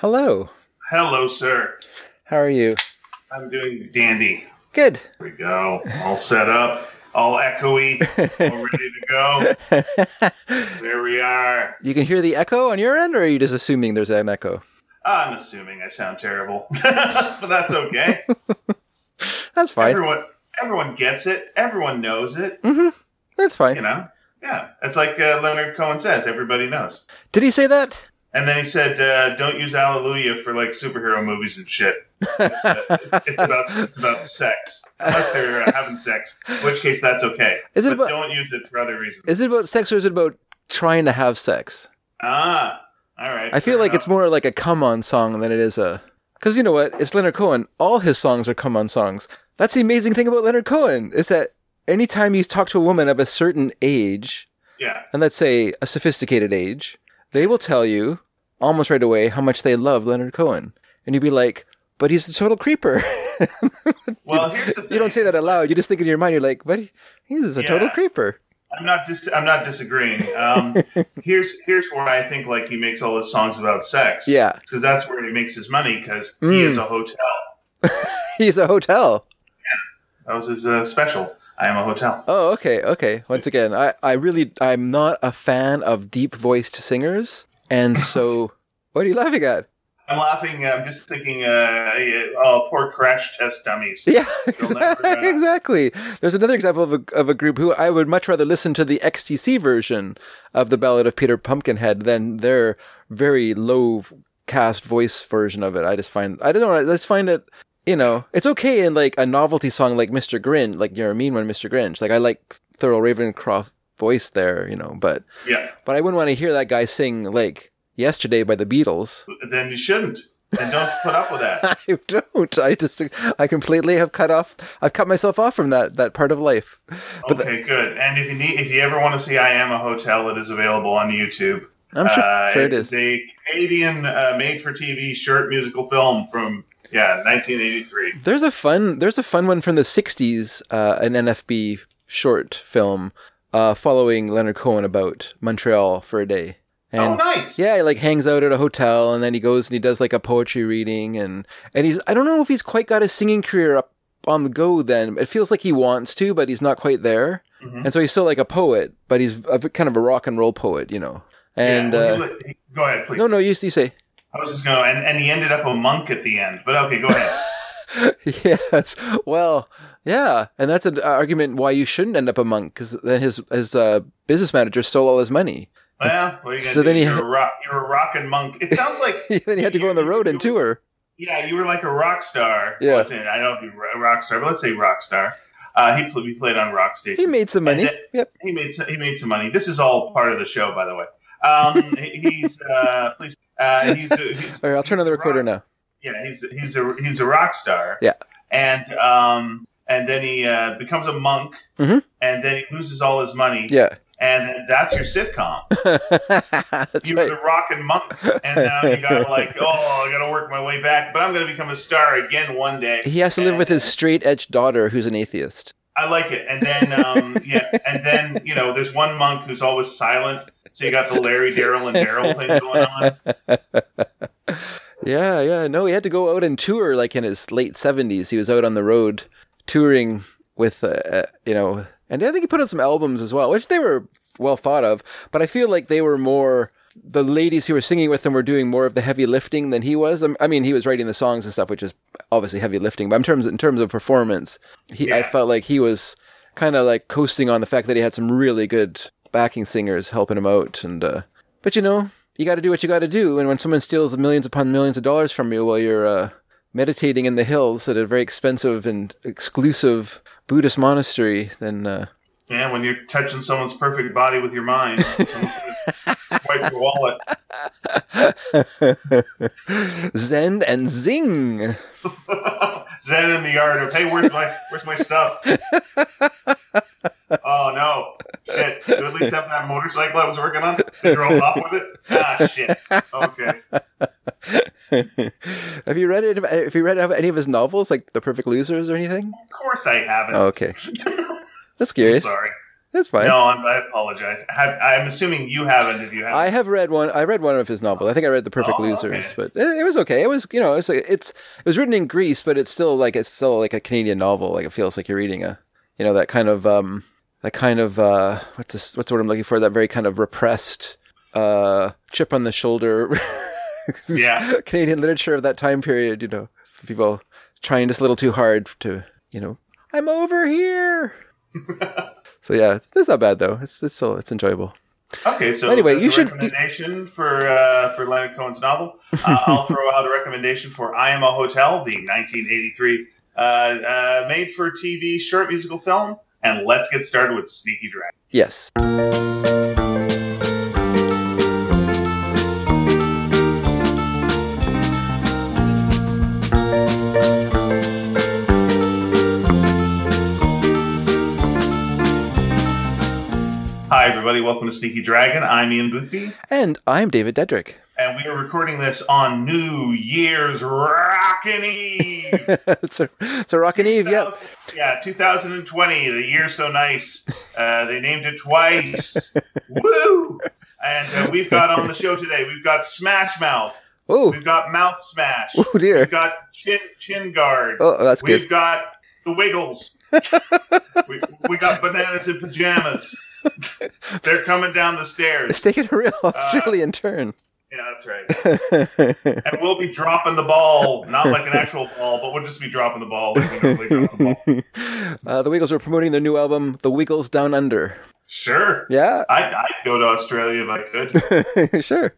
Hello. Hello, sir. How are you? I'm doing dandy. Good. Here we go. All set up, all echoey, all ready to go. There we are. You can hear the echo on your end, or are you just assuming there's an echo? I'm assuming I sound terrible, but that's okay. That's fine. Everyone, everyone gets it. Everyone knows it. That's fine. You know. Yeah, it's like uh, Leonard Cohen says. Everybody knows. Did he say that? And then he said, uh, "Don't use Hallelujah for like superhero movies and shit. It's, uh, it's, about it's about sex, unless they're uh, having sex, in which case that's okay. Is it but about- don't use it for other reasons. Is it about sex or is it about trying to have sex? ah, all right. I feel like it's more like a come on song than it is a. Because you know what? It's Leonard Cohen. All his songs are come on songs. That's the amazing thing about Leonard Cohen is that anytime you talk to a woman of a certain age, yeah. and let's say a sophisticated age, they will tell you almost right away how much they love Leonard Cohen. And you'd be like, but he's a total creeper. Well, here's the thing. you don't say that aloud. You just think in your mind, you're like, but he, he's a total creeper. I'm not dis- I'm not disagreeing. Um, here's here's where I think like he makes all his songs about sex. Yeah. because that's where he makes his money because he Mm. is a hotel. He's a hotel. Yeah, That was his uh, special. I am a hotel. Oh, okay, okay. Once again, I, I really, I'm not a fan of deep voiced singers. And so, what are you laughing at? I'm laughing. I'm just thinking. Uh, oh, poor crash test dummies. Yeah, uh, exactly. There's another example of a, of a group who I would much rather listen to the XTC version of the Ballad of Peter Pumpkinhead than their very low cast voice version of it. I just find, I don't know, I just find it, you know, it's okay in like a novelty song like Mr. Grinch, like You're a Mean One, Mr. Grinch. Like I like Thurl Ravenscroft voice there, you know, but, Yeah. but I wouldn't want to hear that guy sing like Yesterday by the Beatles. Then you shouldn't. And don't put up with that. I don't. I just, I completely have cut off, I've cut myself off from that, that part of life. But the- okay, good. And if you need, if you ever want to see "I Am a Hotel," it is available on YouTube. I'm sure, Uh, sure it is. It's a Canadian uh, made-for-TV short musical film from yeah 1983. There's a fun there's a fun one from the 60s, uh, an NFB short film uh, following Leonard Cohen about Montreal for a day. oh, And nice. yeah, he like hangs out at a hotel and then he goes and he does like a poetry reading and and he's I don't know if he's quite got his singing career up on the go then. It feels like he wants to, but he's not quite there. Mhm. And so he's still like a poet, but he's a, kind of a rock and roll poet, you know. And Yeah, well, uh, he he- go ahead, please. no, no, you, you say. I was just going, and, and he ended up a monk at the end. But okay, go ahead. yes. Well, yeah, and that's an argument why you shouldn't end up a monk because then his his uh, business manager stole all his money. well, what are you gonna So do? then he- you're, a rock, you're a rockin' monk. It sounds like then he had to go on the road and tour. yeah, you were like a rock star. Yeah. Wasn't? I don't know if you were a rock star, but let's say rock star. Uh, he, pl- he played on rock station. He made some money. Then- Yep. he made some, he made some money. This is all part of the show, by the way. Um, he's uh, please. Uh, he's, a, he's All right, I'll turn on the recorder rock- now. Yeah, he's he's a he's a rock star. Yeah. and um, and then he uh, becomes a monk, Mhm. and then he loses all his money. Yeah. and that's your sitcom. You were right. the rockin' monk, and now you got like, oh, I got to work my way back, but I'm going to become a star again one day. He has to live with his straight edge daughter who's an atheist. I like it. And then, um, yeah, and then you know, there's one monk who's always silent. So you got the Larry, Darryl, and Darryl thing going on. Yeah, yeah. No, he had to go out and tour like in his late 70s. He was out on the road touring with, uh, uh, you know, and I think he put out some albums as well, which they were well thought of. But I feel like they were more, the ladies who were singing with him were doing more of the heavy lifting than he was. I mean, he was writing the songs and stuff, which is obviously heavy lifting. But in terms, in terms of performance, he, I felt like he was kind of like coasting on the fact that he had some really good backing singers helping him out. And, uh, but you know, you got to do what you got to do. And when someone steals millions upon millions of dollars from you while you're uh, meditating in the hills at a very expensive and exclusive Buddhist monastery, then uh, Yeah, when you're touching someone's perfect body with your mind, wipe your wallet. Zen and zing. Zen in the yard of, hey, where's my where's my stuff? oh no, shit! Do at least have that motorcycle I was working on? They drove off with it. Ah, shit. Okay. have you read it? Have you read any of his novels, like The Perfect Losers or anything? Of course I haven't. Oh, okay. That's I'm curious. sorry. That's fine. No, I'm, I apologize. Have, I'm assuming you haven't. If you haven't, I have read one. I read one of his novels. I think I read The Perfect Oh, Losers, okay. but it, it was okay. It was, you know, it's like, it's it was written in Greece, but it's still like it's still like a Canadian novel. Like it feels like you're reading a, you know, that kind of um, that kind of uh, what's this, what's the word I'm looking for? That very kind of repressed, uh, chip on the shoulder, Yeah. Canadian literature of that time period. You know, people trying just a little too hard to, you know, I'm over here. so yeah, it's not bad though. It's it's still it's enjoyable. Okay, so Anyway, that's you a should- recommendation for uh, for Leonard Cohen's novel. Uh, I'll throw out a recommendation for "I Am a Hotel," the 1983 uh, uh, made-for-TV short musical film, and let's get started with Sneaky Dragon. Yes. Hi, everybody. Welcome to Sneaky Dragon. I'm Ian Boothby, And I'm David Dedrick. and we are recording this on New Year's Rockin' Eve. it's a it's a rockin' Eve, yep. Yeah, 2020, the year so nice. Uh, they named it twice. Woo! And uh, we've got on the show today, we've got Smash Mouth, Oh, we've got Mouth Smash, oh dear. we've got Chin Chin Guard, Oh, that's we've good. got the Wiggles, we, we got Bananas in Pajamas. They're coming down the stairs. It's taking a real Uh, Australian turn. Yeah, that's right. And we'll be dropping the ball, not like an actual ball, but we'll just be dropping the ball. Like the ball. uh, the Wiggles are promoting their new album, The Wiggles Down Under. Sure. Yeah, I'd, I'd go to Australia if I could. sure.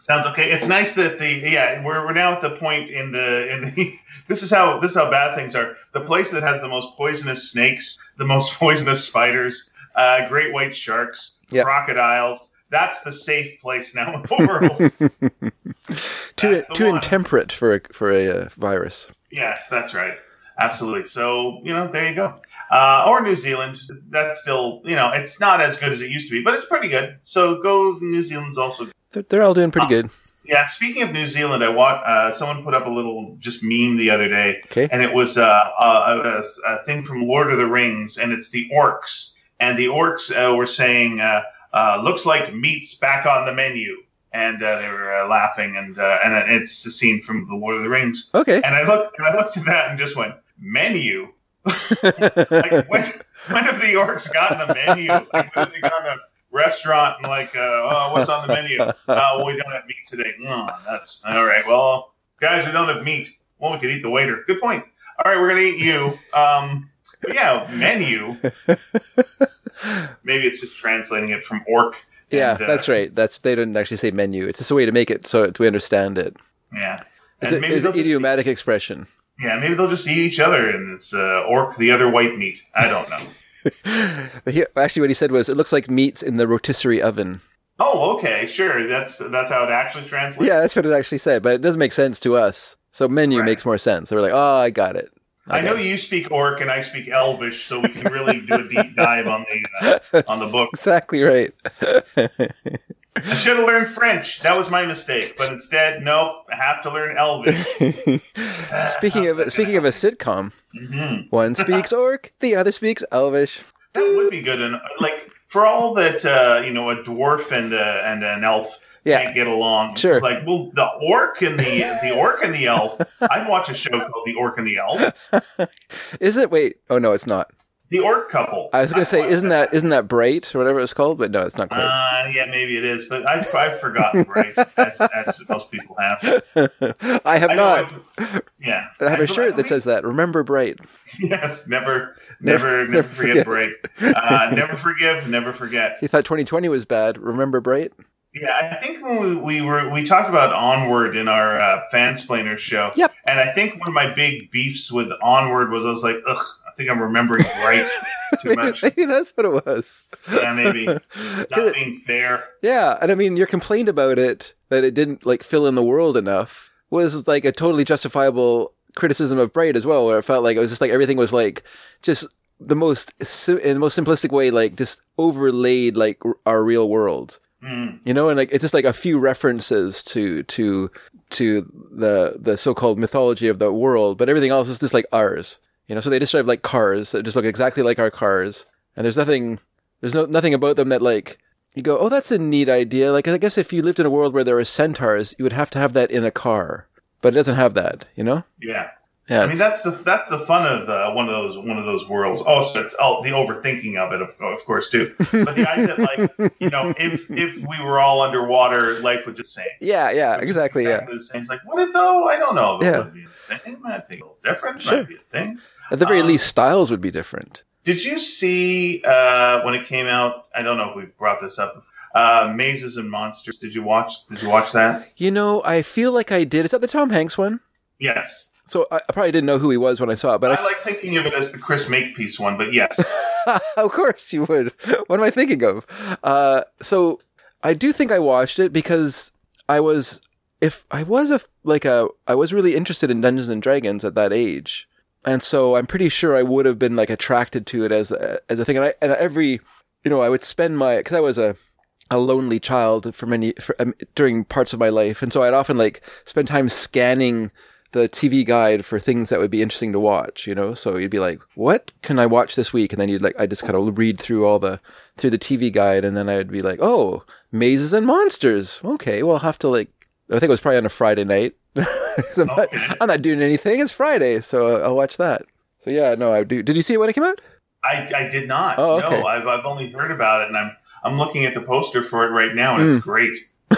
Sounds okay. It's nice that the yeah we're, we're now at the point in the in the this is how this is how bad things are. The place that has the most poisonous snakes, the most poisonous spiders, uh, great white sharks, Yep. crocodiles. That's the safe place now in the world. Too too one. intemperate for a, for a uh, virus. yes, that's right. Absolutely. So you know there you go. Uh, or New Zealand. That's still you know it's not as good as it used to be, but it's pretty good. So go. New Zealand's also They're, they're all doing pretty Uh, good. Yeah, speaking of New Zealand, I want Uh, someone put up a little just meme the other day, Okay. and it was uh, a, a, a thing from Lord of the Rings, and it's the orcs, and the orcs uh, were saying, uh, uh, "Looks like meat's back on the menu," and uh, they were uh, laughing, and uh, and it's a scene from the Lord of the Rings, Okay. and I looked, and I looked at that and just went, "Menu." Like when, when have the orcs gotten a menu? Like when have they to a restaurant and like, uh, oh, what's on the menu? Oh, well, we don't have meat today. Mm, that's all right. Well, guys, we don't have meat. Well, we could eat the waiter. Good point. All right, we're gonna eat you. Um, yeah, menu. Maybe it's just translating it from orc. yeah, and, uh, that's right. That's they didn't actually say menu. It's just a way to make it so we understand it. Yeah. It's, a, maybe it's they'll an just- idiomatic expression. Yeah, maybe they'll just eat each other, and it's uh, orc the other white meat. I don't know. But he, actually, what he said was, "It looks like meat's in the rotisserie oven." Oh, okay, sure. That's that's how it actually translates. Yeah, that's what it actually said, but it doesn't make sense to us. So menu Right. makes more sense. They were like, "Oh, I got it." I know you speak Orc and I speak Elvish, so we can really do a deep dive on the. Uh, on the book. exactly right. I should have learned French. That was my mistake. But instead, nope. I have to learn Elvish. speaking of speaking of a sitcom, hmm one speaks Orc, the other speaks Elvish. That would be good. And like for all that, uh, you know, a dwarf and uh, and an elf Yeah. can't get along. it's Sure. Like, well, the orc and the the orc and the elf. I'd watch a show called The Orc and the Elf. Is it? Wait. Oh no, it's not. The orc couple. I was going to say, isn't that isn't that Bright or whatever it's called? But no, it's not quite. Uh, yeah, maybe it is, but I've, I've forgotten, right? As, as most people have. I have I not. it's- Yeah. I have a I shirt that says that. Remember Bright. Yes, never, Never- never, never, forget, forget. break. Uh, never forgive, never forget. You thought 2020 was bad. Remember Bright? Yeah, I think when we, we were we talked about Onward in our uh, Fansplainers show. Yep. And I think one of my big beefs with Onward was I was like, ugh, I think I'm remembering right too much. maybe that's what it was. Yeah, maybe Not being fair. yeah, and I mean, your complaint about it that it didn't like fill in the world enough was like a totally justifiable criticism of Bright as well, where it felt like it was just like everything was like just the most in the most simplistic way, like just overlaid like r- our real world. Mm. you know and like it's just like a few references to to to the the so-called mythology of the world but everything else is just like ours you know so they just have like cars that just look exactly like our cars and there's nothing there's no nothing about them that like you go, oh, that's a neat idea. Like I guess if you lived in a world where there were centaurs, you would have to have that in a car, but it doesn't have that. You know? Yeah. Yeah. I mean that's the that's the fun of uh, one of those one of those worlds. Oh, so it's oh, the overthinking of it, of, of course, too. But the idea, that, like you know, if if we were all underwater, life would just same. yeah, yeah, exactly. Yeah. The same. It's like, what it though? I don't know. If Yeah. It would be the same. I think a little different. Sure. Might be a thing. At the very Um, least, styles would be different. Did you see uh, when it came out? I don't know if we brought this up. Uh, Mazes and Monsters. Did you watch? Did you watch that? You know, I feel like I did. Is that the Tom Hanks one? Yes. So I, I probably didn't know who he was when I saw it, but I like thinking of it as the Chris Makepeace one, but yes. Of course you would. What am I thinking of? Uh, so I do think I watched it because I was, if I was a like a, I was really interested in Dungeons and Dragons at that age, and so I'm pretty sure I would have been like attracted to it as a, as a thing. And I and every, you know, I would spend my because I was a a lonely child for many for, um, during parts of my life, and so I'd often like spend time scanning the TV guide for things that would be interesting to watch. You know, so you'd be like, "What can I watch this week?" And then you'd like, I just kind of read through all the through the TV guide, and then I'd be like, "Oh, mazes and monsters. Okay, well, I'll have to like." I think it was probably on a Friday night. I'm, not. I'm not doing anything. It's Friday, so I'll watch that. So yeah, no, I do. Did you see it when it came out? I, I did not. Oh, okay. No, I've, I've only heard about it, and I'm I'm looking at the poster for it right now, and it's Mm. great.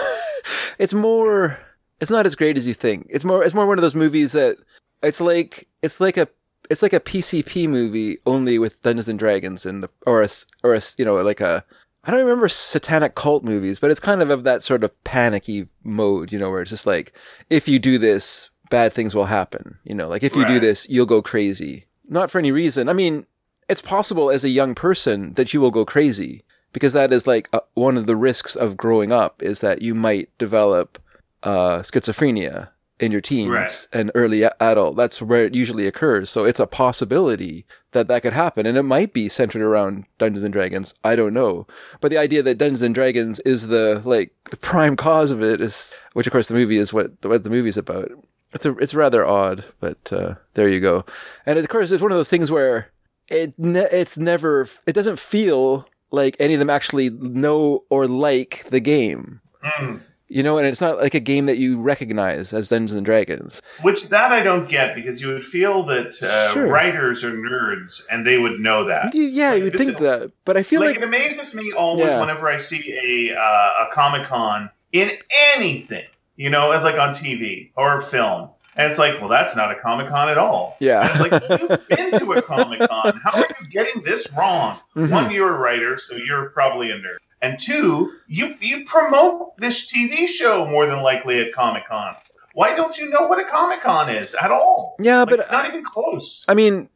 it's more it's not as great as you think. It's more it's more one of those movies that it's like it's like a it's like a pcp movie only with dungeons and dragons and the or a or a you know like a i don't remember satanic cult movies but it's kind of of that sort of panicky mode you know where it's just like if you do this bad things will happen you know like if you do this you'll go crazy. Not for any reason. I mean it's possible as a young person that you will go crazy because that is like uh, one of the risks of growing up is that you might develop uh, schizophrenia in your teens Right. and early adult. That's where it usually occurs. So it's a possibility that that could happen, and it might be centered around Dungeons and Dragons. I don't know, but the idea that Dungeons and Dragons is the like the prime cause of it is, which of course the movie is what what the movie's about. It's a, it's rather odd, but uh, there you go. And of course, it's one of those things where it ne- it's never it doesn't feel like any of them actually know or like the game Mm. You know and it's not like a game that you recognize as dungeons and dragons Which that I don't get because you would feel that uh, Sure. writers are nerds and they would know that. Yeah you would think is- that but i feel like, like, it amazes me always Yeah. whenever I see a uh, a Comic Con in anything, you know, as like on TV or film, and it's like, well, that's not a Comic Con at all. And yeah it's like you've been to a Comic Con. How are you getting this wrong? Mhm. One, you're a writer, so you're probably a nerd. And two, you you promote this TV show more than likely at Comic Cons. Why don't you know what a Comic Con is at all? yeah Like, but not even close. I mean,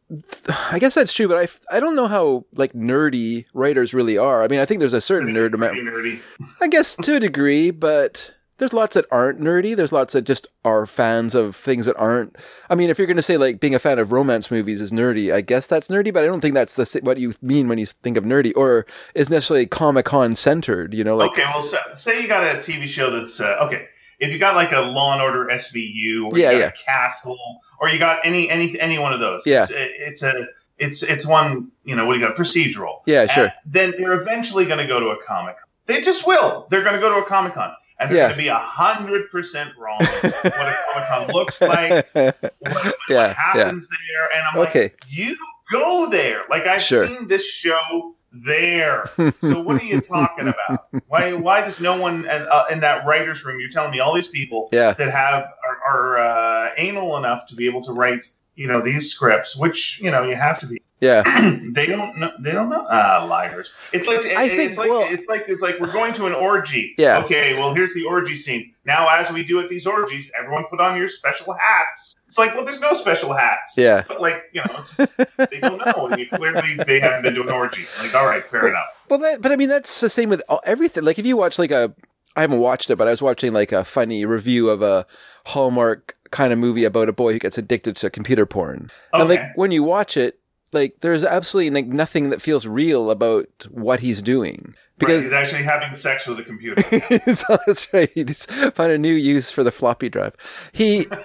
I guess that's true, but I, I don't know how like nerdy writers really are. I mean, I think there's a certain nerd amount. Nerdy. I guess to a degree, but there's lots that aren't nerdy. There's lots that just are fans of things that aren't. I mean, if you're going to say like being a fan of romance movies is nerdy, I guess that's nerdy, but I don't think that's the what you mean when you think of nerdy, or is necessarily Comic Con centered. You know, like okay, well, so, say you got a TV show that's uh, okay. If you got like a Law and Order SVU, or Yeah, yeah. a Castle, or you got any any any one of those, Yeah. it's, it's a it's it's one you know what do you got procedural. yeah, sure, And then they're eventually going to go to a Comic They just will. They're going to go to a Comic Con, and they're Yeah. going to be a hundred percent wrong what a Comic Con looks like, what, what Yeah, yeah. happens there, and I'm Okay. like, you go there. Like I've Sure. seen this show there. So what are you talking about? Why why does no one uh, in that writers room? You're telling me all these people yeah, that have are, are uh, anal enough to be able to write you know these scripts, which you know you have to be. Yeah. they don't know. They don't know. Ah, liars! It's like I it's think, like well- it's like it's like we're going to an orgy. Yeah. Okay. Well, here's the orgy scene. Now, as we do at these orgies, everyone put on your special hats. It's like, well, there's no special hats. Yeah. But like, you know, just, they don't know. And you, clearly, they haven't been to an orgy. Like, all right, fair enough. Well, that, but I mean, that's the same with all, everything. Like, if you watch like a, I haven't watched it, but I was watching like a funny review of a Hallmark kind of movie about a boy who gets addicted to computer porn. Okay. And like when you watch it, like there's absolutely like nothing that feels real about what he's doing Right, because he's actually having sex with a computer. so that's right. He just found a new use for the floppy drive. He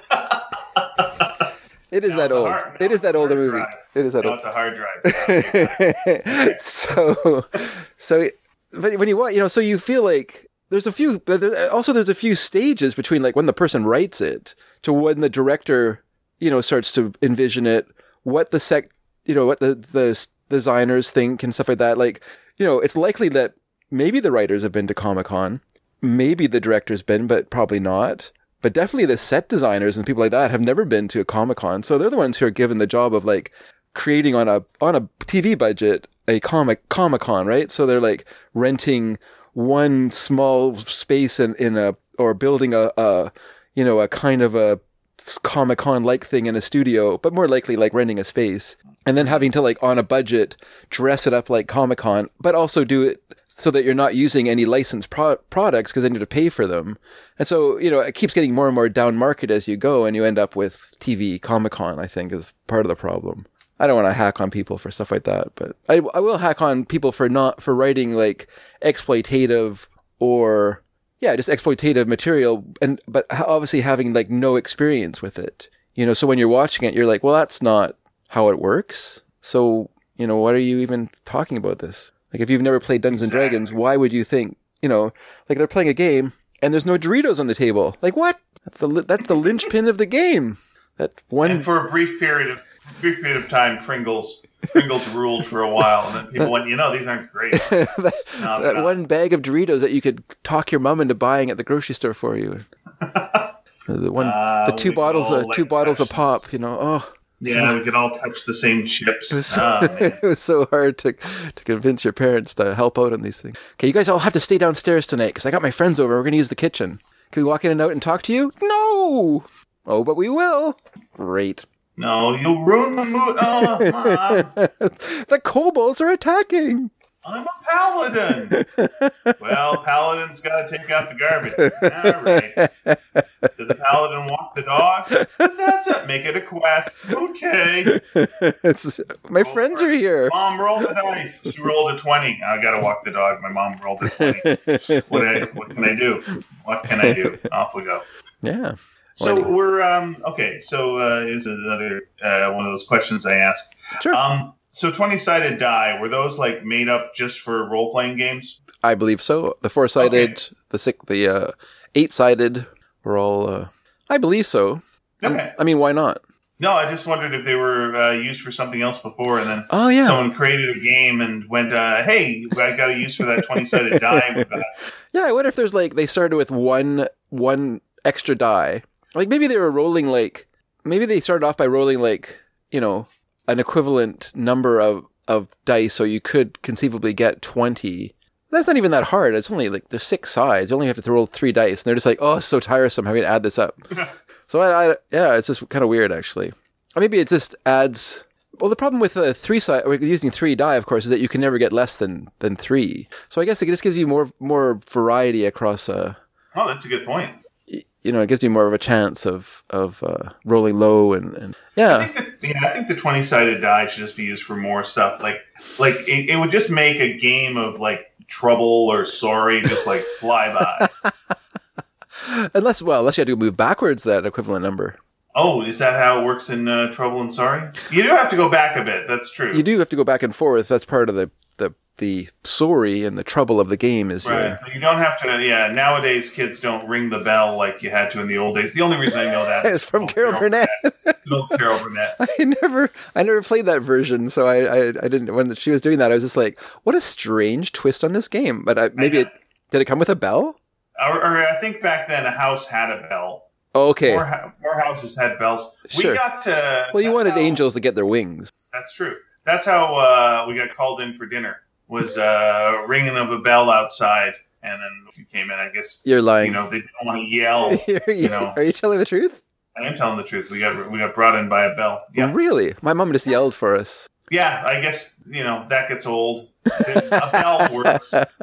It is that old. hard- it is that it's a old a hard movie. drive. It is that No, old. it's a hard drive. so, so, but when you want, you know, so you feel like there's a few. there- Also, there's a few stages between like when the person writes it to when the director, you know, starts to envision it. What the sec, you know, what the the designers think and stuff like that. Like, you know, it's likely that maybe the writers have been to Comic Con, maybe the director's been, but probably not. But definitely the set designers and people like that have never been to a Comic Con, so they're the ones who are given the job of like creating on a on a TV budget a comic Comic Con, right? So they're like renting one small space in in a or building a, a you know a kind of a Comic Con like thing in a studio, but more likely like renting a space and then having to like on a budget dress it up like Comic Con, but also do it so that you're not using any licensed pro- products because then you have to pay for them. And so, you know, it keeps getting more and more down market as you go and you end up with TV Comic Con, I think is part of the problem. I don't want to hack on people for stuff like that, but I, I will hack on people for not, for writing like exploitative or, yeah, just exploitative material and, but obviously having like no experience with it. You know, so when you're watching it, you're like, well, that's not how it works. So, you know, what are you even talking about this? Like, if you've never played Dungeons and Dragons, why would you think, you know, like they're playing a game and there's no Doritos on the table? Like, what? That's the that's the linchpin of the game. That one. And for a brief period of brief period of time, Pringles Pringles ruled for a while, and then people went, you know, these aren't great. that, No, that no. one bag of Doritos that you could talk your mom into buying at the grocery store for you. the one, Ah, the two bottles, all of like two bottles of pop. You know, oh, Yeah, we could all touch the same chips. It was, so, Ah, man. it was so hard to to convince your parents to help out on these things. Okay, you guys all have to stay downstairs tonight because I got my friends over. We're going to use the kitchen. Can we walk in and out and talk to you? No. Oh, but we will. Great. No, you'll ruin the mood. Oh, mom, the kobolds are attacking. I'm a paladin. well, paladin's got to take out the garbage. All right. Did the paladin walk the dog? That's it. Make it a quest. Okay. It's- my friends are here. Mom, roll the dice. She rolled a 20. I got to walk the dog. My mom rolled a 20. What, I, what can I do? What can I do? Off we go. yeah. So we're um okay. So uh, is another uh, one of those questions I asked. Sure. Um, so twenty sided die were those like made up just for role playing games? I believe so. The four sided, Okay. the six, the uh, eight sided were all. Uh, I believe so. Okay. I mean, why not? No, I just wondered if they were uh, used for something else before, and then Oh yeah. someone created a game and went, uh, "Hey, I got a use for that twenty sided die." Yeah, I wonder if there's like they started with one one extra die. Like maybe they were rolling like maybe they started off by rolling like, you know, an equivalent number of of dice so you could conceivably get 20. That's not even that hard. It's only like there's six sides. You only have to roll 3 dice and they're just like, "Oh, it's so tiresome having to add this up." so I, I yeah, it's just kind of weird actually. Or maybe it just adds well, the problem with a three side, or using three die, of course, is that you can never get less than than three. So I guess it just gives you more more variety across. Uh, Oh, that's a good point. You know, it gives you more of a chance of of uh, rolling low and, and I yeah, think that, yeah, I think the twenty sided die should just be used for more stuff. Like, like it, it would just make a game of like trouble or sorry just like fly by. unless well, unless you had to move backwards that equivalent number. Oh, is that how it works in uh, Trouble and Sorry? You do have to go back a bit. That's true. You do have to go back and forth. That's part of the the the sorry and the trouble of the game is Right. your- You don't have to. Yeah. Nowadays, kids don't ring the bell like you had to in the old days. The only reason I know that is from Carol Burnett. No, Carol Burnett. I never, I never played that version, so I, I, I didn't. When she was doing that, I was just like, "What a strange twist on this game." But I, maybe it did it come with a bell? Or, or I think back then a house had a bell. Oh, okay. More, more houses had bells. Sure. We got to. Well, you wanted how- angels to get their wings. That's true. That's how uh, we got called in for dinner. Was uh, ringing of a bell outside, and then we came in. I guess You're lying. you know they didn't want to yell. are, you, you know. are you telling the truth? I am telling the truth. We got we got brought in by a bell. Yeah, Really? My mom just yelled for us. yeah. I guess you know that gets old. A bell works.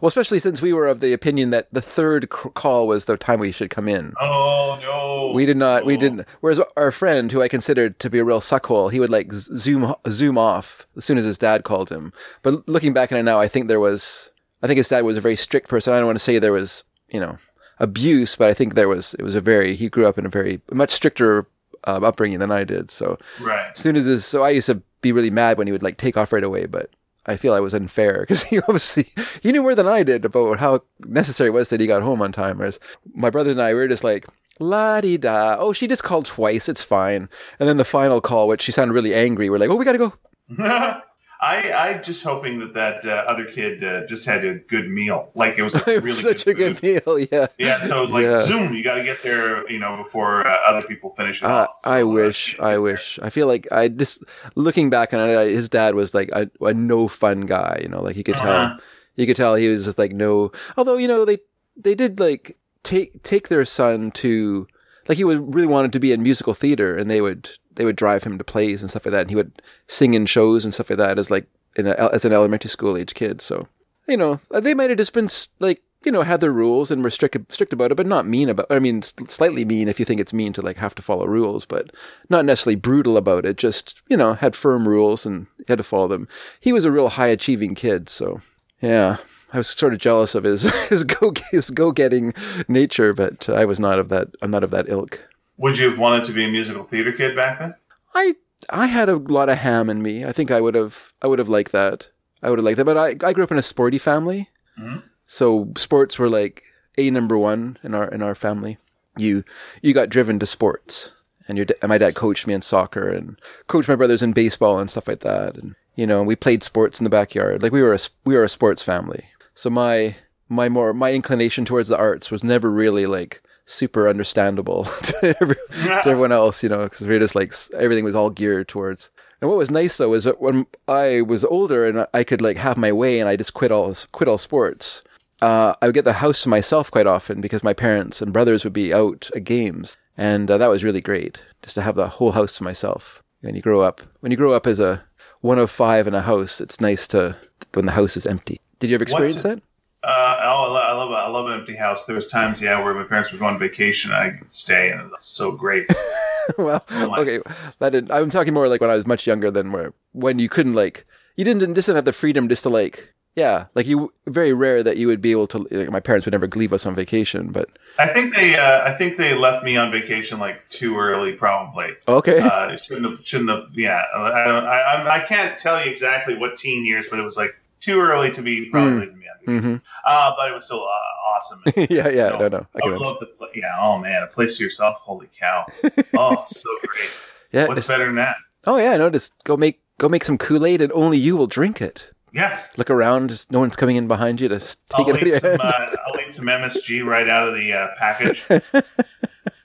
well, especially since we were of the opinion that the third call was the time we should come in. Oh no. We did not. We Oh. didn't. Whereas our friend, who I considered to be a real suckhole, he would like zoom zoom off as soon as his dad called him. But looking back on it now, I think there was. I think his dad was a very strict person. I don't want to say there was, you know, abuse, but I think there was. It was a very. He grew up in a very much stricter um, upbringing than I did. So Right. as soon as this, so I used to be really mad when he would like take off right away, but I feel I was unfair because he obviously he knew more than I did about how necessary it was that he got home on time. Whereas my brother and I we were just like la di da. Oh, she just called twice. It's fine. And then the final call, which she sounded really angry. We're like, oh, we gotta go. I I just hoping that that uh, other kid uh, just had a good meal. Like it was like really such good a good food. meal. Yeah. Yeah, so like Yeah. zoom, you got to get there, you know, before uh, other people finish it off. I So, uh, wish, I there. wish. I feel like I just looking back on it, I, his dad was like a, a no fun guy. You know, like you could tell, Uh-huh. you could tell he was just like no. Although you know they they did like take take their son to like he would really wanted to be in musical theater, and they would they would drive him to plays and stuff like that, and he would sing in shows and stuff like that as like a, as an elementary school age kid. So you know they might have just been like you know had their rules and were strict strict about it, but not mean about. I mean, slightly mean if you think it's mean to like have to follow rules, but not necessarily brutal about it. Just you know had firm rules and had to follow them. He was a real high achieving kid, so yeah. I was sort of jealous of his his go his go getting nature, but I was not of that. I'm not of that ilk. Would you have wanted to be a musical theater kid back then? I I had a lot of ham in me. I think I would have I would have liked that. I would have liked that. But I I grew up in a sporty family, Mhm. so sports were like a number one in our in our family. You you got driven to sports, and your and my dad coached me in soccer and coached my brothers in baseball and stuff like that. And you know we played sports in the backyard. Like we were a we were a sports family. So my my more my inclination towards the arts was never really like super understandable to, every, to everyone else, you know, because we are just like everything was all geared towards. And what was nice though is that when I was older and I could like have my way and I just quit all quit all sports, uh, I would get the house to myself quite often because my parents and brothers would be out at games, and uh, that was really great just to have the whole house to myself. When you grow up, when you grow up as a one of five in a house, it's nice to when the house is empty. Did you ever experience that? Uh, oh, I love I love an empty house. There was times, yeah, where my parents would go on vacation. I could stay, and it was so great. well, Oh my- okay, that didn't, I'm talking more like when I was much younger than where when you couldn't like you didn't just didn't have the freedom just to like yeah like you very rare that you would be able to like, my parents would never leave us on vacation but I think they uh, I think they left me on vacation like too early, probably. okay Uh, it shouldn't have shouldn't have. Yeah, I don't. I, I I can't tell you exactly what teen years, but it was like too early to be probably Hmm. leaving me on vacation. hmm Uh, but it was still uh, awesome. yeah yeah No. no no I I love the yeah. Oh man, a place to yourself. Holy cow! Oh, so great. yeah What's just- better than that? oh yeah no just go make go make some Kool-Aid and only you will drink it Yeah, look around just no one's coming in behind you to take I'll it out of your some, uh, I'll leave some MSG right out of the uh, package.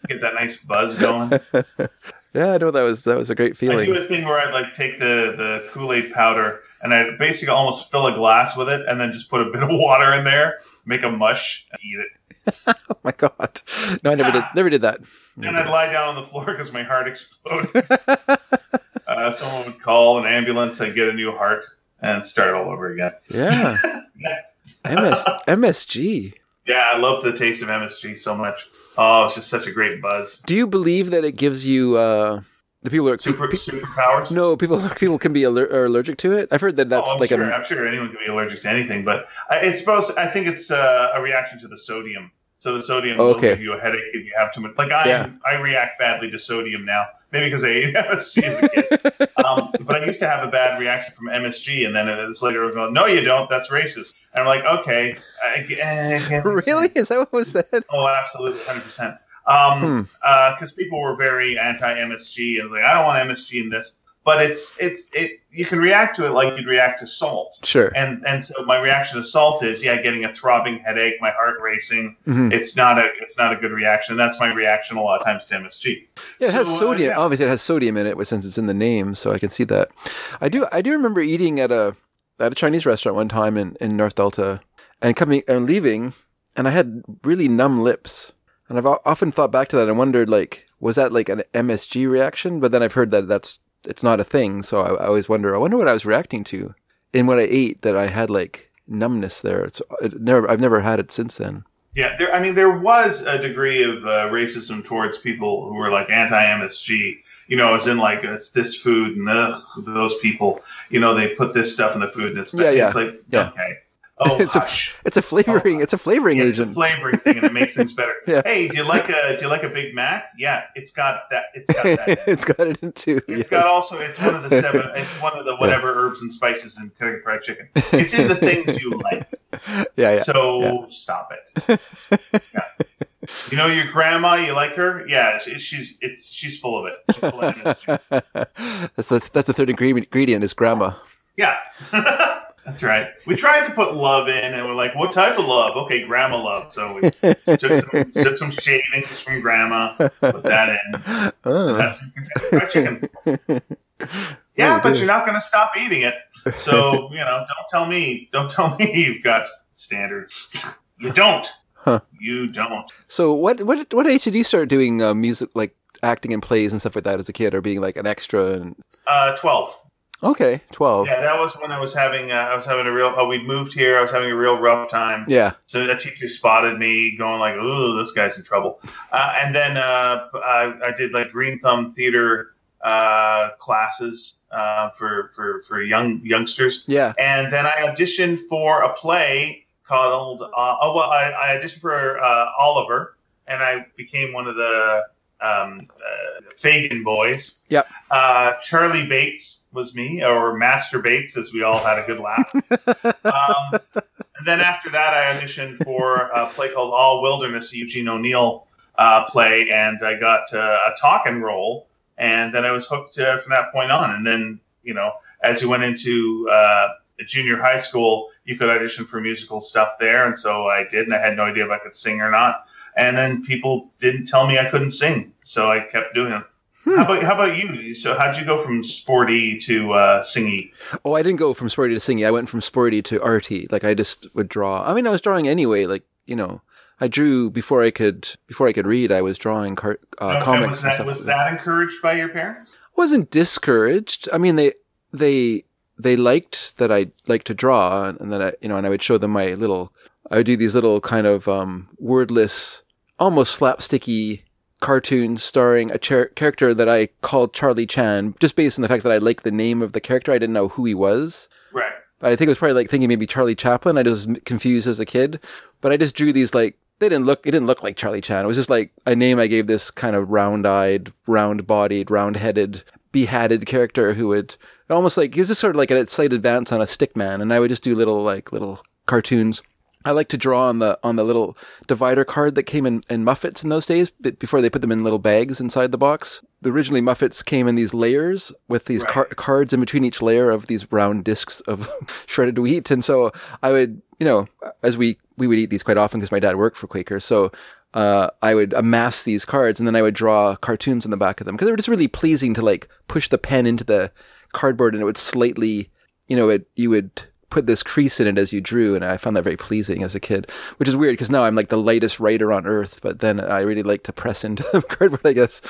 Get that nice buzz going. yeah I know that was that was a great feeling. I do a thing where I'd like take the the Kool Aid powder and I basically almost fill a glass with it, and then just put a bit of water in there, make a mush, and eat it. oh my god no I never did never did that And I'd lie down on the floor because my heart exploded. uh, someone would call an ambulance, I'd get a new heart, and start all over again. yeah Yeah. MS MSG Yeah, I love the taste of MSG so much. Oh, it's just such a great buzz. Do you believe that it gives you uh the people are Super pe- superpowers. no people people can be aller- are allergic to it? I've heard that that's oh, I'm like sure, a I'm sure anyone can be allergic to anything, but I- it's supposed. I think it's uh, a reaction to the sodium. So the sodium will Okay. give you a headache if you have too much. Like I, Yeah. I react badly to sodium now. Maybe because I ate MSG as a kid. um, but I used to have a bad reaction from MSG, and then it's later I was going, "No, you don't. That's racist." And I'm like, "Okay." I, I can't really is that what was said? Oh, absolutely, hundred percent. Um, because people were very anti MSG and like, I don't want MSG in this. But it's it's it. You can react to it like you'd react to salt. Sure. And and so my reaction to salt is yeah, getting a throbbing headache, my heart racing. Mhm. It's not a it's not a good reaction. That's my reaction a lot of times to MSG. Yeah, it has So, uh, sodium. yeah. Obviously, it has sodium in it, but since it's in the name, so I can see that. I do. I do remember eating at a at a Chinese restaurant one time in, in North Delta, and coming and leaving, and I had really numb lips, and I've often thought back to that and wondered like, was that like an MSG reaction? But then I've heard that that's it's not a thing, so I, I always wonder. I wonder what I was reacting to in what I ate that I had like numbness there. It's it never. I've never had it since then. Yeah, there. I mean, there was a degree of uh, racism towards people who were like anti-MSG. You know, as in like it's this food and ugh, those people. You know, they put this stuff in the food and it's Yeah, yeah, It's like yeah. okay, Oh, It's a- It's a flavoring. It's a flavoring Yeah, it's a agent. flavoring thing, and it makes things better. Yeah. Hey, do you like a do you like a Big Mac? Yeah, it's got that. It's got that. it's got it in too. It's yes. got also. It's one of the seven. It's one of the whatever herbs and spices in Kentucky Fried Chicken. It's in the things you like. yeah, yeah. So yeah. stop it. Yeah. You know your grandma. You like her? Yeah, she, she's it's she's full of it. She's full of that's the that's the third ingredient. Ingredient is grandma. Yeah, that's right. We tried to put love in, and we're like, "What type of love?" Okay, grandma love. So we took some, took some shavings from grandma, put that in. Oh. That's some Kentucky Fried Chicken. Yeah, Oh, but dear. you're not going to stop eating it. So you know, don't tell me. Don't tell me you've got standards. You don't. Huh. You don't. So what what what age did you start doing uh, music like acting in plays and stuff like that as a kid, or being like an extra? And Uh, Twelve. Okay, twelve. Yeah, that was when I was having. Uh, I was having a real. Oh, we moved here. I was having a real rough time. Yeah. So a teacher spotted me going like, "Ooh, this guy's in trouble." Uh, and then uh, I, I did like Green Thumb Theater uh, classes uh, for for for young youngsters. Yeah. And then I auditioned for a play called. Uh, oh well, I, I auditioned for uh, Oliver, and I became one of the um, uh, Fagin boys. Yep. Uh, Charlie Bates was me, or Master Bates, as we all had a good laugh. um, and then after that, I auditioned for a play called All Wilderness, a Eugene O'Neill uh, play, and I got uh, a talking role. And then I was hooked uh, from that point on. And then, you know, as you went into uh, junior high school, you could audition for musical stuff there. And so I did, and I had no idea if I could sing or not. And then people didn't tell me I couldn't sing, so I kept doing it. Hmm. How about how about you? So how'd you go from sporty to uh, singy? Oh, I didn't go from sporty to singy. I went from sporty to arty. Like I just would draw. I mean, I was drawing anyway. Like you know, I drew before I could before I could read. I was drawing car- uh, Okay, comics was and that stuff. was that encouraged by your parents? wasn't discouraged. I mean, they they they liked that I liked to draw, and, and that I you know, and I would show them my little. I would do these little kind of um, wordless, almost slapsticky cartoons starring a char- character that I called Charlie Chan, just based on the fact that I liked the name of the character. I didn't know who he was. Right. But I think it was probably like thinking maybe Charlie Chaplin. I was confused as a kid, but I just drew these like they didn't look. It didn't look like Charlie Chan. It was just like a name I gave this kind of round-eyed, round-bodied, round-headed, behatted character who would almost like he was just sort of like a slight advance on a stick man, and I would just do little like little cartoons. I like to draw on the on the little divider card that came in, in Muffets in those days, before they put them in little bags inside the box. The originally Muffets came in these layers with these car- cards in between each layer of these round discs of shredded wheat, and so I would, you know, as we we would eat these quite often because my dad worked for Quaker, so uh, I would amass these cards and then I would draw cartoons on the back of them because they were just really pleasing to like push the pen into the cardboard and it would slightly, you know, it you would put this crease in it as you drew, and I found that very pleasing as a kid. Which is weird because now I'm like the lightest writer on earth, but then I really like to press into the cardboard, I guess.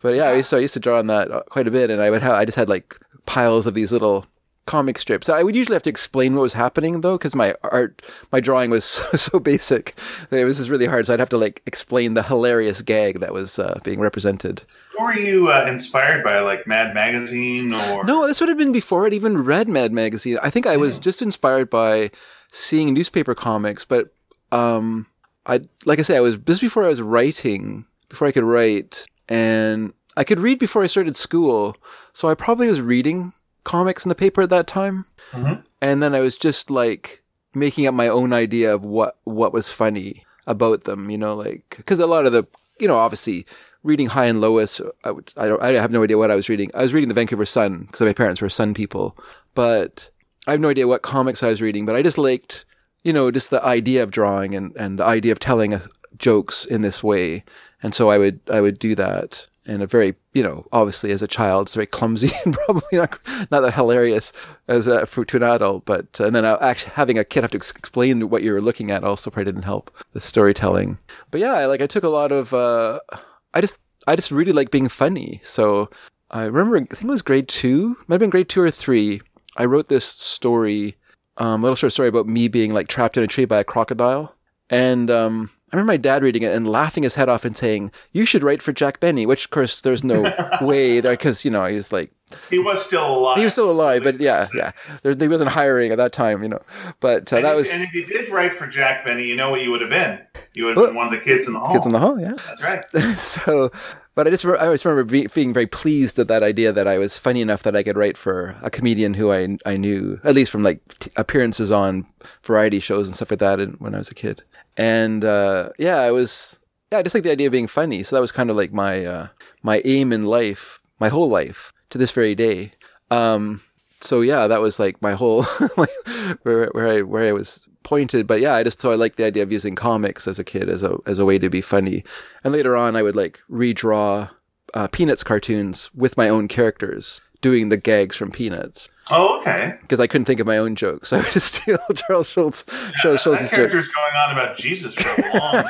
But yeah, I used to, I used to draw on that uh, quite a bit, and I would have I just had like piles of these little comic strips. I would usually have to explain what was happening though, because my art, my drawing was so, so basic that it was just really hard. So I'd have to like explain the hilarious gag that was uh, being represented. Were you uh, inspired by, like Mad Magazine or? No, this would have been before I'd even read Mad Magazine. I think I was just inspired by seeing newspaper comics, but um, I like I say, I was just before I was writing, before I could write, and I could read before I started school. So I probably was reading comics in the paper at that time, Mhm. and then I was just like making up my own idea of what what was funny about them. You know, like because a lot of the you know obviously reading Hi and Lois, I, would, I don't I have no idea what I was reading. I was reading the Vancouver Sun because my parents were Sun people, but I have no idea what comics I was reading. But I just liked you know just the idea of drawing and and the idea of telling uh, jokes in this way, and so I would I would do that. And a very, you know, obviously as a child, it's very clumsy and probably not not that hilarious as a, for to an adult. But uh, and then actually having a kid have to ex- explain what you were looking at also probably didn't help the storytelling. But yeah, like I took a lot of. Uh, I just I just really like being funny. So I remember I think it was grade two, might have been grade two or three. I wrote this story, um, a little short story about me being like trapped in a tree by a crocodile, and um, I remember my dad reading it and laughing his head off and saying, "You should write for Jack Benny," which of course there's no way there because you know he's like he was still alive. he was still alive, but yeah, yeah, there, he wasn't hiring at that time, you know. But uh, that if, was and if you did write for Jack Benny, you know what you would have been. You would have been one of the kids in the hall. kids in the hall, yeah. That's right. so, but I just I always remember be, being very pleased at that idea that I was funny enough that I could write for a comedian who I I knew at least from like t- appearances on variety shows and stuff like that in, when I was a kid. And uh, yeah, I was yeah, I just like the idea of being funny. So that was kind of like my uh, my aim in life, my whole life to this very day. Um, so yeah, that was like my whole where where I where I was pointed. But yeah, I just so I liked the idea of using comics as a kid as a as a way to be funny. And later on, I would like redraw uh, Peanuts cartoons with my own characters doing the gags from Peanuts Oh, okay. because I couldn't think of my own jokes. So I would just steal Charles Schulz, Charles Schulz's That character's jokes. going on about Jesus for a long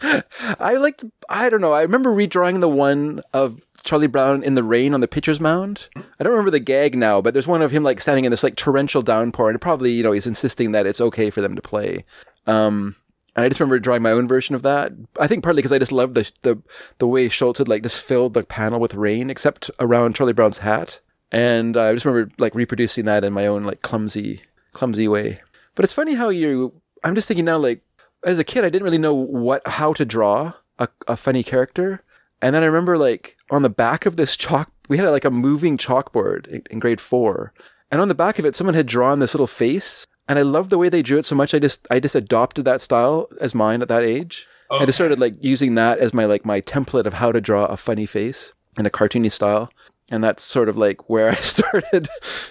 time. I liked. I don't know. I remember redrawing the one of Charlie Brown in the rain on the pitcher's mound. I don't remember the gag now, but there's one of him like standing in this like torrential downpour, and probably you know he's insisting that it's okay for them to play. Um, and I just remember drawing my own version of that. I think partly because I just loved the the the way Schulz had like just filled the panel with rain, except around Charlie Brown's hat. And uh, I just remember like reproducing that in my own like clumsy clumsy way. But it's funny how you. I'm just thinking now, like as a kid, I didn't really know what how to draw a, a funny character. And then I remember like on the back of this chalk, we had like a moving chalkboard in, in grade four, and on the back of it, someone had drawn this little face, and I loved the way they drew it so much. I just I just adopted that style as mine at that age. I just started like using that as my like my template of how to draw a funny face in a cartoony style, and that's sort of like where I started.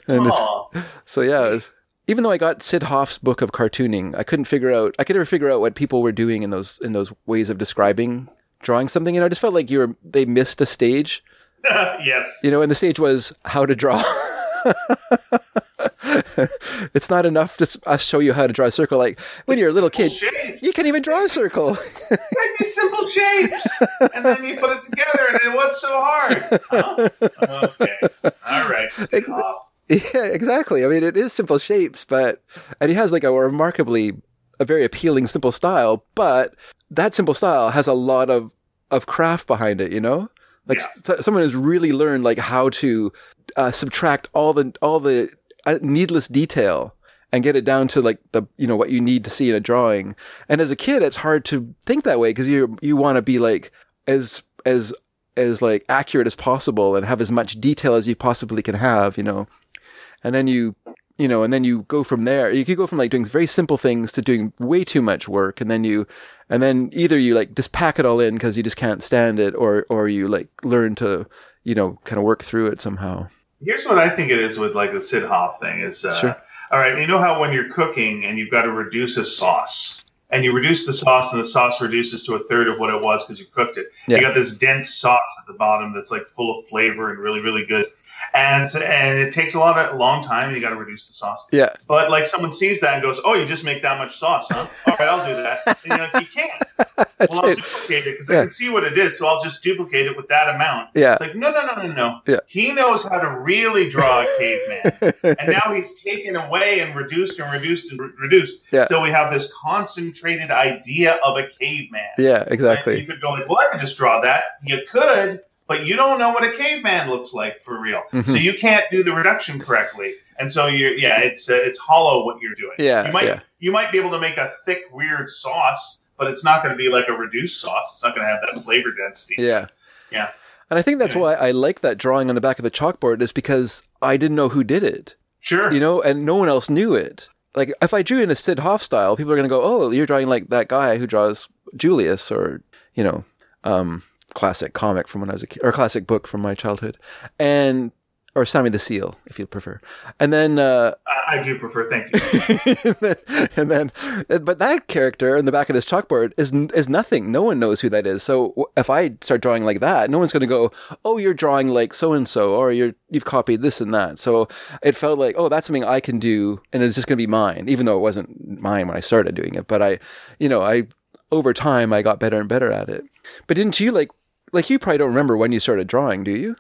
and it's, so yeah, it was, even though I got Syd Hoff's book of cartooning, I couldn't figure out. I could never figure out what people were doing in those in those ways of describing drawing something. You know, I just felt like you were they missed a stage. yes. You know, and the stage was how to draw. it's not enough to us uh, show you how to draw a circle. Like when you're a little kid, you can't even draw a circle. Make these simple shapes, and then you put it together, and it what's so hard? Huh? Okay. All right. Yeah, exactly. I mean, it is simple shapes, but and he has like a remarkably a very appealing simple style, but that simple style has a lot of of craft behind it. You know, like Yeah. s- someone has really learned like how to uh, subtract all the all the uh, needless detail and get it down to like the you know what you need to see in a drawing. And as a kid, it's hard to think that way because you you want to be like as as as like accurate as possible and have as much detail as you possibly can have. You know and then you you know and then you go from there you could go from like doing very simple things to doing way too much work and then you and then either you like just pack it all in because you just can't stand it or or you like learn to you know kind of work through it somehow Here's what I think it is with like the Syd Hoff thing is. Uh, Sure. All right, you know how when you're cooking and you've got to reduce a sauce, and you reduce the sauce, and the sauce reduces to a third of what it was because you cooked it. Yeah. You got this dense sauce at the bottom that's like full of flavor and really, really good. And so- and it takes a lot of a long time, and you got to reduce the sauce. yeah But like someone sees that and goes, "Oh, you just make that much sauce, huh? All right, I'll do that." And you're like, "You can't." that's well, I'll duplicate it because Yeah. I can see what it is, so I'll just duplicate it with that amount. yeah It's like, no, no, no, no, no. Yeah. He knows how to really draw a caveman. and now he's taken away and reduced and reduced and re- reduced. Yeah. So we have this concentrated idea of a caveman. yeah And you could go like, well, I could just draw that. You could, but you don't know what a caveman looks like for real. Mhm. So you can't do the reduction correctly. And so you're, yeah, it's uh, it's hollow what you're doing. Yeah, You might yeah. you might be able to make a thick, weird sauce, but it's not going to be like a reduced sauce. It's not going to have that flavor density. yeah Yeah. and i think that's why i like that drawing on the back of the chalkboard is because i didn't know who did it Sure. you know, and no one else knew it. Like if I drew in a Syd Hoff style, people are going to go, "Oh, you're drawing like that guy who draws Julius," or you know, um, classic comic from when I was a kid, or classic book from my childhood, and or Sammy the Seal, if you prefer. And then, uh, I, I do prefer. Thank you. and then, but that character in the back of this chalkboard is is nothing. No one knows who that is. So if I start drawing like that, no one's going to go, "Oh, you're drawing like so and so," or "You're you've copied this and that." So it felt like, "Oh, that's something I can do," and it's just going to be mine, even though it wasn't mine when I started doing it. But I, you know, I over time I got better and better at it. But didn't you like like you probably don't remember when you started drawing, do you?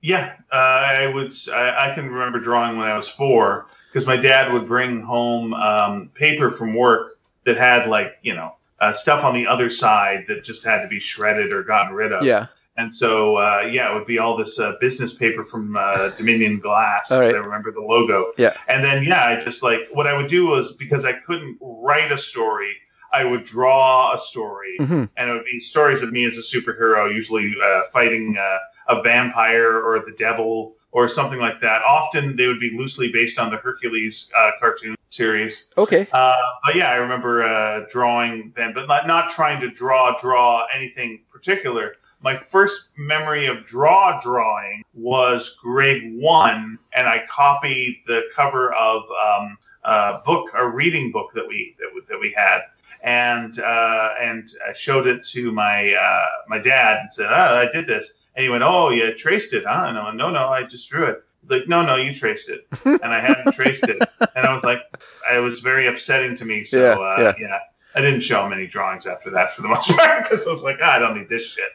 Yeah, uh, I would. I, I, can remember drawing when I was four because my dad would bring home um, paper from work that had like you know uh, stuff on the other side that just had to be shredded or gotten rid of. Yeah. And so, uh, yeah, it would be all this uh, business paper from uh, Dominion Glass. Right. I remember the logo. Yeah. And then, yeah, I just like what I would do was because I couldn't write a story, I would draw a story, Mhm. and it would be stories of me as a superhero, usually uh, fighting uh, a vampire or the devil or something like that. Often they would be loosely based on the Hercules uh, cartoon series. Okay. Uh, but yeah, I remember uh, drawing them, but not, not trying to draw draw anything particular. My first memory of draw drawing was grade one, and I copied the cover of um, a book, a reading book that we that we, that we had, and uh, and I showed it to my uh, my dad and said, "Oh, I did this." And he went, "Oh, you traced it, huh?" No, no, no, I just drew it. He's like, "No, no, you traced it," and I hadn't traced it, and I was like, it was very upsetting to me. So Yeah, uh, yeah. yeah. I didn't show him any drawings after that for the most part because I was like, ah, I don't need this shit.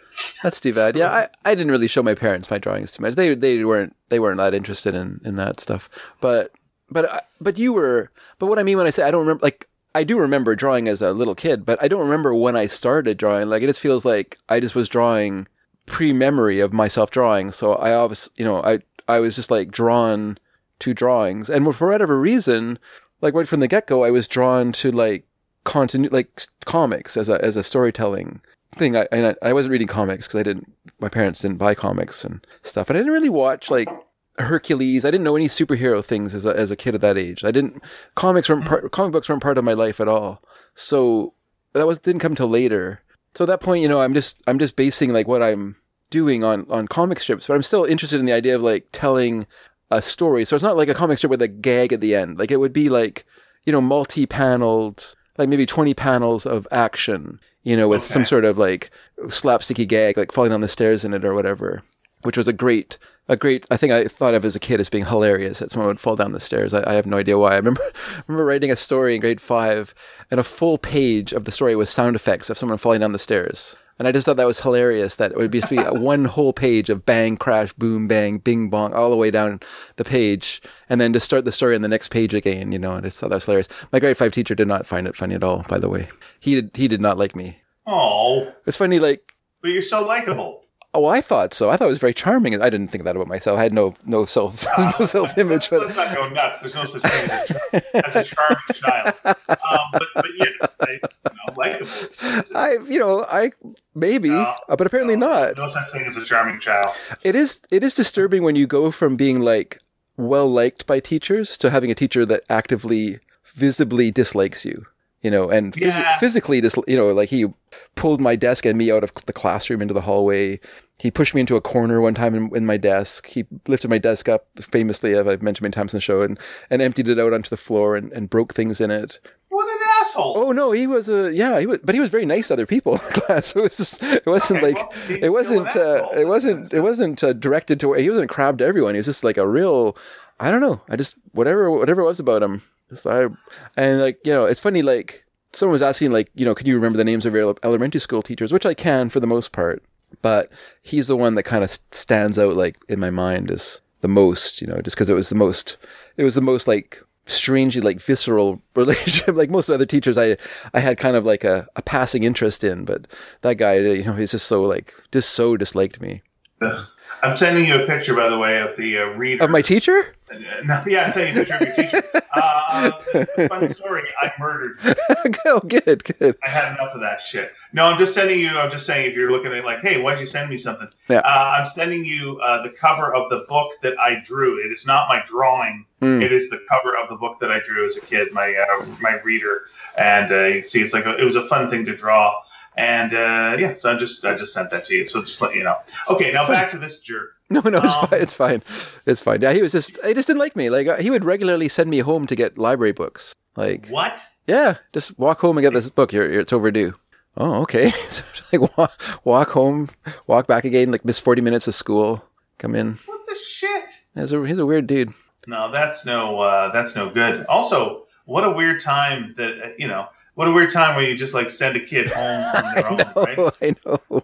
That's too bad. Yeah, I, I didn't really show my parents my drawings too much. They they weren't they weren't that interested in, in that stuff. But but but you were. But what I mean when I say I don't remember, like I do remember drawing as a little kid, but I don't remember when I started drawing. Like it just feels like I just was drawing pre memory of myself drawing. So I obviously you know I I was just like drawn to drawings, and for whatever reason, like right from the get go, I was drawn to like continu like comics as a as a storytelling thing. I and I, I wasn't reading comics because I didn't. My parents didn't buy comics and stuff, and I didn't really watch like Hercules. I didn't know any superhero things as a as a kid at that age. I didn't. Comics weren't mm. part, comic books weren't part of my life at all. So that was didn't come till later. So at that point, you know, I'm just I'm just basing like what I'm doing on on comic strips, but I'm still interested in the idea of like telling a story. So it's not like a comic strip with a gag at the end. Like it would be like you know multi-paneled, like maybe 20 panels of action. You know, with some sort of like slapsticky gag, like falling down the stairs in it or whatever, which was a great, a great. I think I thought of as a kid as being hilarious that someone would fall down the stairs. I, I have no idea why. I remember, I remember writing a story in grade five, and a full page of the story was sound effects of someone falling down the stairs. And I just thought that was hilarious. That it would be, just be one whole page of bang, crash, boom, bang, bing, bong, all the way down the page, and then to start the story on the next page again. You know, and I just thought that was hilarious. My grade five teacher did not find it funny at all. By the way, he did. He did not like me. Oh, It's funny, like but you're so likable. Oh, I thought so. I thought it was very charming. I didn't think that about myself. I had no no self no self image, Let's but not go nuts. There's no such thing as a, as a charming child. Um, but, but yes, I, you know, likable. I you know I maybe, No, uh, but apparently no, not. No such thing as a charming child. It is it is disturbing when you go from being like well liked by teachers to having a teacher that actively visibly dislikes you. You know, and phys- Yeah. physically, dis- you know, like he pulled my desk and me out of the classroom into the hallway. He pushed me into a corner one time in, in my desk. He lifted my desk up, famously, as I've mentioned many times in the show, and, and emptied it out onto the floor and, and broke things in it. What an asshole. Oh no, he was a yeah, he was, but he was very nice to other people in class. So it was just, it wasn't Okay, like well, it wasn't uh, it wasn't it wasn't uh, directed to he wasn't a crab to everyone. He was just like a real I don't know. I just whatever whatever it was about him. Just I and like you know it's funny like someone was asking like you know can you remember the names of your elementary school teachers, which I can for the most part, but he's the one that kind of stands out like in my mind as the most you know just because it was the most it was the most like strangely like visceral relationship like most other teachers i i had kind of like a, a passing interest in but that guy you know he's just so like just so disliked me. I'm sending you a picture, by the way, of the uh, reader. of my teacher yeah, I'm sending you a your teacher. Uh, fun story. I murdered. oh good good I had enough of that shit. No, I'm just sending you. I'm just saying if you're looking at like, hey, why'd you send me something? Yeah. Uh, I'm sending you uh, the cover of the book that I drew. It is not my drawing. Hmm. It is the cover of the book that I drew as a kid. My uh, my reader, and uh, you can see it's like a, it was a fun thing to draw. And uh, yeah, so I just I just sent that to you. So just let you know. Okay, now back to this jerk. no no it's Um, fine it's fine it's fine yeah he was just he just didn't like me like uh, he would regularly send me home to get library books like What? yeah just walk home and get this book you're, you're it's overdue oh okay so like walk, walk home walk back again like miss 40 minutes of school come in What the shit? he's a, he's a weird dude No, that's no uh, that's no good. Also, what a weird time that uh, you know. What a weird time where you just like send a kid home on their own, know, right? I know.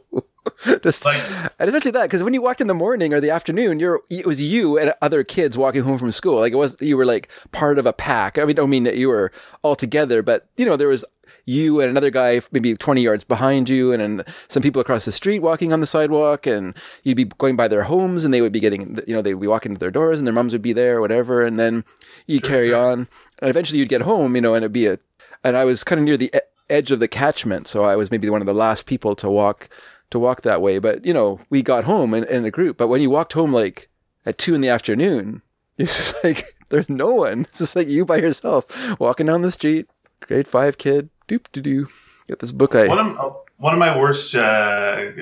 Just Like- and especially that because when you walked in the morning or the afternoon, you're it was you and other kids walking home from school. Like it was you were like part of a pack. I mean, I don't mean that you were all together, but you know there was you and another guy maybe 20 yards behind you and then some people across the street walking on the sidewalk and you'd be going by their homes and they would be getting you know they'd be walking to their doors and their moms would be there or whatever and then you Sure, carry sure. on and eventually you'd get home you know and it'd be a and I was kind of near the e- edge of the catchment so I was maybe one of the last people to walk to walk that way but you know we got home in, in a group but when you walked home like at two in the afternoon it's just like there's no one. It's just like you by yourself walking down the street grade five kid doop doo doo. Get this book I One of one of my worst uh,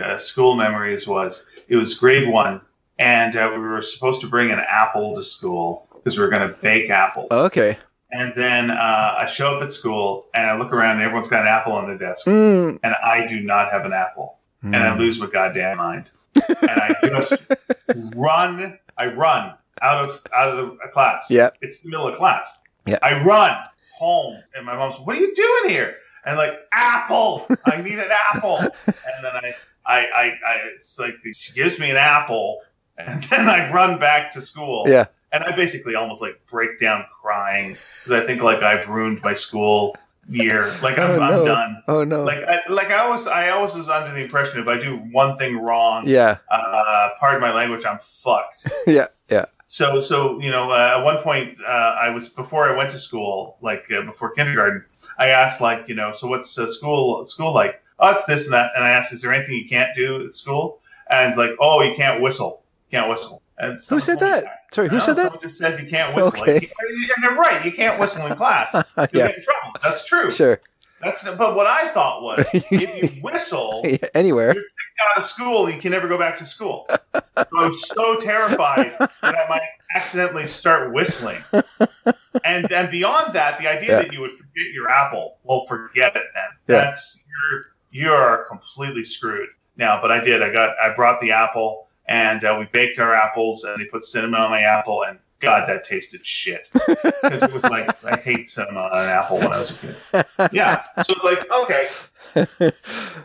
uh, school memories was it was grade one, and uh, we were supposed to bring an apple to school because we were going to bake apples. Oh, okay. And then uh, I show up at school and I look around and everyone's got an apple on their desk, Mm. and I do not have an apple, and I Mm. lose my goddamn mind, and I just run. I run out of out of the class. Yeah. it's the middle of class. Yeah. I run home, and my mom's, "What are you doing here?" And like, "Apple. I need an apple." And then I, I, I, I, it's like she gives me an apple, and then I run back to school. Yeah. And I basically almost like break down crying because I think like I've ruined my school year. Like I'm, Oh, I'm done. Oh no. Like I, like I always I always was under the impression if I do one thing wrong, yeah. uh, pardon my language, I'm fucked. Yeah. Yeah. So so you know uh, at one point uh, I was before I went to school, like uh, before kindergarten, I asked like you know so what's uh, school school like? Oh, it's this and that. And I asked, is there anything you can't do at school? And it's like, oh, you can't whistle. Can't whistle. Who said that? Sorry, who said that? Just said you can't whistle. Okay. Like, and they're right. You can't whistle in class. You'll yeah. get in trouble. That's true. Sure. That's but what I thought was if you whistle Yeah, Anywhere. out of school, you can never go back to school. So I was so terrified that I might accidentally start whistling. And then beyond that, the idea Yeah. that you would forget your apple, well, forget it then. Yeah. That's you're you're completely screwed now. But I did. I got I brought the apple and uh, we baked our apples and they put cinnamon on my apple and God, that tasted shit. Because it was like I hate cinnamon on an apple when I was a kid. Yeah, so it's like okay,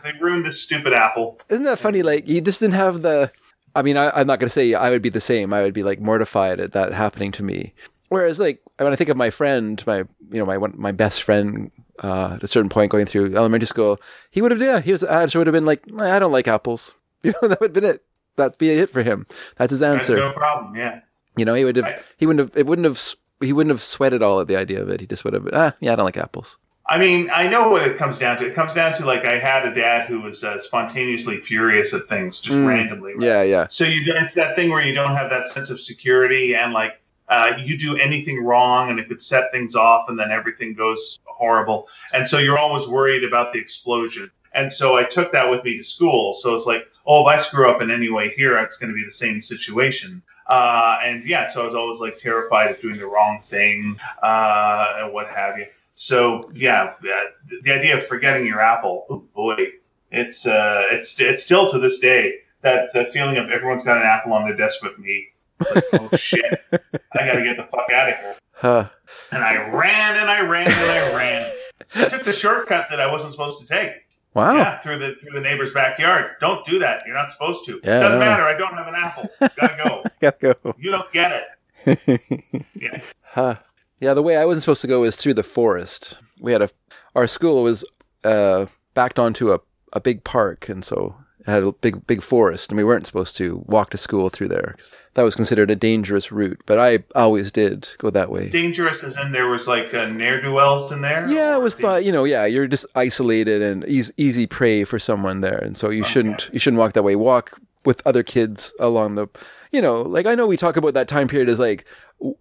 they ruined this stupid apple. Isn't that funny? Like you just didn't have the. I mean, I, I'm not going to say I would be the same. I would be like mortified at that happening to me. Whereas, like when I think of my friend, my you know my one, my best friend, uh, at a certain point going through elementary school, he would have yeah he was answer would have been like I don't like apples. You know that would have been it. That'd be it for him. That's his That's answer. no problem. Yeah. You know, he would have Right. he wouldn't have it wouldn't have he wouldn't have sweated all at the idea of it. He just would have ah yeah I don't like apples. I mean, I know what it comes down to. It comes down to like I had a dad who was uh, spontaneously furious at things just Mm. randomly. right? Yeah yeah So you it's that thing where you don't have that sense of security and like uh, you do anything wrong and it could set things off and then everything goes horrible. And so you're always worried about the explosion. And so I took that with me to school. So it's like, oh, if I screw up in any way here, it's going to be the same situation. Uh, and yeah, so I was always like terrified of doing the wrong thing uh, and what have you. So yeah, uh, the idea of forgetting your apple, oh boy, it's uh, it's it's still to this day that the feeling of everyone's got an apple on their desk with me. Like, oh shit, I got to get the fuck out of here. huh. And I ran and I ran and I ran. I took the shortcut that I wasn't supposed to take. Wow Yeah, through the through the neighbor's backyard. Don't do that. You're not supposed to. Yeah, Doesn't no. matter. I don't have an apple. Gotta go. gotta go. You don't get it. Yeah. Huh. Yeah, the way I wasn't supposed to go was through the forest. We had a our school was uh, backed onto a, a big park, and so had a big big forest, and we weren't supposed to walk to school through there because that was considered a dangerous route, but I always did go that way. Dangerous as in there was like uh, ne'er do wells in there. Yeah, it was thought, you know, yeah, you're just isolated and easy, easy prey for someone there, and so you shouldn't you shouldn't walk that way. Walk with other kids along the, you know, like I know we talk about that time period as like,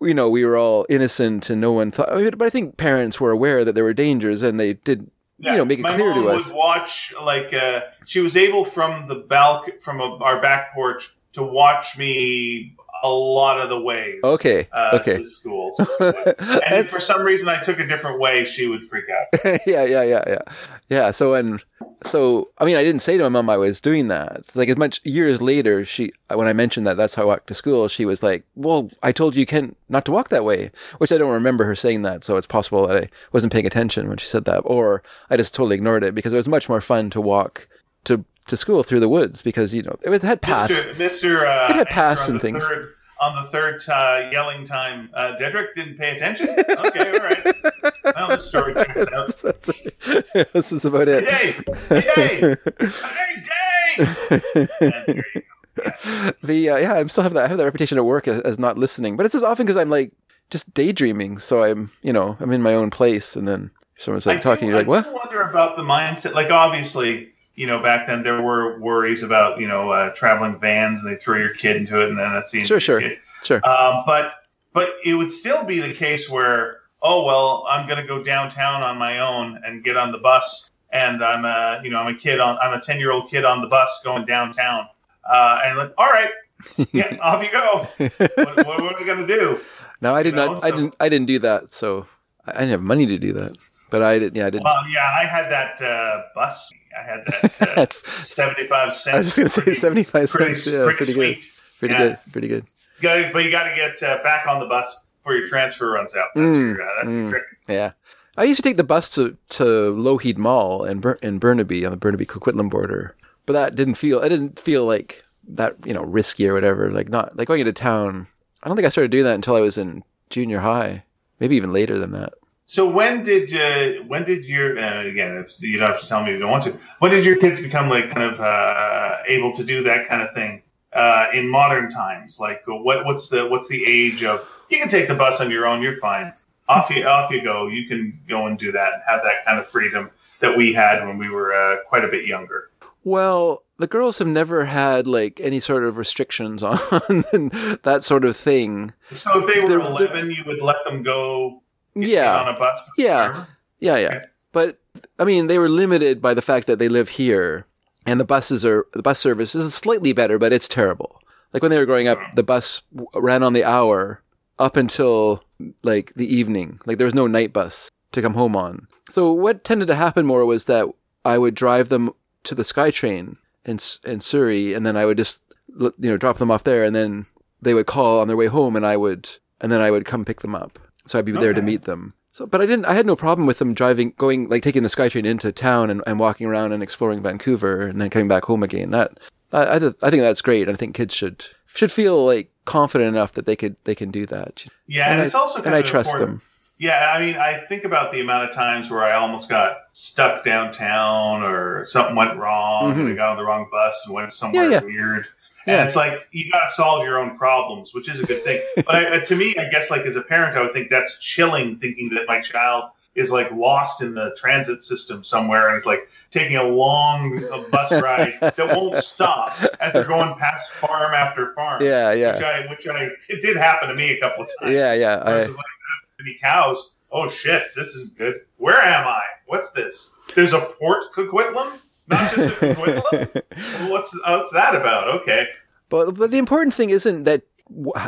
you know, we were all innocent and no one thought, but I think parents were aware that there were dangers and they did, you know, make it my clear mom to us. would watch like uh, she was able from the balcony from a, our back porch to watch me a lot of the ways Okay, uh, okay. to school. And if for some reason I took a different way, she would freak out. yeah, yeah, yeah, yeah, yeah. So when, so I mean, I didn't say to my mom I was doing that. Like as much years later, she when I mentioned that that's how I walked to school, she was like, "Well, I told you can't not to walk that way," which I don't remember her saying that. So it's possible that I wasn't paying attention when she said that, or I just totally ignored it because it was much more fun to walk to to school through the woods because you know it was, had. Mr. Mr. Uh, It had paths and things. Third, on the third uh, yelling time, uh, Dedrick didn't pay attention. Okay, all right. Well, this story checks out. this is about it. Hey, hey, hey, hey! the uh, yeah, I'm still have that I have that reputation at work as, as not listening, but it's as often because I'm like just daydreaming. So I'm you know I'm in my own place, and then someone's like I talking, do, you're like, I what? do wonder about the mindset. Like, obviously, you know, back then there were worries about you know uh, traveling vans, and they throw your kid into it, and then that's the end Sure, of sure. kid. Sure. Um, but but it would still be the case where oh well, I'm going to go downtown on my own and get on the bus, and I'm a you know I'm a kid on I'm a ten year old kid on the bus going downtown, uh, and like all right, yeah, off you go. What, what, what are we going to do? No, I did you know, not. I didn't. I didn't do that. So I, I didn't have money to do that. But I did. Yeah, I did. Well, yeah, I had that uh, bus. I had that. Uh, 75 cents. I was just gonna say Pretty- seventy-five pretty, cents. Yeah, pretty, pretty, sweet. good. Pretty Yeah. good. Pretty good. You gotta, but you got to get uh, back on the bus before your transfer runs out. That's Mm, your, uh, that's mm. your trick. Yeah. I used to take the bus to, to Lougheed Mall in, Bur- in Burnaby on the Burnaby Coquitlam border, but that didn't feel. I didn't feel like that. You know, risky or whatever. Like not like going into town. I don't think I started doing that until I was in junior high, maybe even later than that. So when did uh, when did your uh, again? If you don't have to tell me if you don't want to. When did your kids become like kind of uh, able to do that kind of thing uh, in modern times? Like what what's the what's the age of? You can take the bus on your own. You're fine. Off you off you go. You can go and do that and have that kind of freedom that we had when we were uh, quite a bit younger. Well, the girls have never had like any sort of restrictions on that sort of thing. So if they were They're- they're- 11, you would let them go on Yeah, a bus. Yeah. yeah, yeah. Okay. But I mean, they were limited by the fact that they live here, and the buses are the bus service is slightly better, but it's terrible. Like when they were growing up, mm-hmm. the bus w- ran on the hour up until like the evening. Like there was no night bus to come home on. So what tended to happen more was that I would drive them to the SkyTrain in in Surrey, and then I would just you know drop them off there, and then they would call on their way home, and I would and then I would come pick them up. So I'd be there to meet them. So, but I didn't. I had no problem with them driving, going like taking the SkyTrain into town and, and walking around and exploring Vancouver, and then coming back home again. That I I, th- I think that's great. I think kids should should feel like confident enough that they could they can do that. Yeah, And and, I- it's also kind and I trust important. them. Yeah, I mean, I think about the amount of times where I almost got stuck downtown or something went wrong and Mhm. I got on the wrong bus and went somewhere Yeah, yeah. weird. And Yeah. it's like you got to solve your own problems, which is a good thing. but I, uh, to me, I guess like as a parent, I would think that's chilling, thinking that my child is like lost in the transit system somewhere and is like taking a long bus ride that won't stop as they're going past farm after farm. Yeah, Which yeah, I, which I, it did happen to me a couple of times. yeah, yeah. I, Versus like that's many cows. Oh shit, this is good. Where am I? What's this? There's a Port Coquitlam, not just a what's what's that about? Okay. But but the important thing isn't that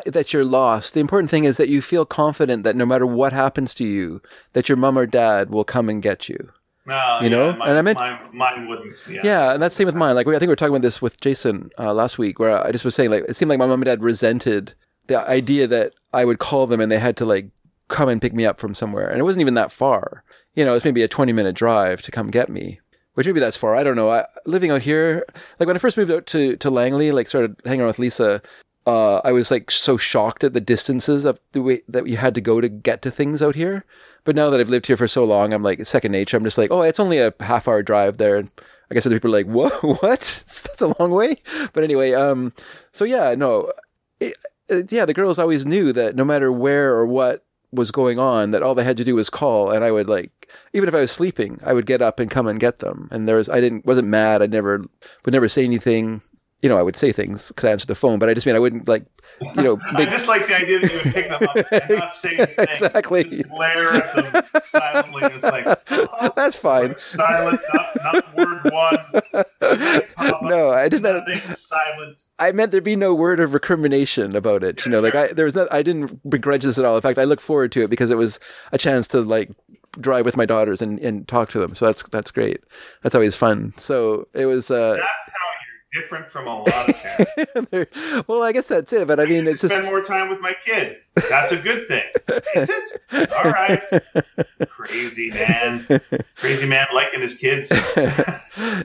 that you're lost. The important thing is that you feel confident that no matter what happens to you, that your mom or dad will come and get you. No, You know? mine, And I meant- mine, mine wouldn't. Yeah. Yeah, and that's the same with mine. Like we, I think we were talking about this with Jason uh, last week, where I just was saying like it seemed like my mom and dad resented the idea that I would call them and they had to like come and pick me up from somewhere, and it wasn't even that far. You know, it's maybe a twenty minute drive to come get me, which maybe that's far. I don't know. I, living out here, like when I first moved out to to Langley, like started hanging around with Lisa. Uh, I was like so shocked at the distances of the way that you had to go to get to things out here. But now that I've lived here for so long, I'm like second nature. I'm just like, oh, it's only a half hour drive there. And I guess other people are like, what? What? That's a long way. But anyway, um, so yeah, no, it, it- yeah, the girls always knew that no matter where or what was going on, that all they had to do was call, and I would like, even if I was sleeping, I would get up and come and get them. And there was, I didn't, wasn't mad. I never would never say anything. You know, I would say things because I answered the phone, but I just mean I wouldn't like, you know, I just like the idea that you would pick them up and not say anything. Exactly. Just glare at them silently. It's like oh, that's fine. silent, not, not word one. no, I just meant silent. I meant there'd be no word of recrimination about it. You know, like I there was not I didn't begrudge this at all. In fact, I look forward to it because it was a chance to like drive with my daughters and, and talk to them. So that's that's great. That's always fun. So it was uh That's how different from a lot of parents. well, I guess that's it. But I mean, it's spend just more time with my kid. That's a good thing. Is it? All right. Crazy man. Crazy man liking his kids.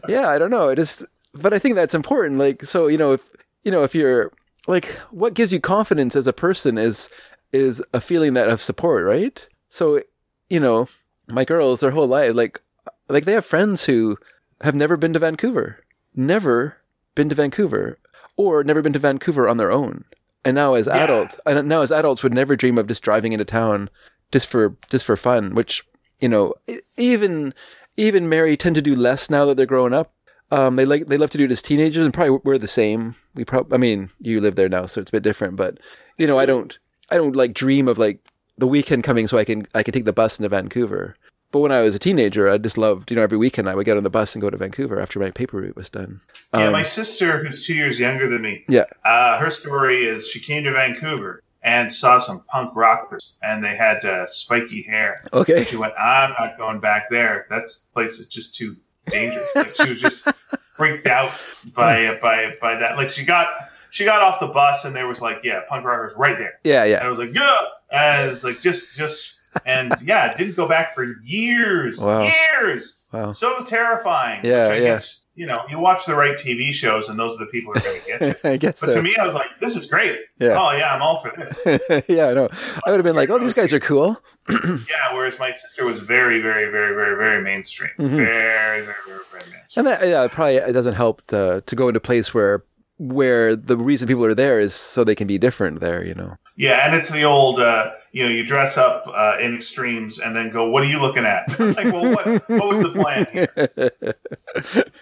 yeah, I don't know. It is, but I think that's important. Like, so you know, if you know, if you're like what gives you confidence as a person is is a feeling that of support, right? So, you know, my girls their whole life like like they have friends who have never been to Vancouver. Never been to Vancouver or never been to Vancouver on their own. And now as Yeah. adults, and now as adults would never dream of just driving into town just for just for fun, which, you know, even even Mary tend to do less now that they're growing up. Um, they like they love to do it as teenagers, and probably we're the same. We probably, I mean, you live there now, so it's a bit different. But you know, I don't, I don't like dream of like the weekend coming so I can I can take the bus into Vancouver. But when I was a teenager, I just loved, you know, every weekend I would get on the bus and go to Vancouver after my paper route was done. Yeah, Um, my sister, who's two years younger than me, yeah, uh, her story is she came to Vancouver and saw some punk rockers, and they had uh, spiky hair. okay, She went, "I'm not going back there. That place is just too dangerous." Like she was just freaked out by by by that. Like she got she got off the bus, and there was like, yeah, punk rockers right there. yeah, yeah. And yeah, I was like, yeah, and it's like just just and yeah, it didn't go back for years, Wow. years. wow, So terrifying. Yeah, yeah. Guess, you know, you watch the right TV shows, and those are the people who are going to get you. I guess But to me, I was like, this is great. Yeah. Oh yeah, I'm all for this. yeah, I know. I would have been like, oh, these guys are cool. yeah. Whereas my sister was very, very, very, very, very mainstream. Mhm. Very, very, very, very mainstream. And that, yeah, probably it doesn't help to to go into a place where where the reason people are there is so they can be different there, you know. Yeah, and it's the old, uh, you know, you dress up uh, in extremes and then go, "What are you looking at?" It's like, well, what, what was the plan here?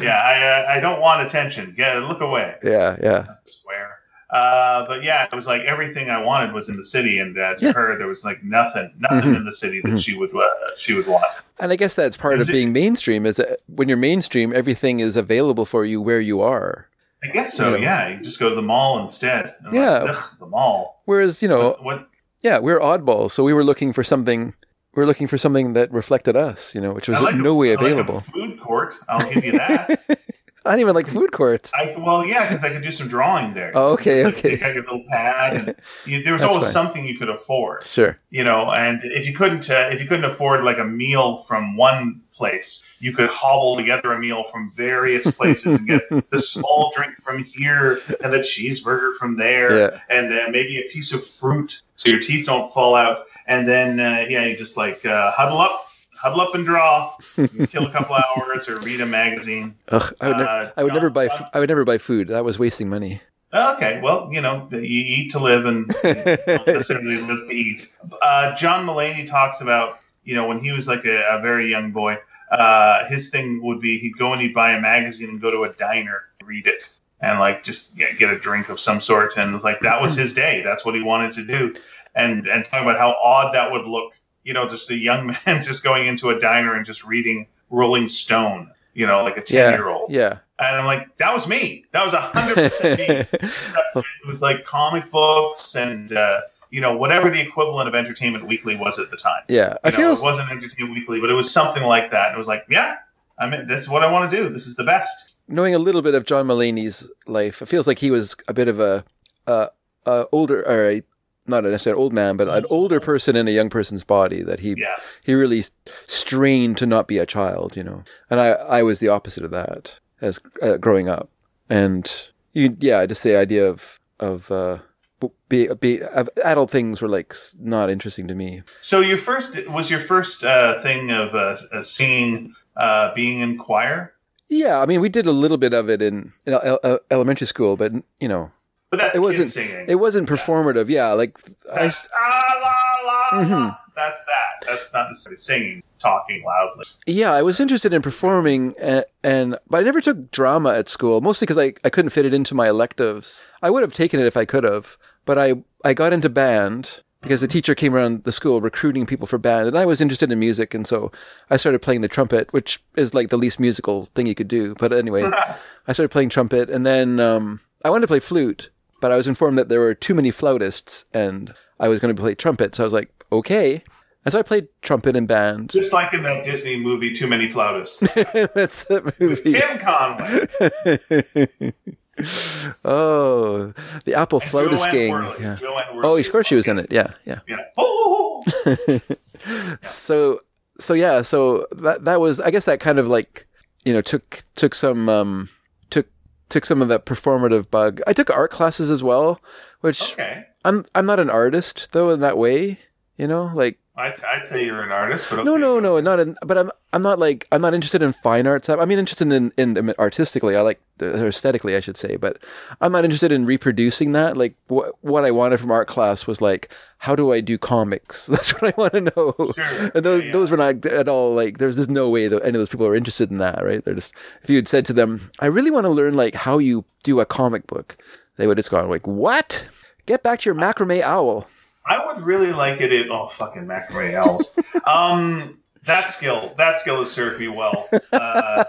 Yeah, I, uh, I don't want attention. Get look away. yeah, yeah. Swear. Uh, but yeah, it was like everything I wanted was in the city, and uh, to Yeah. her, there was like nothing, nothing Mhm. in the city that Mhm. she would uh, she would want. And I guess that's part of it- being mainstream is that when you're mainstream, everything is available for you where you are. I guess so. You know. Yeah, you just go to the mall instead. Yeah. like, "Ugh, the mall. Whereas, you know, What, what? yeah, we're oddballs, so we were looking for something We're looking for something that reflected us, you know, which was like no a- way I like available. food court. I'll give you that. I don't even like food courts. I well, yeah, because I could do some drawing there. Oh, okay, Like, okay. Your little pad, and you, there was always fine. something you could afford. Sure. you know and if you couldn't uh, if you couldn't afford like a meal from one place you could hobble together a meal from various places and get the small drink from here and the cheeseburger from there Yeah. and uh, maybe a piece of fruit so your teeth don't fall out and then uh, yeah you just like uh, huddle up huddle up and draw kill a couple hours or read a magazine Ugh, I would, ne- Uh, I would never buy. f- I would never buy food. That was wasting money. Okay, well, you know, you eat to live and don't necessarily live to eat. Uh, John Mulaney talks about, you know, when he was like a, a very young boy, uh, his thing would be he'd go and he'd buy a magazine and go to a diner, read it, and like just get, get a drink of some sort. And like that was his day. That's what he wanted to do. And and talking about how odd that would look, you know, just a young man just going into a diner and just reading Rolling Stone, you know, like a ten Yeah. year old. Yeah. And I'm like, that was me. That was a hundred percent me it was like comic books and uh, you know whatever the equivalent of Entertainment Weekly was at the time. yeah. I You know, feel. it wasn't Entertainment Weekly, but it was something like that. It was like, yeah, I mean, that's what I want to do. This is the best. knowing a little bit of John Mulaney's life, it feels like he was a bit of a, a, a older or a not necessarily an old man, but an older person in a young person's body. That he Yeah, he really strained to not be a child, you know. And I I was the opposite of that as uh, growing up, and you yeah, just the idea of of uh, be, be of adult things were like not interesting to me. So your first was your first uh, thing of uh, uh, singing, uh, being in choir, Yeah, I mean, we did a little bit of it in, in el- el- elementary school, but you know, but that's It wasn't- singing. it wasn't performative. Yeah, like I, That's, ah, la, la, la. Mhm. That's that. That's not necessarily singing, talking loudly. Yeah, I was interested in performing, and, and but I never took drama at school, mostly because I, I couldn't fit it into my electives. I would have taken it if I could have, but I I got into band because the teacher came around the school recruiting people for band, and I was interested in music, and so I started playing the trumpet, which is like the least musical thing you could do. But anyway, I started playing trumpet, and then um, I wanted to play flute, but I was informed that there were too many flautists, and I was going to play trumpet, so I was like, okay. And so I played trumpet in band. Just like in that Disney movie, Too Many Flautists. That's the movie. Tim Conway. oh, the Apple Flautist gang. Yeah. Oh, of course she was in it. Yeah, yeah. Yeah. Oh, So, so yeah, so that that was, I guess, that kind of like, you know, took took some um took some of that performative bug. I took art classes as well, which Okay. I'm I'm not an artist though in that way. You know, like I'd, I'd say you're an artist, but no, okay. no, no, not in. But I'm I'm not like I'm not interested in fine arts. I mean, interested in in, artistically. I like or aesthetically, I should say. But I'm not interested in reproducing that. Like what what I wanted from art class was like, how do I do comics? That's what I want to know. Sure. And those Yeah, yeah. those were not at all like. There's just no way that any of those people are interested in that, right? They're just if you had said to them, I really want to learn like how you do a comic book, they would have just gone like, what? Get back to your macrame owl. I would really like it if oh fucking macrame owls. um, that skill, that skill has served me well. Uh,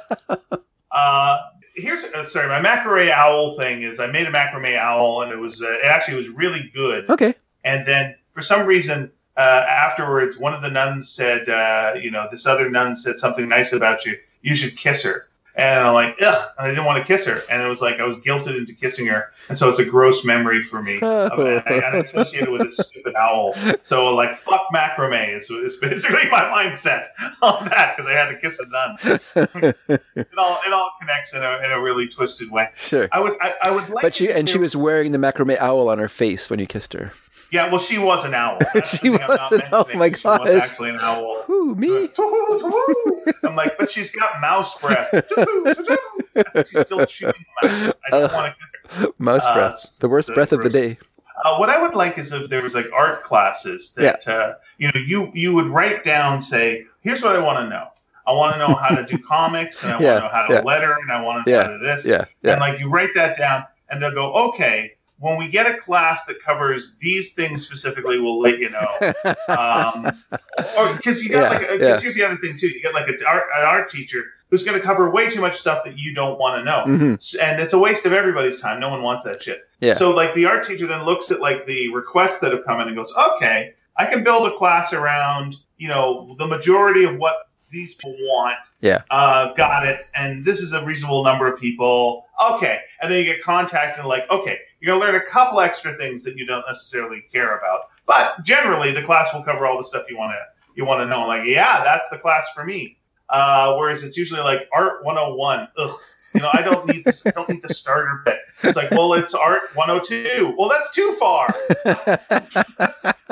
uh, here's uh, sorry, my macrame owl thing is I made a macrame owl and it was uh, it actually was really good. Okay. And then for some reason uh, afterwards, one of the nuns said, uh, you know, this other nun said something nice about you. You should kiss her. And I'm like, ugh, and I didn't want to kiss her. And it was like I was guilted into kissing her. And so it's a gross memory for me. I, I associate it with a stupid owl. So, like, fuck macrame is, is basically my mindset on that because I had to kiss a nun. It all, it all connects in a, in a really twisted way. Sure. I would, I, I would like But she and she was wearing the macrame owl on her face when you kissed her. Yeah, well, she was an owl. She I'm not was an- owl. oh my She was gosh. actually an owl. Who me? I'm like, but she's got mouse breath. she's still chewing mouse. I Ugh. want to kiss. Mouse Uh, breath. The worst the breath of the day. Uh, what I would like is if there was like art classes that uh, you know you you would write down, say, here's what I want to know. I want to know how to do comics, and I Yeah, want to know how to yeah. letter, and I want to know Yeah, how to do this. Yeah, yeah. And like you write that down, and they'll go, okay. When we get a class that covers these things specifically, we'll let you know. um, or because you got Yeah, like because yeah. here's the other thing too. You get like a an art teacher who's going to cover way too much stuff that you don't want to know hmm and it's a waste of everybody's time. No one wants that shit. Yeah. so like the art teacher then looks at like the requests that have come in and goes okay i can build a class around you know the majority of what these people want. Yeah. uh, got it. And this is a reasonable number of people. Okay. And then you get contacted like okay you're going to learn a couple extra things that you don't necessarily care about. But generally the class will cover all the stuff you want to you want to know. Like yeah that's the class for me. Uh, whereas it's usually like art 101 ugh. You know i don't need this i don't need the starter bit it's like well it's art 102 well that's too far.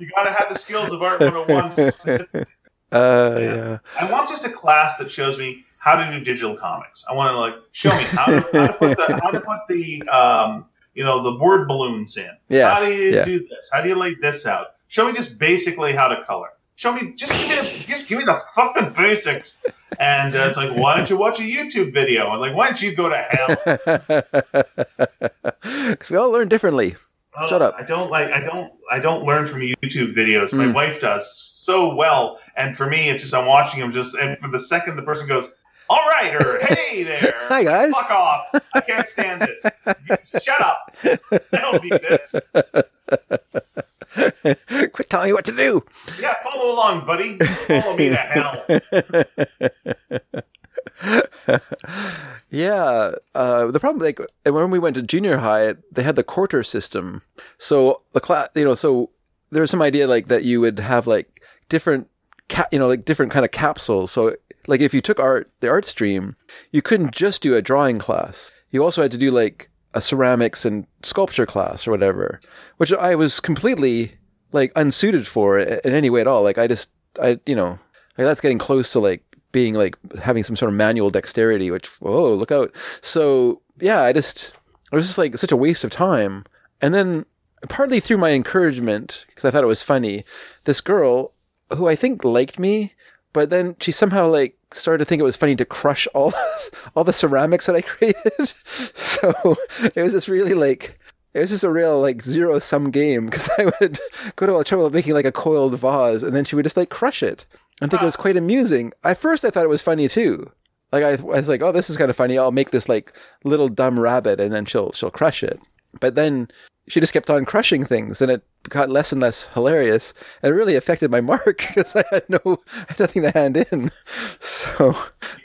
You got to have the skills of art 101 specifically. uh, Yeah. yeah. I want just a class that shows me how to do digital comics. I want to like show me how to, how to put the how to put the um, you know the word balloons in. Yeah, How do you yeah. do this? How do you lay this out? Show me just basically how to color. Show me just give me the, just give me the fucking basics. And uh, it's like, why don't you watch a YouTube video? And like, why don't you go to hell? Because we all learn differently. Oh, Shut up. I don't like. I don't. I don't learn from YouTube videos. My Mm. wife does so well, and for me, it's just I'm watching them. Just and for the second the person goes, "All right," or "Hey there," Hi guys. fuck off. I can't stand this. Shut up. I don't need this. Quit telling me what to do. Yeah, follow along, buddy. Follow me to hell. Yeah, uh, the problem, like when we went to junior high, they had the quarter system. So the class, you know, so there was some idea like that you would have like different, ca- you know, like different kind of capsules. So like if you took art, the art stream, you couldn't just do a drawing class. You also had to do like a ceramics and sculpture class or whatever, which I was completely like unsuited for in any way at all. Like I just, I, you know, like that's getting close to like being like having some sort of manual dexterity, which, whoa, look out. So yeah, I just, it was just like such a waste of time. And then partly through my encouragement, because I thought it was funny, this girl who I think liked me, but then she somehow like started to think it was funny to crush all this, all the ceramics that I created. So it was just really like it was just a real like zero sum game because I would go to all the trouble of making like a coiled vase and then she would just like crush it and think it was quite amusing. At first, I thought it was funny too. Like I, I was like, oh, this is kind of funny. I'll make this like little dumb rabbit and then she'll she'll crush it. But then she just kept on crushing things and it got less and less hilarious and it really affected my mark because I had no I had nothing to hand in. So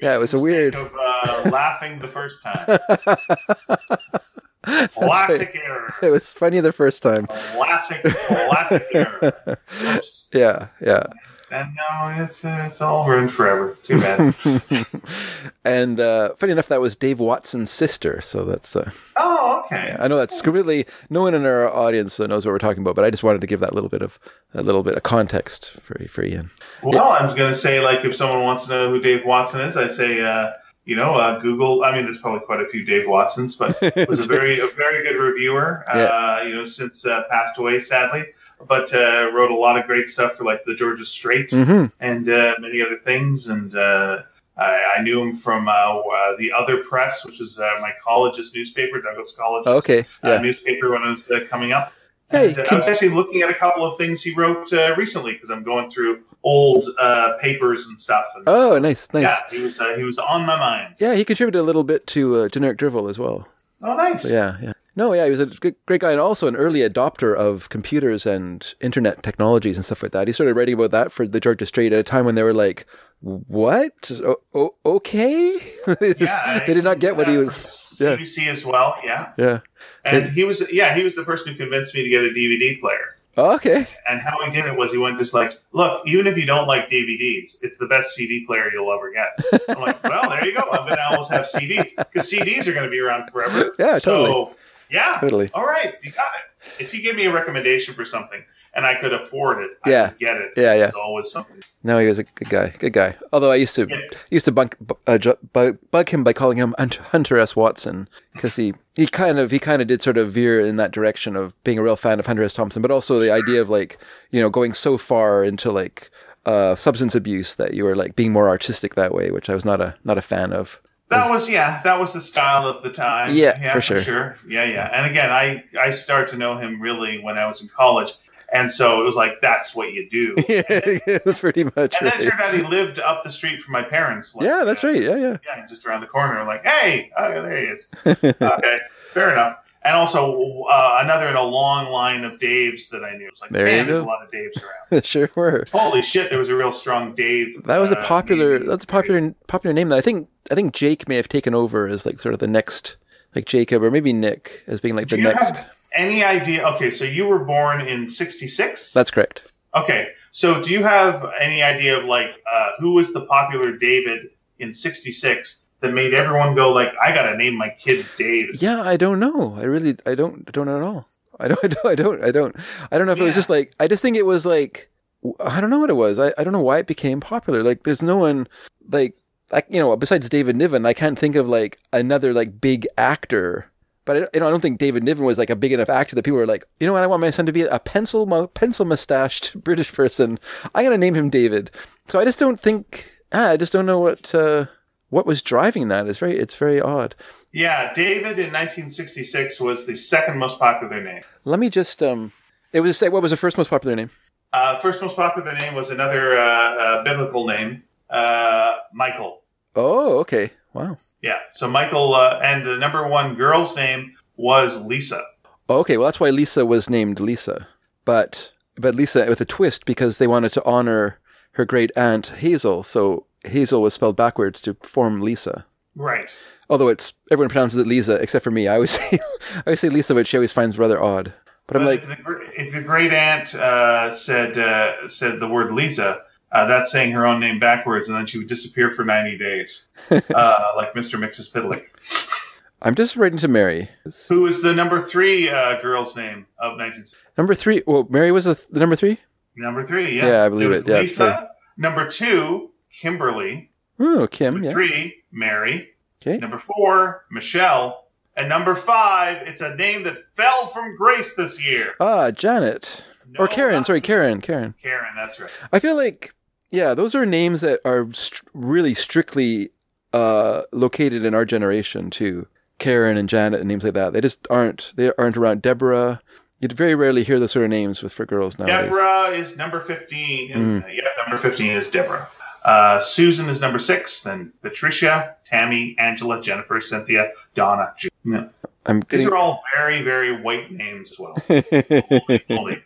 yeah, it was a weird. Of, uh, laughing the first time. Classic right. error. It was funny the first time. Classic, classic error. Oops. Yeah, yeah. And no, it's uh, it's all ruined forever. Too bad. and uh, funny enough, that was Dave Watson's sister. So that's. Uh, oh, okay. I know that's completely no one in our audience knows what we're talking about, but I just wanted to give that little bit of a little bit of context for for Ian. Well, I'm going to say like if someone wants to know who Dave Watson is, I say. Uh, you know, uh, Google. I mean, there's probably quite a few Dave Watsons, but was a very a very good reviewer. Yeah. Uh, you know, since uh, passed away sadly, but uh, wrote a lot of great stuff for like the Georgia Straight hmm and uh, many other things. And uh, I, I knew him from uh, uh, the Other Press, which is uh, my college's newspaper, Douglas College Okay. uh, Yeah. newspaper when I was uh, coming up. Hey, And, uh, I was actually looking at a couple of things he wrote uh, recently because I'm going through old uh, papers and stuff. And, Oh, nice, nice. yeah, he was uh, he was on my mind. Yeah, he contributed a little bit to uh, generic drivel as well. Oh, nice. So yeah, yeah. No, yeah, he was a great guy and also an early adopter of computers and internet technologies and stuff like that. He started writing about that for the Georgia Straight at a time when they were like, "What? O- o- okay." they, just- Yeah, they did not get what he uh, was. yeah. CBC as well. Yeah, Yeah. and It- he was yeah he was the person who convinced me to get a DVD player. Oh, okay. And how he did it was he went just like, look, even if you don't like DVDs, it's the best CD player you'll ever get. I'm like, well, there you go. I'm gonna almost have CDs because CDs are gonna be around forever. Yeah, so, totally. Yeah. Totally. All right, you got it. If you give me a recommendation for something and I could afford it, I Yeah. could get it. Yeah, yeah. It's always something. No, he was a good guy. Good guy. Although I used to Yeah. used to bunk, uh, bug, bug him by calling him Hunter S. Watson because he, he kind of he kind of did sort of veer in that direction of being a real fan of Hunter S. Thompson, but also the idea of like you know going so far into like uh, substance abuse that you were like being more artistic that way, which I was not a not a fan of. That was yeah, that was the style of the time. Yeah, for sure. Yeah, yeah. And again, I I started to know him really when I was in college, and so it was like that's what you do. yeah, that's pretty much And then it right. turned out he lived up the street from my parents. like, Yeah, that's uh, right. Yeah, yeah. Yeah, just around the corner. Like, hey, oh, there he is. okay, fair enough. And also uh, another in a long line of Daves that I knew. It's like, There man, there's go. a lot of Daves around. sure were. Holy shit, there was a real strong Dave. That was a uh, popular. That's a popular popular name that I think I think Jake may have taken over as like sort of the next like Jacob or maybe Nick as being like Do the you next. any idea? Okay, so you were born in '66. That's correct. Okay, so do you have any idea of like uh, who was the popular David in '66 that made everyone go like, I gotta name my kid Dave? Yeah, I don't know. I really I don't I don't know at all. I don't I don't I don't I don't I don't know if it was just like I just think it was like I don't know what it was. I, I don't know why it became popular. Like there's no one like I, you know besides David Niven, I can't think of like another like big actor. But I, you know, I don't think David Niven was like a big enough actor that people were like, you know what, I want my son to be a pencil pencil mustached British person. I'm gonna name him David. So I just don't think. Ah, I just don't know what uh, what was driving that. It's very it's very odd. Yeah, David in 1966 was the second most popular name. Let me just um. It was say what was the first most popular name? Uh, first most popular name was another uh, uh, biblical name, uh, Michael. Oh, okay. Wow. Yeah, so Michael, uh, and the number one girl's name was Lisa. Okay, well that's why Lisa was named Lisa, but but Lisa with a twist because they wanted to honor her great aunt Hazel, so Hazel was spelled backwards to form Lisa. Right. Although it's everyone pronounces it Lisa except for me. I always say I always say Lisa, which she always finds rather odd. But I'm like, if the, if your great aunt uh, said uh, said the word Lisa, uh, that's saying her own name backwards, and then she would disappear for 90 days, uh, like Mr. Mxyzptlk. I'm just writing to Mary. Who was the number three uh, girl's name of 19? Number three. Well, Mary was the, the number three. Number three, yeah. Yeah, I believe it. Yeah, Lisa. Number two, Kimberly. Oh, Kim. Number Yeah. three, Mary. Okay. Number four, Michelle. And number five, it's a name that fell from grace this year. Ah, Janet No, or Karen. Sorry, Karen. Karen. Karen, that's right. I feel like, yeah, those are names that are st- really strictly uh, located in our generation too. Karen and Janet and names like that. They just aren't. They aren't around. Deborah. You'd very rarely hear those sort of names with for girls nowadays. Deborah is number 15. Mm. Yeah, number 15 is Deborah. Uh, Susan is number six. Then Patricia, Tammy, Angela, Jennifer, Cynthia, Donna. Ju- Yeah. I'm These are all very, very white names as well. Holy.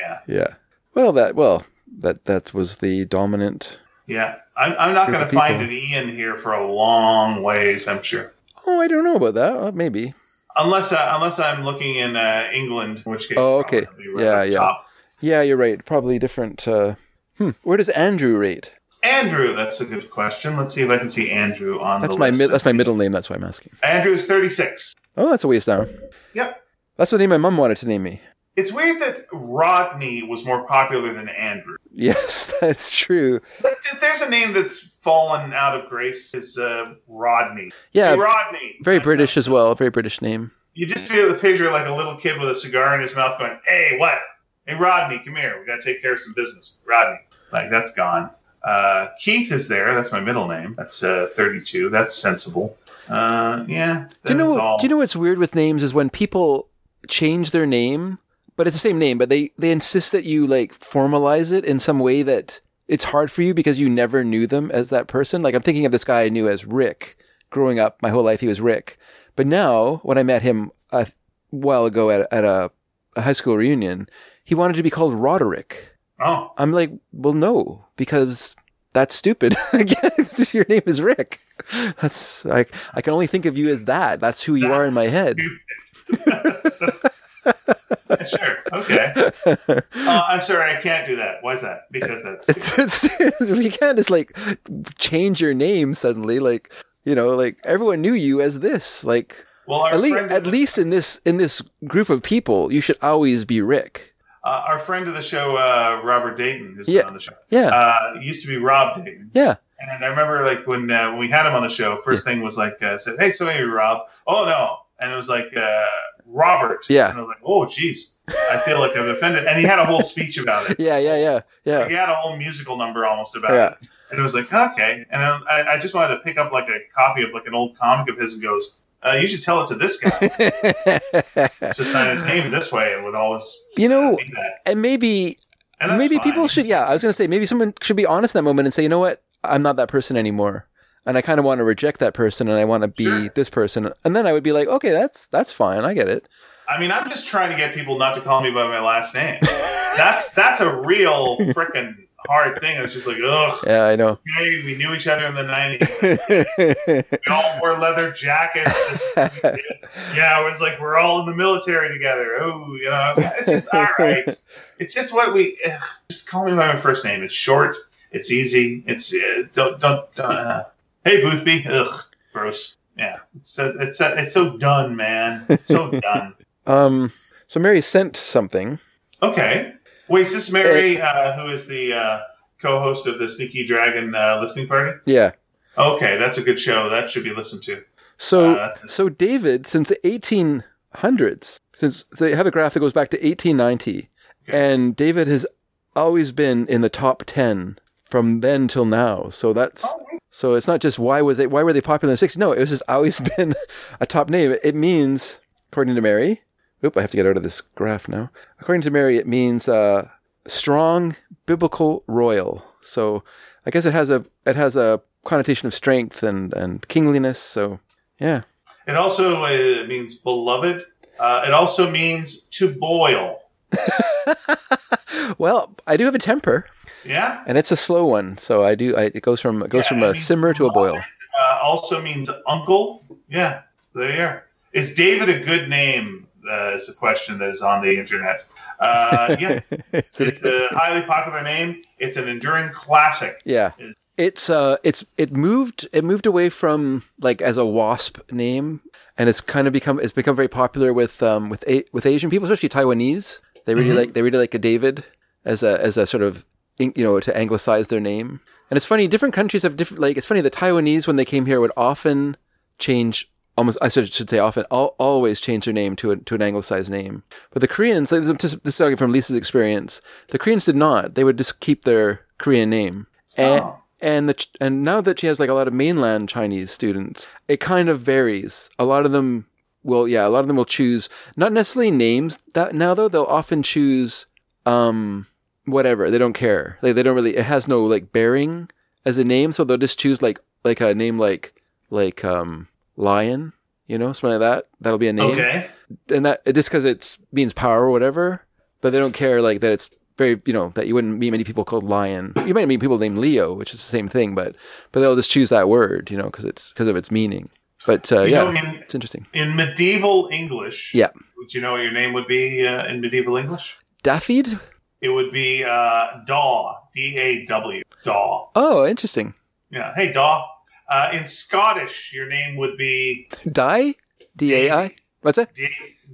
Yeah. yeah. Well, that well that that was the dominant. Yeah. I'm, I'm not going to find people. an Ian here for a long ways, I'm sure. Oh, I don't know about that. Uh, maybe. Unless uh, unless I'm looking in uh, England, in which case. Oh, okay. right Yeah, yeah. top. Yeah, you're right. Probably different. Uh, Hmm. Where does Andrew rate? Andrew, that's a good question. Let's see if I can see Andrew on That's the my list. mid- that's my middle name. That's why I'm asking. Andrew is 36. Oh, that's a ways down. Yep. That's the name my mom wanted to name me. It's weird that Rodney was more popular than Andrew. Yes, that's true. But there's a name that's fallen out of grace. Is uh, Rodney? Yeah, Hey, Rodney. very British as well. Very British name. You just feel the picture like a little kid with a cigar in his mouth, going, "Hey, what? Hey, Rodney, come here. We got to take care of some business." Rodney, like that's gone. Uh, Keith is there. That's my middle name. That's uh, 32. That's sensible. Uh, yeah. Do you know? all. Do you know what's weird with names is when people change their name, but it's the same name, but they they insist that you like formalize it in some way that it's hard for you because you never knew them as that person. Like I'm thinking of this guy I knew as Rick. Growing up, my whole life he was Rick, but now when I met him a while ago at at a, a high school reunion, he wanted to be called Roderick. Oh, I'm like, well, no, because that's stupid. Your name is Rick. That's like I can only think of you as that. That's who you are in my head. Yeah, sure. Okay. Uh, I'm sorry, I can't do that. Why is that? Because that's It's, it's, you can't just like change your name suddenly. Like you know, like everyone knew you as this. Like well. At least at least in this in this group of people, you should always be Rick. Uh, our friend of the show, uh, Robert Dayton, who's Yeah. on the show, Yeah, uh, used to be Rob Dayton. yeah, And I remember like when uh, when we had him on the show, first thing was like uh, said, "Hey, so hey, Rob." Oh no, and it was like uh, Robert. Yeah. And I was like, "Oh, jeez, I feel like I'm offended." And he had a whole speech about it. yeah, yeah, yeah, yeah. He had a whole musical number almost about Yeah. it. And it was like, okay. And I, I just wanted to pick up like a copy of like an old comic of his and goes, uh, you should tell it to this guy. just sign his name this way. It would always You know, and maybe And maybe fine. people should yeah i was going to say maybe someone should be honest in that moment and say you know what i'm not that person anymore and i kind of want to reject that person and i want to be Sure. this person and then i would be like okay that's that's fine i get it I mean, I'm just trying to get people not to call me by my last name. that's that's a real freaking hard thing. I was just like, ugh. yeah i know Hey, we knew each other in the '90s. We all wore leather jackets. yeah, it was like we're all in the military together. Oh, you know, it's just all right. It's just what we ugh, just call me by my first name. It's short. It's easy. It's uh, don't don't. don't uh, hey, Boothby. Ugh, gross. Yeah, it's uh, it's uh, it's so done, man. It's so done. um so mary sent something Okay. Wait, is this Mary, uh, who is the uh, co-host of the Sneaky Dragon uh, listening party? yeah Okay, that's a good show. That should be listened to. so Uh, so david since the 1800s since they have a graph that goes back to 1890 Okay. and david has always been in the top 10 from then till now so that's Oh, So it's not just why was it why were they popular in the 60s? No, it was just always been a top name. It means, according to Mary, oop, I have to get out of this graph now. According to Mary, it means uh, strong, biblical, royal. So I guess it has a it has a connotation of strength and and kingliness. So yeah, It also uh, means beloved. Uh, it also means to boil. well, I do have a temper, Yeah. and it's a slow one. So I do. I, it goes from it goes Yeah, from it a simmer to a boil. Uh, also means uncle. Yeah. There you are. Is David a good name? Uh, is a question that is on the internet. Uh, yeah. It's a highly popular name. It's an enduring classic. Yeah. It's uh it's it moved it moved away from like as a wasp name and it's kind of become it's become very popular with um with a, with Asian people especially Taiwanese. They really Mhm. like they really like a David as a as a sort of you know to anglicize their name. And it's funny different countries have different like it's funny the Taiwanese when they came here would often change almost I should, should say often al- always change their name to a, to an anglicized name. But the Koreans like, this is this is talking from Lisa's experience. The Koreans did not. They would just keep their Korean name. And Oh. and the and now that she has like a lot of mainland Chinese students, it kind of varies. A lot of them will, yeah, a lot of them will choose not necessarily names that now though they'll often choose um whatever they don't care. Like they don't really. It has no like bearing as a name, so they'll just choose like like a name like like um lion, you know, something like that. That'll be a name Okay. and that just because it means power or whatever, but they don't care like that it's very you know that you wouldn't meet many people called lion. You might meet people named Leo, which is the same thing, but but they'll just choose that word, you know, because it's because of its meaning. But uh, yeah, know, in, it's interesting. in medieval English, Yeah. would you know what your name would be uh, in medieval English? Daffyd, it would be uh, Daw, D A W, Daw. Oh, interesting. Yeah. Hey, Daw. Uh, in Scottish, your name would be Die? D A I? What's that? Da-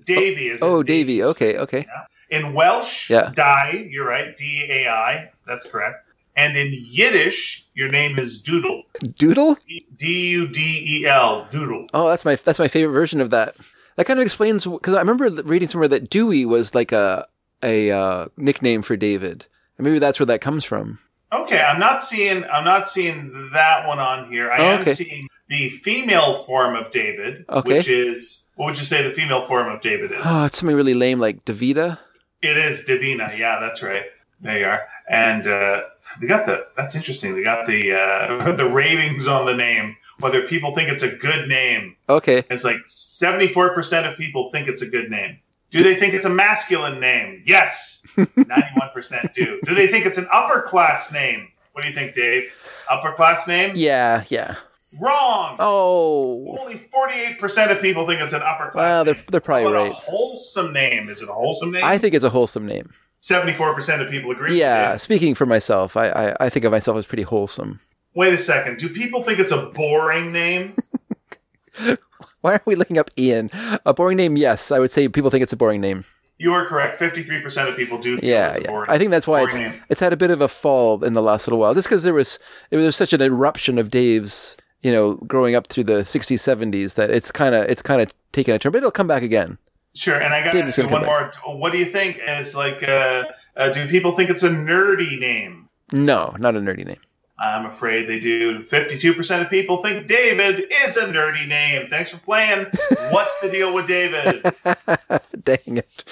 Davy. Is Oh, Davy. Okay, okay. In Welsh, Yeah. Dai, you're right, D A I, that's correct. And in Yiddish, your name is Doodle, Doodle? D U D E L, Doodle. Oh, that's my that's my favorite version of that. That kind of explains because I remember reading somewhere that Dewey was like a a uh, nickname for David, and maybe that's where that comes from. Okay, I'm not seeing I'm not seeing that one on here. I Oh, am seeing the female form of David, Okay. which is what would you say the female form of David is? Oh, it's something really lame like Davida. It is Davina. Yeah, that's right. There you are. And uh, they got the. That's interesting. They got the uh, the ratings on the name. Whether people think it's a good name. Okay. It's like seventy four percent of people think it's a good name. Do they think it's a masculine name? Yes, ninety one percent do. Do they think it's an upper class name? What do you think, Dave? Upper class name? Yeah, yeah. Wrong. Oh, Only forty eight percent of people think it's an upper class. well, they're they're probably right. A wholesome name. Is it a wholesome name? I think it's a wholesome name. Seventy-four percent of people agree. Yeah, speaking for myself, I, I I think of myself as pretty wholesome. Wait a second. Do people think it's a boring name? Why are we looking up Ian? A boring name? Yes, I would say people think it's a boring name. You are correct. Fifty-three percent of people do. Yeah, it's a yeah. boring. I think that's why it's name. it's had a bit of a fall in the last little while, just because there was it was such an eruption of Dave's, you know, growing up through the '60s, '70s that it's kind of it's kind of taken a turn, but it'll come back again. Sure, and I got to ask you one come more. What do you think? Is like, uh, uh, do people think it's a nerdy name? No, not a nerdy name. I'm afraid they do. Fifty-two percent of people think David is a nerdy name. Thanks for playing. What's the deal with David? Dang it!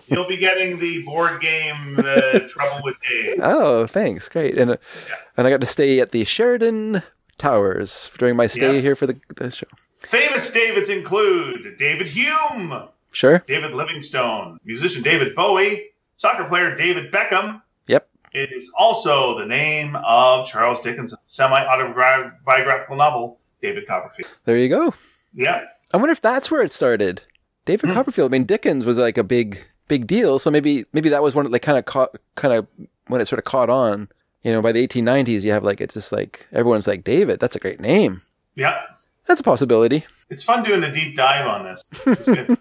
You'll be getting the board game uh, Trouble with Dave. oh, thanks, great. And uh, and I got to stay at the Sheraton Towers during my stay Yes. here for the, the show. Famous Davids include David Hume, Sure. David Livingstone, musician David Bowie, soccer player David Beckham. It is also the name of Charles Dickens' semi-autobiographical novel, David Copperfield. There you go. Yeah. I wonder if that's where it started. David Hmm. Copperfield. I mean, Dickens was like a big, big deal. So maybe, maybe that was one that kind of caught, kind of when it sort of caught on. You know, by the 1890s, you have like it's just like everyone's like David. That's a great name. Yeah. That's a possibility. It's fun doing a deep dive on this.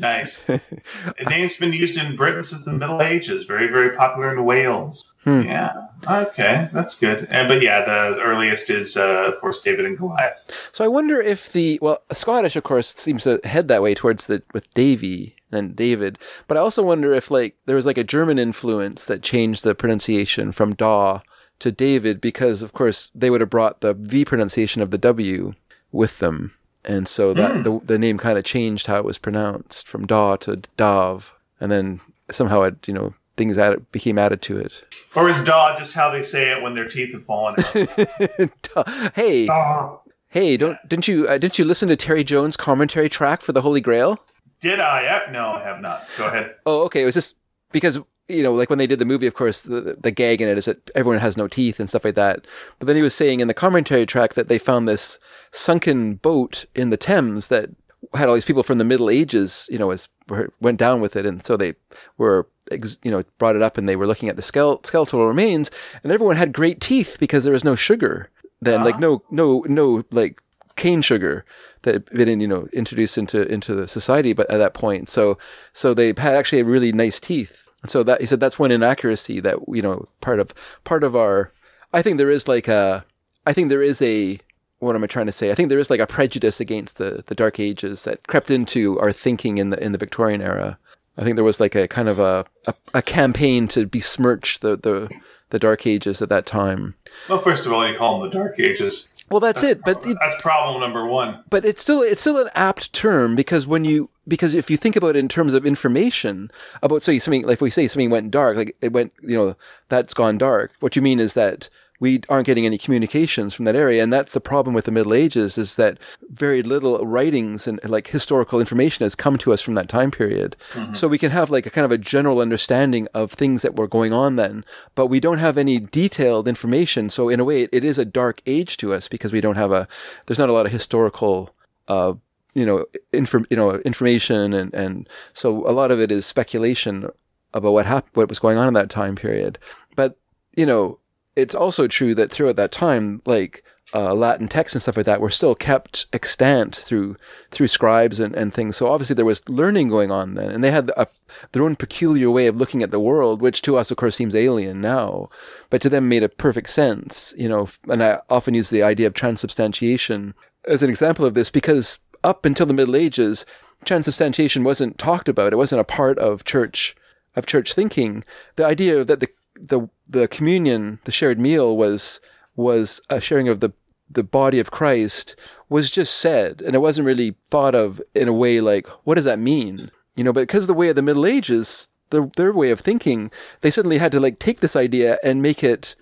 Nice. The name's been used in Britain since the Middle Ages. Very, very popular in Wales. Hmm. Yeah. Okay, that's good. And but yeah, the earliest is uh, of course David and Goliath. So I wonder if the well, Scottish, of course, seems to head that way towards the with Davy and David. But I also wonder if like there was like a German influence that changed the pronunciation from Daw to David because, of course, they would have brought the V pronunciation of the W with them, and so that the the name kind of changed how it was pronounced from Daw to Dav, and then somehow it you know things added, became added to it. Or is Daw just how they say it when their teeth have fallen out? Hey, hey, don't didn't you uh, didn't you listen to Terry Jones' commentary track for the Holy Grail? Did I? Uh, No, I have not. Go ahead. Oh, okay. It was just because you know, like when they did the movie, of course, the the gag in it is that everyone has no teeth and stuff like that. But then he was saying in the commentary track that they found this sunken boat in the Thames that had all these people from the Middle Ages, you know, as went down with it, and so they were, ex, you know, brought it up and they were looking at the skele- skeletal remains, and everyone had great teeth because there was no sugar then, like no no no like cane sugar that had been you know introduced into into the society but at that point. So so they had actually really nice teeth. And so that he said that's one inaccuracy that you know part of part of our i think there is like a i think there is a what am i trying to say i think there is like a prejudice against the the dark ages that crept into our thinking in the in the victorian era i think there was like a kind of a a, a campaign to besmirch the the the dark ages at that time Well, first of all, you call them the Dark Ages. well that's it but it, That's problem number one. but it's still it's still an apt term because when you because if you think about it in terms of information about say something like if we say something went dark like it went you know that's gone dark what you mean is that we aren't getting any communications from that area and that's the problem with the middle ages is that very little writings and like historical information has come to us from that time period. So we can have like a kind of a general understanding of things that were going on then but we don't have any detailed information. So in a way it, it is a dark age to us because we don't have a there's not a lot of historical uh, you know, inform, you know, information, and and so a lot of it is speculation about what happened, what was going on in that time period. But you know, it's also true that throughout that time, like uh, Latin texts and stuff like that were still kept extant through through scribes and, and things. So obviously there was learning going on then, and they had a, their own peculiar way of looking at the world, which to us, of course, seems alien now, but to them made a perfect sense. You know, and I often use the idea of transubstantiation as an example of this because up until the Middle Ages, transubstantiation wasn't talked about. It wasn't a part of church of church thinking. The idea that the the the communion, the shared meal, was was a sharing of the the body of Christ was just said, and it wasn't really thought of in a way like, what does that mean? You know, but because the way of the Middle Ages, the, their way of thinking, they suddenly had to like take this idea and make it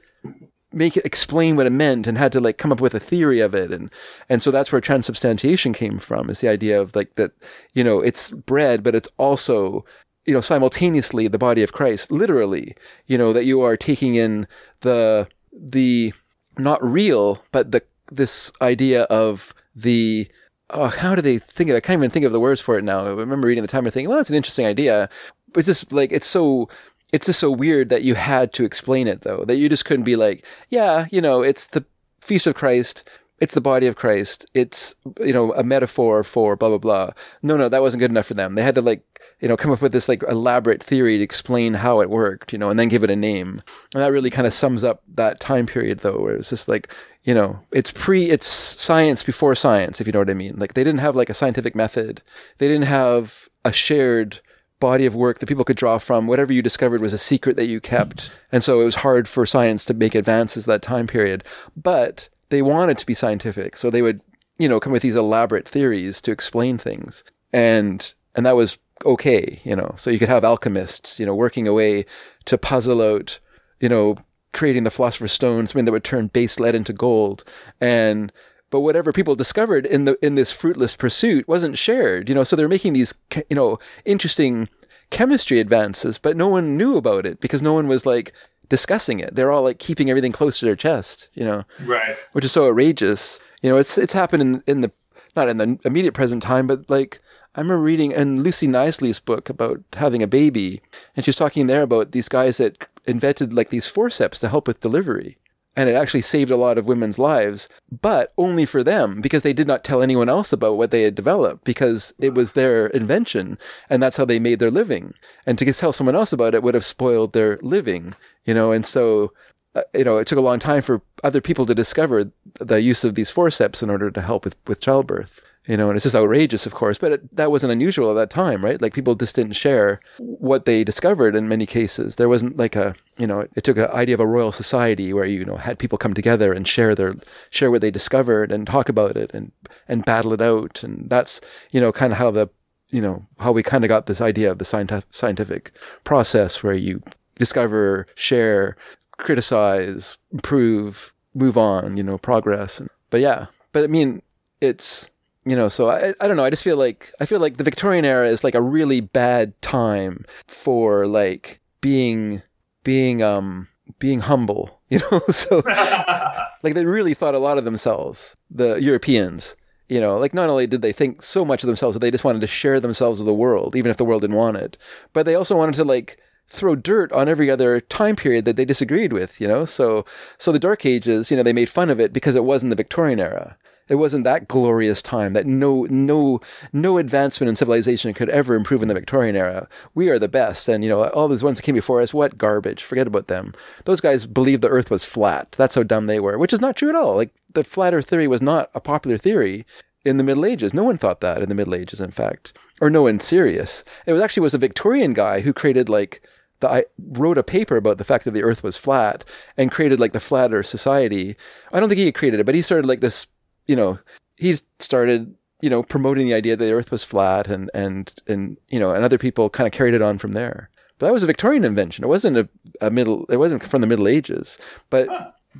make it explain what it meant and had to like come up with a theory of it and and so that's where transubstantiation came from is the idea of like that you know it's bread but it's also you know simultaneously the body of Christ literally you know that you are taking in the the not real but the this idea of the oh, how do they think of it? I can't even think of the words for it now. I remember reading the time and thinking, well, that's an interesting idea. But it's just like it's so it's just so weird that you had to explain it though. That you just couldn't be like, yeah, you know, it's the feast of Christ. It's the body of Christ. It's you know a metaphor for blah blah blah. No, no, that wasn't good enough for them. They had to like you know come up with this like elaborate theory to explain how it worked. You know, and then give it a name. And that really kind of sums up that time period though, where it's just like you know, it's pre, it's science before science, if you know what I mean. Like they didn't have like a scientific method. They didn't have a shared body of work that people could draw from. Whatever you discovered was a secret that you kept. And so it was hard for science to make advances that time period. But they wanted to be scientific. So they would, you know, come with these elaborate theories to explain things. And, and that was okay, you know. So you could have alchemists, you know, working away to puzzle out, you know, creating the philosopher's stone, something that would turn base lead into gold. And but whatever people discovered in the in this fruitless pursuit wasn't shared. You know, so they're making these you know interesting chemistry advances, but no one knew about it because no one was like discussing it. They're all like keeping everything close to their chest. You know, right? Which is so outrageous. You know, it's it's happened in in the not in the immediate present time, but like I remember reading in Lucy Knisley's book about having a baby, and she was talking there about these guys that invented like these forceps to help with delivery. And it actually saved a lot of women's lives, but only for them because they did not tell anyone else about what they had developed because it was their invention and that's how they made their living. And to tell someone else about it would have spoiled their living, you know, and so uh, you know, it took a long time for other people to discover the use of these forceps in order to help with, with childbirth you know, and it's just outrageous, of course, but it, that wasn't unusual at that time, right? Like people just didn't share what they discovered in many cases. There wasn't like a, you know, it took an idea of a royal society where you, you know, had people come together and share their, share what they discovered and talk about it and, and battle it out. And that's, you know, kind of how the, you know, how we kind of got this idea of the scientific, scientific process where you discover, share, criticize, improve, move on, you know, progress. But yeah, but I mean, it's, you know so I, I don't know i just feel like i feel like the victorian era is like a really bad time for like being being um being humble you know so like they really thought a lot of themselves the europeans you know like not only did they think so much of themselves that they just wanted to share themselves with the world even if the world didn't want it but they also wanted to like throw dirt on every other time period that they disagreed with, you know? So, so the Dark Ages, you know, they made fun of it because it wasn't the Victorian era. It wasn't that glorious time that no no no advancement in civilization could ever improve in the Victorian era. We are the best, and you know all those ones that came before us, what garbage? Forget about them. Those guys believed the Earth was flat. That's how dumb they were, which is not true at all. Like the flat Earth theory was not a popular theory in the Middle Ages. No one thought that in the Middle Ages, in fact, or no one serious. It was actually was a Victorian guy who created like the, I wrote a paper about the fact that the Earth was flat and created like the Flat Earth Society. I don't think he created it, but he started like this you know, he started, you know, promoting the idea that the earth was flat and, and, and, you know, and other people kind of carried it on from there. But that was a Victorian invention. It wasn't a, a middle, it wasn't from the Middle Ages, but,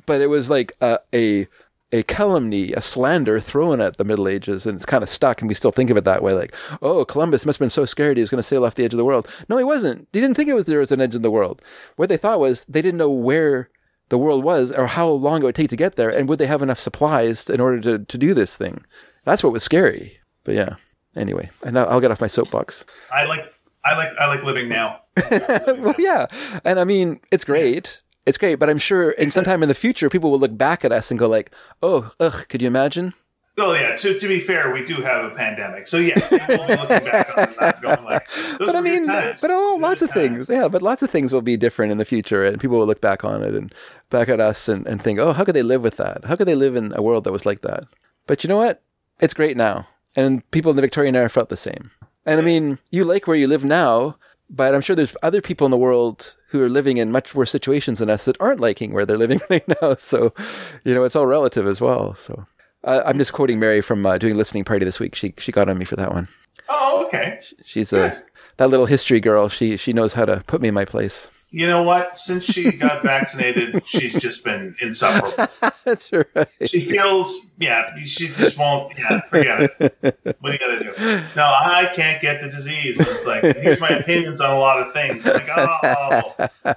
but it was like a, a, a calumny, a slander thrown at the Middle Ages, and it's kind of stuck, and we still think of it that way. Like, oh, Columbus must have been so scared he was going to sail off the edge of the world. No, he wasn't. He didn't think it was there was an edge of the world. What they thought was they didn't know where the world was or how long it would take to get there and would they have enough supplies in order to, to do this thing that's what was scary but yeah anyway and i'll get off my soapbox i like i like i like living now well, yeah, and I mean it's great. It's great, but I'm sure in sometime in the future, people will look back at us and go like, "Oh, ugh, could you imagine?" Well, yeah. To, to be fair, we do have a pandemic, so yeah, we'll be looking back on that, going like, but I mean, times. but oh, lots of times. things. Yeah, but lots of things will be different in the future, and people will look back on it and back at us and, and think, oh, how could they live with that? How could they live in a world that was like that? But you know what? It's great now, and people in the Victorian era felt the same. And I mean, you like where you live now, but I'm sure there's other people in the world who are living in much worse situations than us that aren't liking where they're living right now. So, you know, it's all relative as well. So. Uh, I'm just quoting Mary from uh, doing listening party this week. She she got on me for that one. Oh, okay. She's Good. a that little history girl. She she knows how to put me in my place. You know what? Since she got vaccinated, she's just been insufferable. That's right. She feels, yeah, she just won't, yeah, forget it. What are you to do? No, I can't get the disease. It's like, here's my opinions on a lot of things. Like, oh, all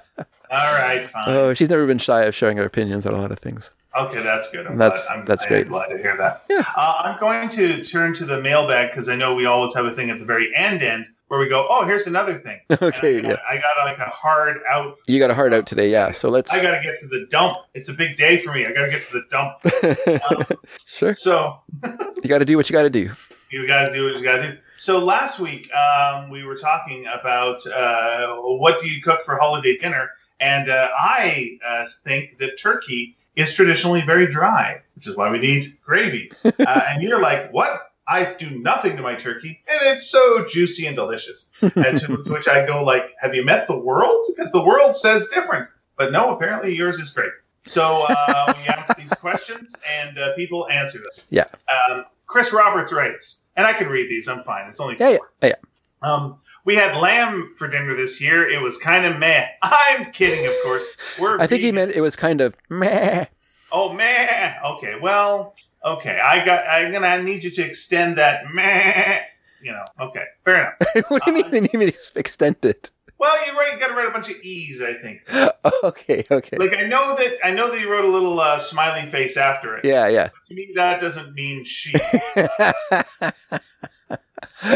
right, fine. Oh, she's never been shy of sharing her opinions on a lot of things. Okay, that's good. I'm That's- glad, I'm, that's I great. glad to hear that. Yeah. Uh, I'm going to turn to the mailbag because I know we always have a thing at the very end end where we go, oh, here's another thing. And Okay, I got, yeah. I got like a hard out. You got a hard out today, yeah. So let's I got to get to the dump. It's a big day for me. I got to get to the dump. sure. So You got to do what you got to do. you got to do what you got to do. So last week um, we were talking about uh, what do you cook for holiday dinner, and uh, I uh, think that turkey is traditionally very dry, which is why we need gravy. uh, and you're like, what? I do nothing to my turkey, and it's so juicy and delicious. and to, to which I go like, have you met the world? Because the world says different, but no, apparently yours is great. So uh, we asked these questions, and uh, people answered us. Yeah. Um, Chris Roberts writes, and I can read these. I'm fine. It's only Yeah, yeah, yeah. Um, we had lamb for dinner this year. It was kind of meh. I'm kidding, of course. We're I think he meant it was kind of meh. Oh meh. Okay. Well. Okay. I got. I'm gonna need you to extend that meh. You know. Okay. Fair enough. what do you mean they need me to extend it? Well, you write. Got to write a bunch of e's. I think. Okay, okay. Like I know that. I know that you wrote a little uh, smiley face after it. Yeah, yeah. To me, that doesn't mean she.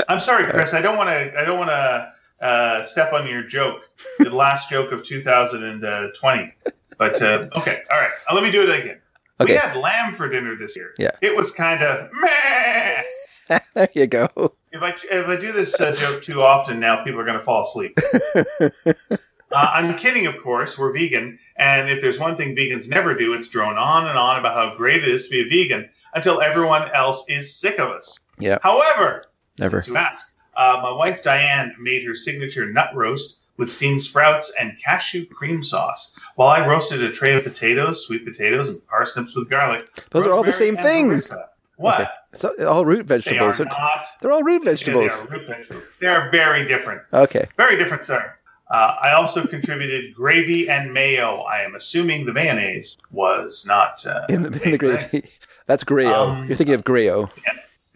I'm sorry, Chris. I don't want to. I don't want to uh, step on your joke, the last joke of 2020. But uh, okay, all right. Uh, let me do it again. We had lamb for dinner this year. Yeah. It was kind of meh. there you go. If I if I do this uh, joke too often now, people are going to fall asleep. uh, I'm kidding, of course. We're vegan, and if there's one thing vegans never do, it's drone on and on about how great it is to be a vegan until everyone else is sick of us. Yeah. However, Never. to ask, uh, my wife Diane made her signature nut roast with steamed sprouts and cashew cream sauce, while I roasted a tray of potatoes, sweet potatoes, and parsnips with garlic. Those are all the same things. What? Okay. It's all root vegetables. They're, not. they're all root Yeah, vegetables. they are root vegetables. They are very different. Okay. Very different, sir. Uh, I also contributed gravy and mayo. I am assuming the mayonnaise was not uh, In the, in the gravy. That's Grayo. Um, You're thinking of Grayo.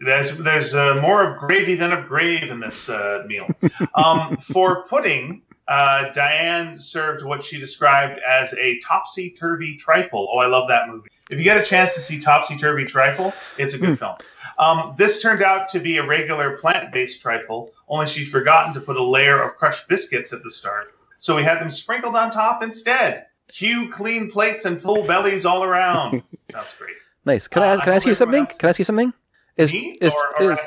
There's there's uh, more of gravy than of grave in this uh, meal. Um, for pudding, uh, Diane served what she described as a topsy turvy trifle. Oh, I love that movie. If you get a chance to see Topsy Turvy Trifle, it's a good film. Um, this turned out to be a regular plant based trifle, only she'd forgotten to put a layer of crushed biscuits at the start. So we had them sprinkled on top instead. Cue clean plates and full bellies all around. Sounds great. Nice. Can I Uh, ask, can I I ask you something? else- Can I ask you something? Is Me is, or, or is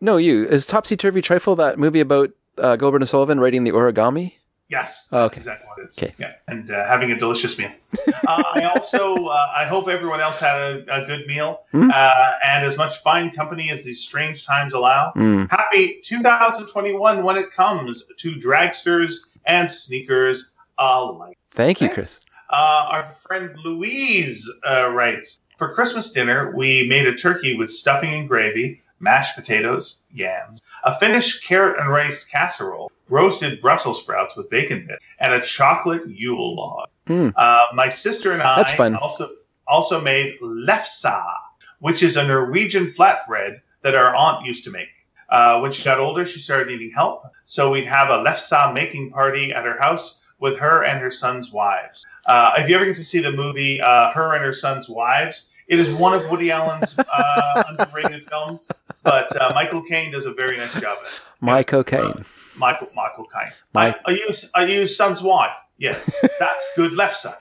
no you is Topsy Turvy Trifle that movie about uh, Gilbert and Sullivan writing the origami? Yes, Oh, that's okay. exactly what it is. Okay. Yeah, and uh, having a delicious meal. uh, I also, uh, I hope everyone else had a, a good meal uh, and as much fine company as these strange times allow. Mm. Happy 2021 when it comes to dragsters and sneakers alike. Thank you, Chris. Uh, our friend Louise uh, writes For Christmas dinner, we made a turkey with stuffing and gravy, mashed potatoes, yams, a Finnish carrot and rice casserole, roasted Brussels sprouts with bacon bits, and a chocolate Yule log. Mm. Uh, my sister and I That's fun. also also made lefse, which is a Norwegian flatbread that our aunt used to make. Uh, when she got older, she started needing help, so we'd have a lefse making party at her house with her and her son's wives. Uh, if you ever get to see the movie uh, Her and Her Son's Wives, it is one of Woody Allen's uh, underrated films, but uh, Michael Caine does a very nice job of it. My cocaine. Michael Michael Caine. My- I, I use I use son's wife. Yeah, that's good left side.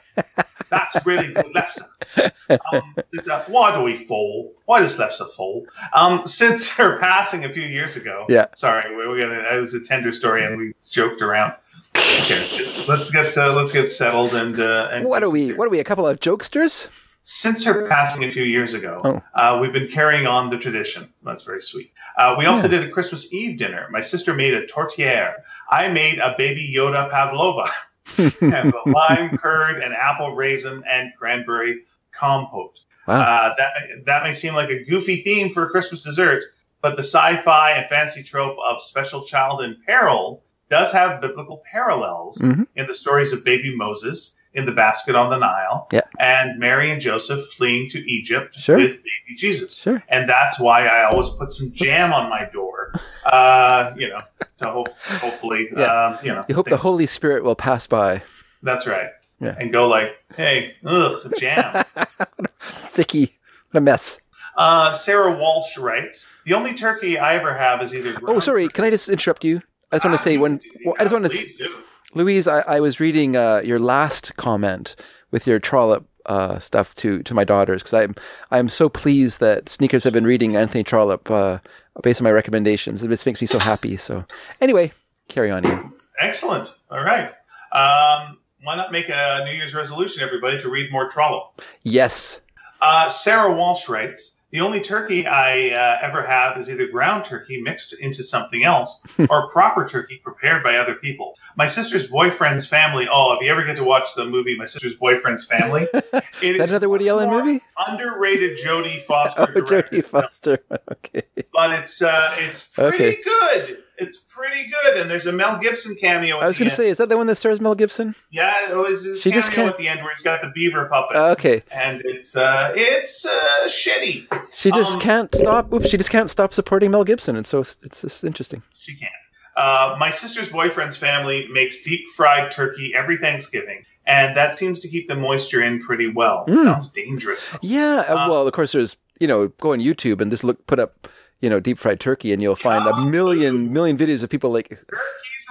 That's really good left side. Um, uh, why do we fall? Why does left side fall? Um, since her passing a few years ago. Yeah. Sorry, we we're gonna. It was a tender story, and we joked around. Okay, let's get uh, let's get settled and uh, and What are we? What are we? A couple of jokesters? Since her passing a few years ago, Oh. uh, we've been carrying on the tradition. That's very sweet. Uh, we also did a Christmas Eve dinner. My sister made a tourtière. I made a baby Yoda pavlova and a lime curd and apple raisin and cranberry compote. Wow. Uh, that that may seem like a goofy theme for a Christmas dessert, but the sci-fi and fantasy trope of special child in peril does have biblical parallels Mhm. in the stories of baby Moses in the basket on the Nile, Yeah. and Mary and Joseph fleeing to Egypt Sure. with baby Jesus. Sure. And that's why I always put some jam on my door, uh, you know, to hope, hopefully, Yeah. um, you know, You hope the Holy Spirit will pass by. that's right. Yeah. And go like, hey, ugh, jam. Sticky. What a mess. Uh, Sarah Walsh writes, "The only turkey I ever have is either." Oh, sorry. Can I just interrupt you? I just want to say when well, I just want to, Please do. Louise. I, I was reading uh, your last comment with your Trollope uh, stuff to to my daughters because I'm I'm so pleased that sneakers have been reading Anthony Trollope uh, based on my recommendations. It just makes me so happy. So anyway, carry on, Ian. Excellent. All right. Um, why not make a New Year's resolution, everybody, to read more Trollope? Yes. Uh, Sarah Walsh writes, "The only turkey I uh, ever have is either ground turkey mixed into something else or proper turkey prepared by other people. My sister's boyfriend's family. Oh, if you ever get to watch the movie My Sister's Boyfriend's Family, it that another Woody Allen movie? Underrated Jodie Foster. Oh, Jodie. Foster. Okay. but it's uh, it's pretty Okay. good. It's pretty good, and there's a Mel Gibson cameo. I was going to say, is that the one that stars Mel Gibson? yeah, it was his She cameo just can't- at the end where he's got the beaver puppet, Uh, okay. and it's uh, it's uh, shitty. She just Um, can't stop. Oops, she just can't stop supporting Mel Gibson. And so it's just interesting. She can't. Uh, my sister's boyfriend's family makes deep fried turkey every Thanksgiving, and that seems to keep the moisture in pretty well. Mm. Sounds dangerous. Yeah. uh, Uh, well, of course, there's you know go on YouTube and just look put up you know deep fried turkey, and you'll find a million million videos of people like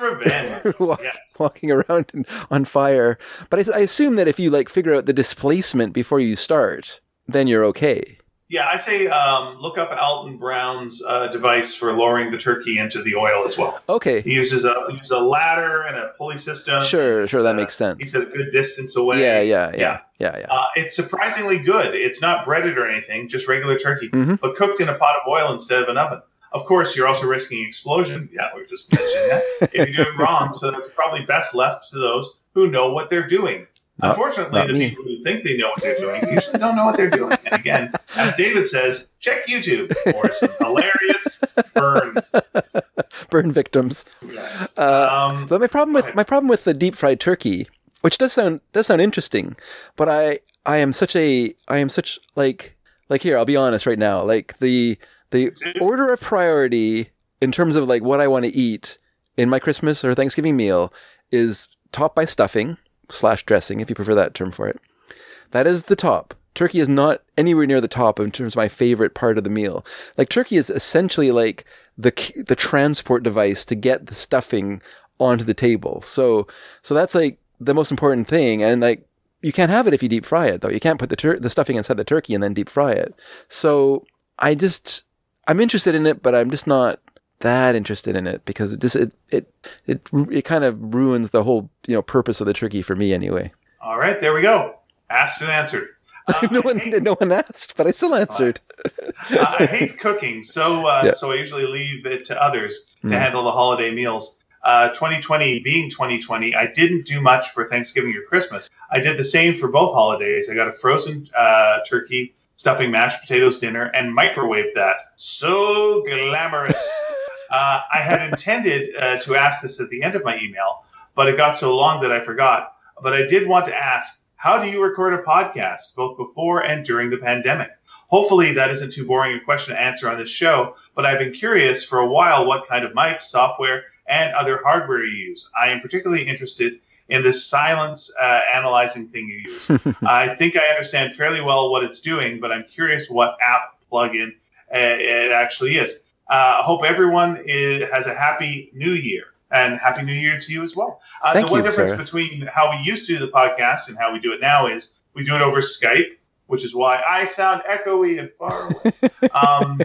walk, Yes. walking around on fire. But I, I assume that if you like figure out the displacement before you start, then you're okay. Yeah, I say um, look up Alton Brown's uh, device for lowering the turkey into the oil as well. Okay. He uses a he uses a ladder and a pulley system. Sure. Sure. That uh, makes sense. He's a good distance away. Yeah. Yeah. Yeah. Yeah. Yeah. Yeah. Uh, it's surprisingly good. It's not breaded or anything, just regular turkey, Mhm. but cooked in a pot of oil instead of an oven. Of course, you're also risking explosion. Yeah, we were just mentioning that. if you do it wrong, so that's probably best left to those who know what they're doing. Not- Unfortunately, not the me. people who think they know what they're doing usually don't know what they're doing. And again, as David says, check YouTube for some hilarious burns. Burn victims. Uh, Um, But my problem with my problem with the deep fried turkey, which does sound does sound interesting, but I I am such a I am such like like here I'll be honest right now like the the order of priority in terms of like what I want to eat in my Christmas or Thanksgiving meal is topped by stuffing slash dressing if you prefer that term for it. That is the top. Turkey is not anywhere near the top in terms of my favorite part of the meal. Like turkey is essentially like the the transport device to get the stuffing onto the table. So so that's like the most important thing and like you can't have it if you deep fry it though. You can't put the tur- the stuffing inside the turkey and then deep fry it. So I just I'm interested in it but I'm just not that interested in it because it just it it it, it kind of ruins the whole, you know, purpose of the turkey for me anyway. all right, there we go. Asked and answered. Uh, no one hate- no one asked, but I still answered. uh, I hate cooking, so uh, Yeah. so I usually leave it to others to Mm. handle the holiday meals. Uh, 2020 being 2020, I didn't do much for Thanksgiving or Christmas. I did the same for both holidays. I got a frozen uh, turkey, stuffing mashed potatoes dinner, and microwaved that. So glamorous. uh, I had intended uh, to ask this at the end of my email, but it got so long that I forgot. But I did want to ask how do you record a podcast, both before and during the pandemic? Hopefully, that isn't too boring a question to answer on this show, but I've been curious for a while what kind of mics, software, and other hardware you use. I am particularly interested in this silence uh, analyzing thing you use. I think I understand fairly well what it's doing, but I'm curious what app plugin uh, it actually is. Uh, I hope everyone is, has a happy new year. and Happy New Year to you as well. Uh, Thank the one you, difference sir. between how we used to do the podcast and how we do it now is we do it over Skype, which is why I sound echoey and far away. um,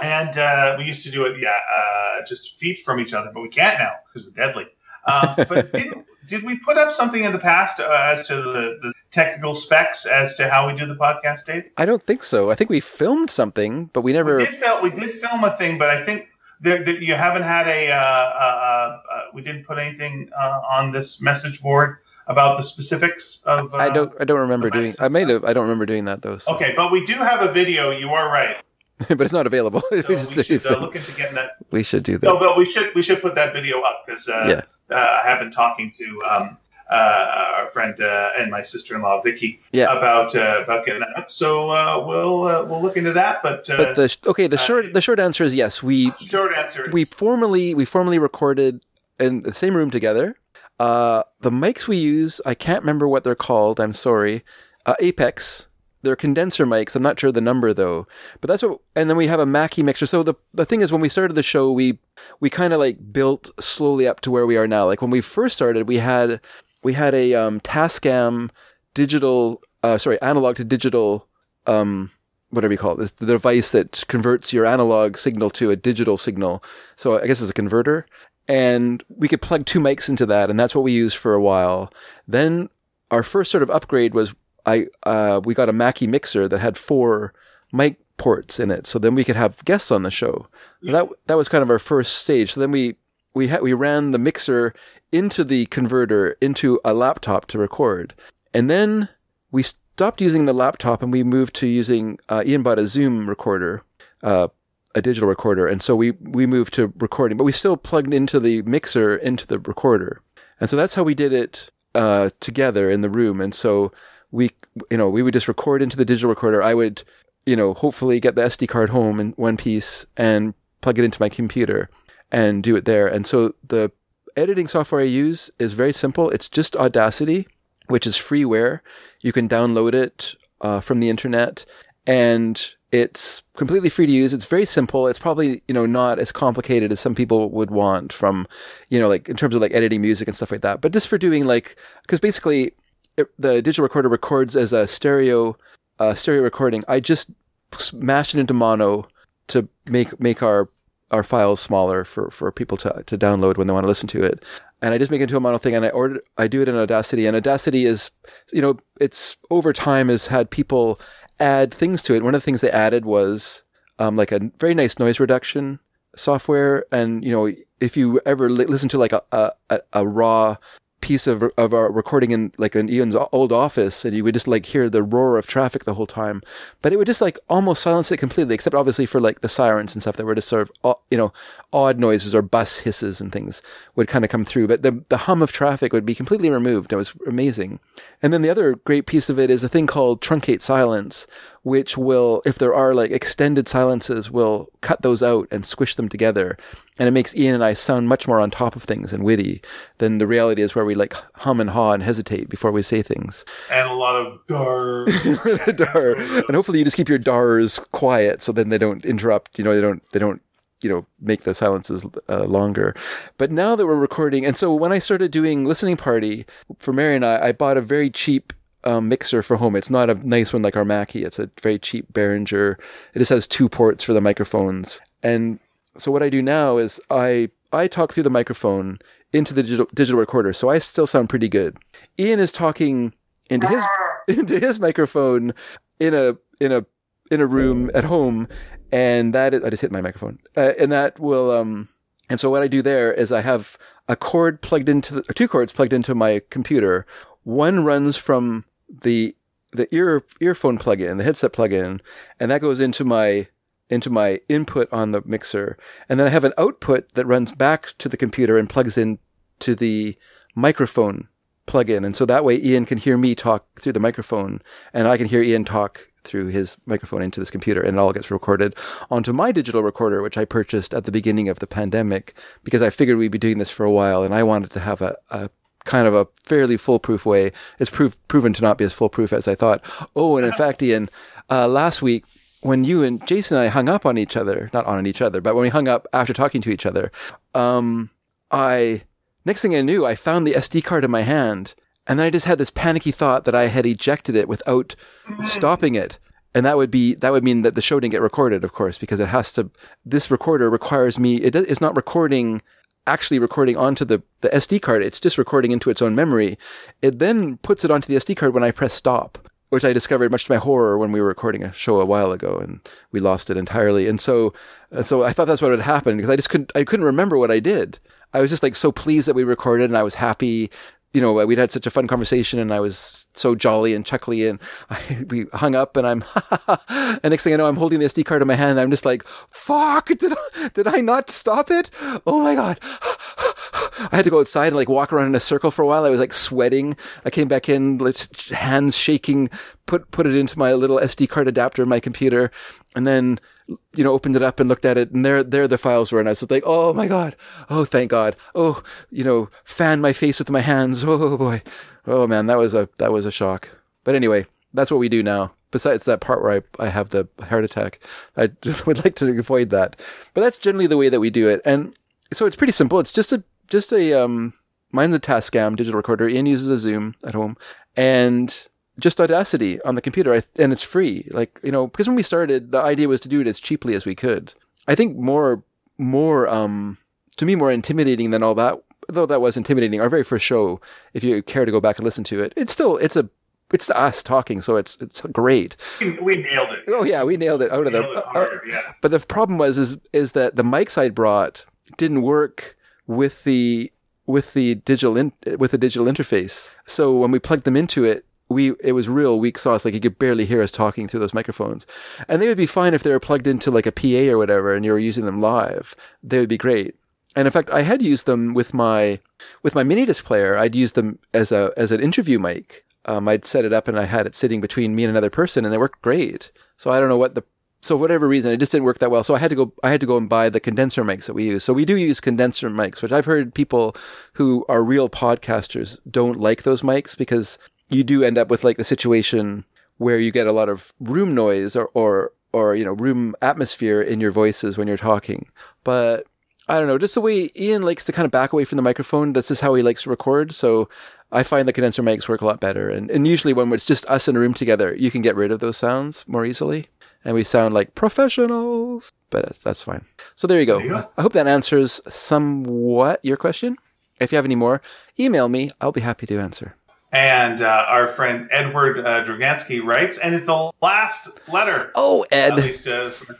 and uh, we used to do it, yeah, uh, just feet from each other, but we can't now because we're deadly. Um, but didn't, did we put up something in the past uh, as to the, the technical specs as to how we do the podcast, Dave? I don't think so. I think we filmed something, but we never. We did film. We did film a thing, but I think there, there, you haven't had a. Uh, uh, uh, we didn't put anything uh, on this message board about the specifics of. Uh, I don't. I don't remember doing. I made stuff. a. I don't remember doing that though. so- Okay, but we do have a video. You are right. but it's not available. So we, just, we should uh, look into getting that. we should do that. No, but we should we should put that video up because uh, Yeah. uh, I have been talking to um, uh, our friend uh, and my sister in law Vicky Yeah. about uh, about getting that up. So uh, we'll uh, we'll look into that. But, uh, but the sh- okay, the short the short answer is yes. We short answer we formally we formally recorded in the same room together. Uh, the mics we use, I can't remember what they're called. I'm sorry. Uh, Apex. They're condenser mics. I'm not sure the number though. But that's what. And then we have a Mackie mixer. So the the thing is, when we started the show, we we kind of like built slowly up to where we are now. Like when we first started, we had we had a um, Tascam digital, uh, sorry, analog to digital, um, whatever you call it, this the device that converts your analog signal to a digital signal. So I guess it's a converter, and we could plug two mics into that, and that's what we used for a while. Then our first sort of upgrade was I uh, we got a Mackie mixer that had four mic ports in it, so then we could have guests on the show. That that was kind of our first stage. So then we we had we ran the mixer into the converter into a laptop to record, and then we stopped using the laptop and we moved to using uh, Ian bought a Zoom recorder, uh, a digital recorder, and so we we moved to recording, but we still plugged into the mixer into the recorder, and so that's how we did it uh, together in the room, and so we you know we would just record into the digital recorder. I would you know hopefully get the SD card home in one piece and plug it into my computer and do it there, and so the editing software I use is very simple. It's just Audacity, which is freeware. You can download it uh, from the internet, and it's completely free to use. It's very simple. It's probably you know not as complicated as some people would want from you know like in terms of like editing music and stuff like that. But just for doing like because basically it, the digital recorder records as a stereo uh, stereo recording. I just mashed it into mono to make make our our files smaller for, for people to, to download when they want to listen to it. And I just make it into a mono thing and I ordered, I do it in Audacity and Audacity is, you know, it's over time has had people add things to it. One of the things they added was, um, like a very nice noise reduction software. And, you know, if you ever li- listen to like a, a- a raw piece of, of our recording in like an Ian's old office and you would just like hear the roar of traffic the whole time, but it would just like almost silence it completely, except obviously for like the sirens and stuff that were just sort of, you know, odd noises or bus hisses and things would kind of come through. But the, the hum of traffic would be completely removed. It was amazing. And then the other great piece of it is a thing called truncate silence, which will, if there are like extended silences, will cut those out and squish them together. And it makes Ian and I sound much more on top of things and witty than the reality is where we like hum and haw and hesitate before we say things. and a lot of dar. Dar. And hopefully you just keep your dars quiet so then they don't interrupt, you know, they don't, they don't, you know, make the silences uh, longer. But now that we're recording, and so when I started doing listening party for Mary and I, I bought a very cheap um, mixer for home. It's not a nice one like our Mackie. It's a very cheap Behringer. It just has two ports for the microphones. And so what I do now is I I talk through the microphone into the digital, digital recorder, so I still sound pretty good. Ian is talking into his into his microphone in a in a in a room at home, and that is, I just hit my microphone, uh, and that will um. And so what I do there is I have a cord plugged into the, two cords plugged into my computer. One runs from the the ear earphone plug-in, the headset plug-in, and that goes into my into my input on the mixer. And then I have an output that runs back to the computer and plugs in to the microphone plug-in. And so that way Ian can hear me talk through the microphone and I can hear Ian talk through his microphone into this computer and it all gets recorded onto my digital recorder, which I purchased at the beginning of the pandemic because I figured we'd be doing this for a while and I wanted to have a, a kind of a fairly foolproof way. It's prov- proven to not be as foolproof as I thought. Oh, and in fact, Ian, uh, last week when you and Jason and I hung up on each other, not on each other, but when we hung up after talking to each other, um, I next thing I knew, I found the SD card in my hand, and then I just had this panicky thought that I had ejected it without stopping it. And that would be that would mean that the show didn't get recorded, of course, because it has to. This recorder requires me. It is not recording actually recording onto the, the SD card. It's just recording into its own memory. It then puts it onto the SD card when I press stop, which I discovered much to my horror when we were recording a show a while ago and we lost it entirely. And so, so I thought that's what had happened because I just couldn't, I couldn't remember what I did. I was just like so pleased that we recorded and I was happy. You know, we'd had such a fun conversation and I was so jolly and chuckly and I, we hung up and I'm, and next thing I know, I'm holding the SD card in my hand. I'm just like, fuck, did I, did I not stop it? Oh my God. I had to go outside and like walk around in a circle for a while. I was like sweating. I came back in, hands shaking, put, put it into my little SD card adapter in my computer and then you know, opened it up and looked at it, and there, there the files were, and I was like, "Oh my god! Oh, thank God! Oh, you know, fan my face with my hands. Oh boy! Oh man, that was a that was a shock." But anyway, that's what we do now. Besides that part where I, I have the heart attack, I just would like to avoid that. But that's generally the way that we do it, and so it's pretty simple. It's just a just a um, mine's a Tascam digital recorder. Ian uses a Zoom at home, and just Audacity on the computer, and it's free. Like you know, because when we started, the idea was to do it as cheaply as we could. I think more, more, um, to me, more intimidating than all that. Though that was intimidating, our very first show. If you care to go back and listen to it, it's still it's a it's us talking, so it's it's great. We nailed it. Oh yeah, we nailed it out of the. Uh, yeah. But the problem was is is that the mics I'd brought didn't work with the with the digital in, with the digital interface. So when we plugged them into it, we it was real weak sauce. Like you could barely hear us talking through those microphones, and they would be fine if they were plugged into like a PA or whatever, and you were using them live. They would be great. And in fact, I had used them with my with my mini disc player. I'd used them as a as an interview mic. Um, I'd set it up and I had it sitting between me and another person, and they worked great. So I don't know what the so whatever reason it just didn't work that well. So I had to go I had to go and buy the condenser mics that we use. So we do use condenser mics, which I've heard people who are real podcasters don't like those mics because you do end up with like the situation where you get a lot of room noise or, or, or, you know, room atmosphere in your voices when you're talking. But I don't know, just the way Ian likes to kind of back away from the microphone, that's just how he likes to record. So I find the condenser mics work a lot better. And, and usually when it's just us in a room together, you can get rid of those sounds more easily. And we sound like professionals, but that's, that's fine. So there you go. There you go. I hope that answers somewhat your question. If you have any more, email me. I'll be happy to answer. And uh, our friend Edward uh, Dragansky writes, and it's the last letter. Oh, Ed. At least, uh, so it says.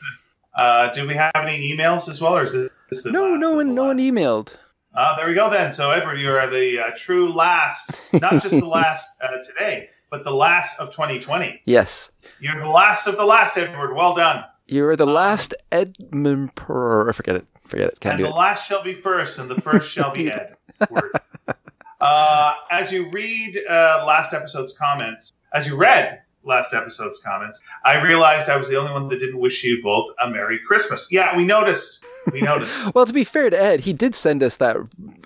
uh, do we have any emails as well, or is this the No, last no one, no one emailed. Uh, there we go then. So Edward, you are the uh, true last, not just the last uh, today, but the last of 2020. Yes, You're the last of the last, Edward. Well done. you're the last Edmund. I forget it. Forget it. Can't and do the it. last shall be first, and the first shall be Ed. Uh, as you read uh, last episode's comments, as you read last episode's comments, I realized I was the only one that didn't wish you both a Merry Christmas. Yeah, we noticed. We noticed. Well, to be fair to Ed, he did send us that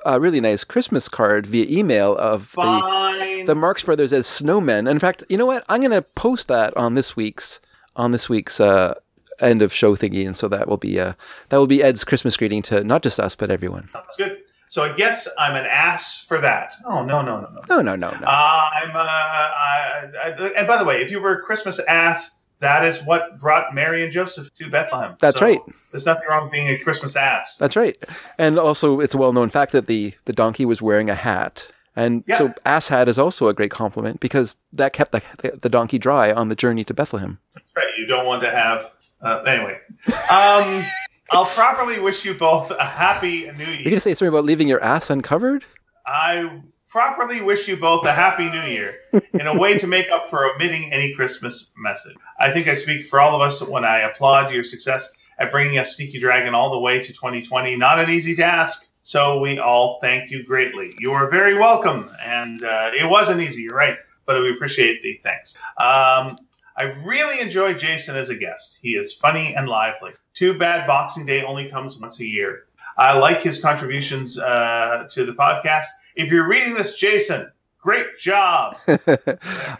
uh, really nice Christmas card via email of the, the Marx Brothers as snowmen. In fact, you know what? I'm going to post that on this week's on this week's uh, end of show thingy, and so that will be uh, that will be Ed's Christmas greeting to not just us but everyone. That's good. So I guess I'm an ass for that. Oh no no no no. No, no, no, no. Uh, I'm. Uh, I, I, and by the way, if you were a Christmas ass, that is what brought Mary and Joseph to Bethlehem. That's So right. There's nothing wrong with being a Christmas ass. That's right. And also, it's a well-known fact that the the donkey was wearing a hat. And Yeah. so, ass hat is also a great compliment because that kept the, the donkey dry on the journey to Bethlehem. That's right. You don't want to have. Uh, anyway, um, I'll properly wish you both a happy New year. You're gonna say something about leaving your ass uncovered? I properly wish you both a happy New Year in a way to make up for omitting any Christmas message. I think I speak for all of us when I applaud your success at bringing us Sneaky Dragon all the way to 2020. Not an easy task. So we all thank you greatly. You are very welcome, and uh, it wasn't easy. You're right, but we appreciate the thanks. Um, I really enjoy Jason as a guest. He is funny and lively. Too bad Boxing Day only comes once a year. I like his contributions uh, to the podcast. If you're reading this, Jason, great job.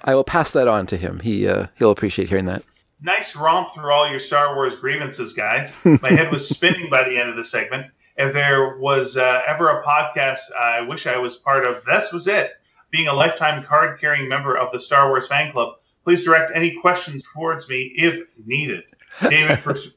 I will pass that on to him. He uh, he'll appreciate hearing that. Nice romp through all your Star Wars grievances, guys. My head was spinning by the end of the segment. If there was uh, ever a podcast I wish I was part of, this was it. Being a lifetime card carrying member of the Star Wars fan club, please direct any questions towards me if needed. David prefers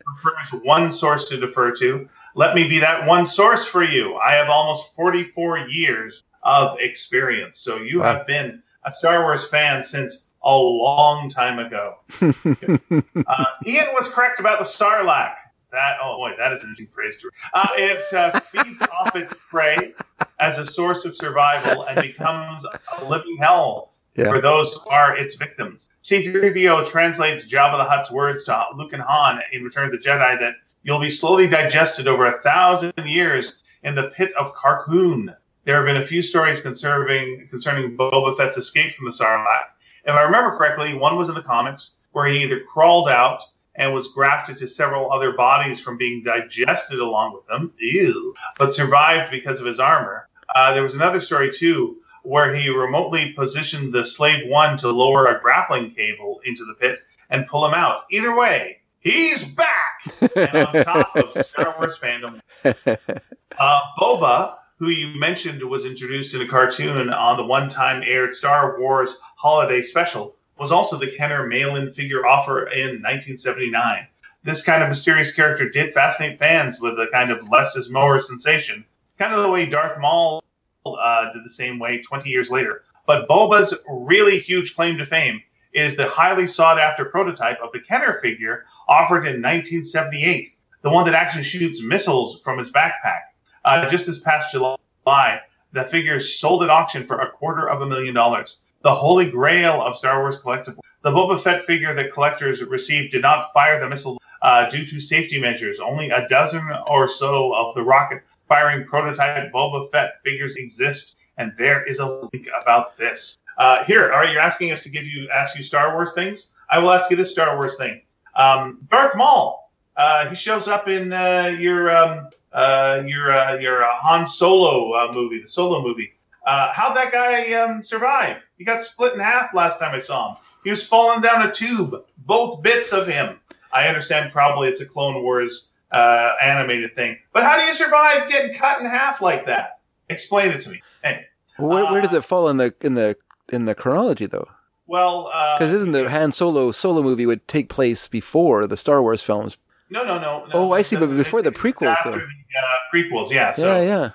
one source to defer to. Let me be that one source for you. I have almost 44 years of experience. So you Wow. have been a Star Wars fan since a long time ago. uh, Ian was correct about the Sarlacc. That oh boy, that is an interesting phrase to. Uh, it uh, feeds off its prey as a source of survival and becomes a living hell Yeah. for those who are its victims. C3PO translates Jabba the Hutt's words to Luke and Han in Return of the Jedi that you'll be slowly digested over a thousand years in the pit of Carkoon. There have been a few stories concerning concerning Boba Fett's escape from the Sarlacc. If I remember correctly, one was in the comics where he either crawled out and was grafted to several other bodies from being digested along with them, ew, but survived because of his armor. Uh, there was another story too where he remotely positioned the Slave One to lower a grappling cable into the pit and pull him out. Either way, he's back and on top of Star Wars fandom. Uh, Boba, who you mentioned was introduced in a cartoon on the one-time aired Star Wars Holiday Special, was also the Kenner mail-in figure offer in 1979. This kind of mysterious character did fascinate fans with a kind of less is more sensation, kind of the way Darth Maul uh, did the same way 20 years later. But Boba's really huge claim to fame is the highly sought-after prototype of the Kenner figure offered in 1978, the one that actually shoots missiles from his backpack. Uh, just this past July, the figure sold at auction for a quarter of a million dollars. The holy grail of Star Wars collectibles. The Boba Fett figure that collectors received did not fire the missile uh, due to safety measures. Only a dozen or so of the rocket firing prototype Boba Fett figures exist, and there is a link about this. Uh, here, all right, you're asking us to give you ask you Star Wars things. I will ask you this Star Wars thing. Um, Darth Maul. Uh, he shows up in uh, your um, uh, your uh, your uh, Han Solo movie, the Solo movie. How'd that guy um, survive? He got split in half last time I saw him. He was falling down a tube, both bits of him. I understand probably it's a Clone Wars uh, animated thing, but how do you survive getting cut in half like that? Explain it to me. Anyway, where, where does Uh, it fall in the in the in the chronology though? well, uh, Because isn't the Han Solo solo movie would take place before the Star Wars films? no, no, no, no. Oh, I see, but before the prequels, after though. the uh, prequels, yeah. So, yeah, yeah.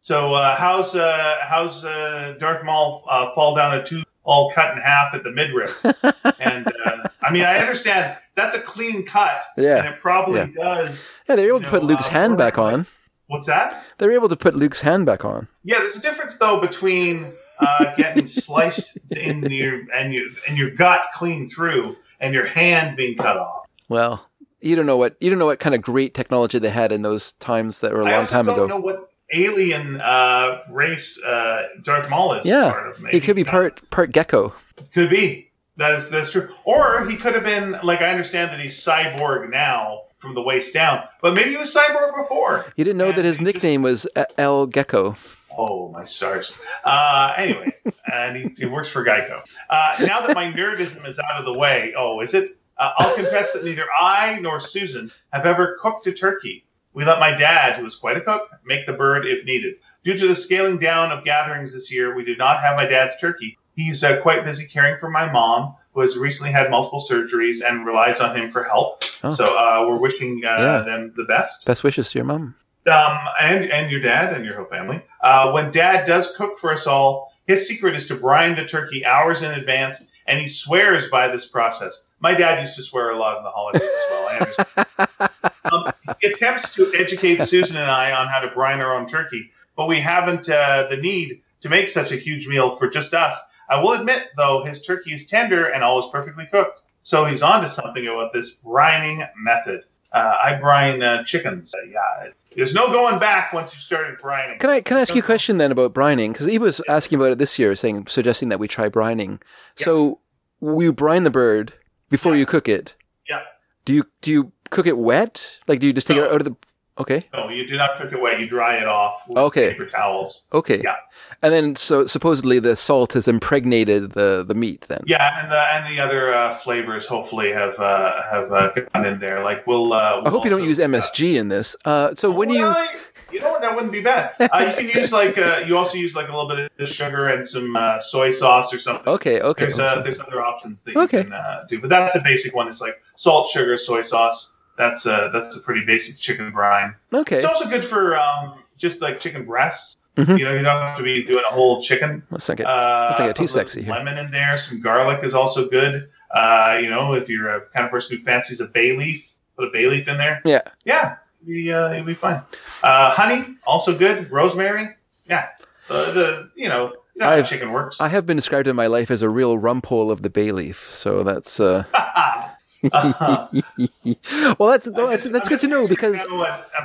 So uh, how's uh, how's uh, Darth Maul uh, fall down a tube all cut in half at the midriff? and uh, I mean, I understand that's a clean cut, and Yeah, it probably yeah. does. yeah. They were able to put Luke's uh, hand back like- on. What's that? They were able to put Luke's hand back on. Yeah, there's a difference though between uh, getting sliced in your and your and your gut clean through and your hand being cut off. Well, you don't know what you don't know what kind of great technology they had in those times that were a I long time don't ago. know what alien uh, race uh, Darth Maul is Yeah, part of. Maybe. He could be part part gecko. Could be. That is that's true. Or he could have been like I understand that he's cyborg now from the waist down, but maybe he was cyborg before. You didn't know And that his he just- nickname was El Gecko. Oh my stars! Uh, anyway, and he, he works for Geico. Uh, now that my nerdism is out of the way, oh, is it? Uh, I'll confess that neither I nor Susan have ever cooked a turkey. We let my dad, who is quite a cook, make the bird if needed. Due to the scaling down of gatherings this year, we did not have my dad's turkey. He's uh, quite busy caring for my mom, who has recently had multiple surgeries and relies on him for help. Oh. So uh, we're wishing uh, Yeah. them the best Best wishes to your mom. um, and and your dad and your whole family. Uh, when dad does cook for us all, his secret is to brine the turkey hours in advance, and he swears by this process. My dad used to swear a lot in the holidays as well. I understand. um, he attempts to educate Susan and I on how to brine our own turkey, but we haven't uh, the need to make such a huge meal for just us. I will admit, though, his turkey is tender and always perfectly cooked. So he's onto something about this brining method. Uh, I brine uh, chickens. Uh, yeah, there's no going back once you've started brining. Can I can I ask you a question then about brining? Because Eva was asking about it this year, saying suggesting that we try brining. So you brine the bird before Yeah. you cook it. Yeah. Do you do you cook it wet? Like do you just take No. it out of the? Okay. No, you do not cook it wet. You dry it off with Okay. paper towels. Okay. Yeah. And then so supposedly the salt has impregnated the the meat. Then. Yeah, and the and the other uh, flavors hopefully have uh, have uh, gone in there. Like we'll. Uh, I we'll hope you don't use MSG in this. Uh, so when you Well, you know what? That wouldn't be bad. Uh, you can use like uh, you also use like a little bit of sugar and some uh, soy sauce or something. okay okay There's uh, there's other options that you Okay. can uh, do, but that's a basic one. It's like salt, sugar, soy sauce. That's uh, that's a pretty basic chicken brine. okay It's also good for um, just like chicken breasts. Mm-hmm. You know, you don't have to be doing a whole chicken. let's not get Uh, Let's not get too a sexy here. Lemon in there, some garlic is also good. Uh, you know, if you're a kind of person who fancies a bay leaf, put a bay leaf in there. Yeah. yeah, it'll be, uh, it'll be fine. Uh, honey also good. Rosemary, yeah. Uh, the you know, you know how I've- chicken works. I have been described in my life as a real rumpole of the bay leaf, so that's uh Uh-huh. well that's no, that's, just- that's good to know because I'm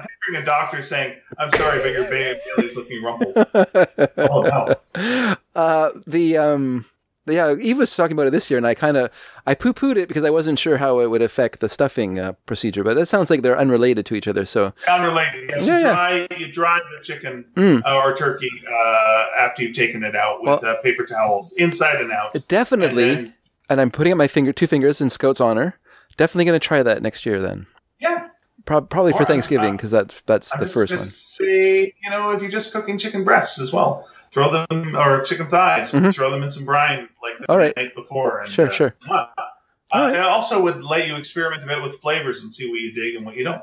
picturing a doctor saying, "I'm sorry, but your bay is looking rumpled." oh no. uh the um yeah, Eve was talking about it this year, and I kind of I poo pooed it because I wasn't sure how it would affect the stuffing uh, procedure. But that sounds like they're unrelated to each other. So Unrelated. Yes, Yeah, you yeah. dry you dry the chicken Mm. uh, or turkey uh, after you've taken it out with uh, paper towels, inside and out. definitely, And and, I'm putting up my finger, two fingers in Scout's honor. Definitely going to try that next year. Then yeah, Pro- probably for Or, uh, Thanksgiving because that's that's I'm the first one. Say, you know, if you're just cooking chicken breasts as well, throw them or chicken thighs, Mhm. throw them in some brine like the All right. night before. And, Sure, uh, sure. Uh, right. It also would let you experiment a bit with flavors and see what you dig and what you don't.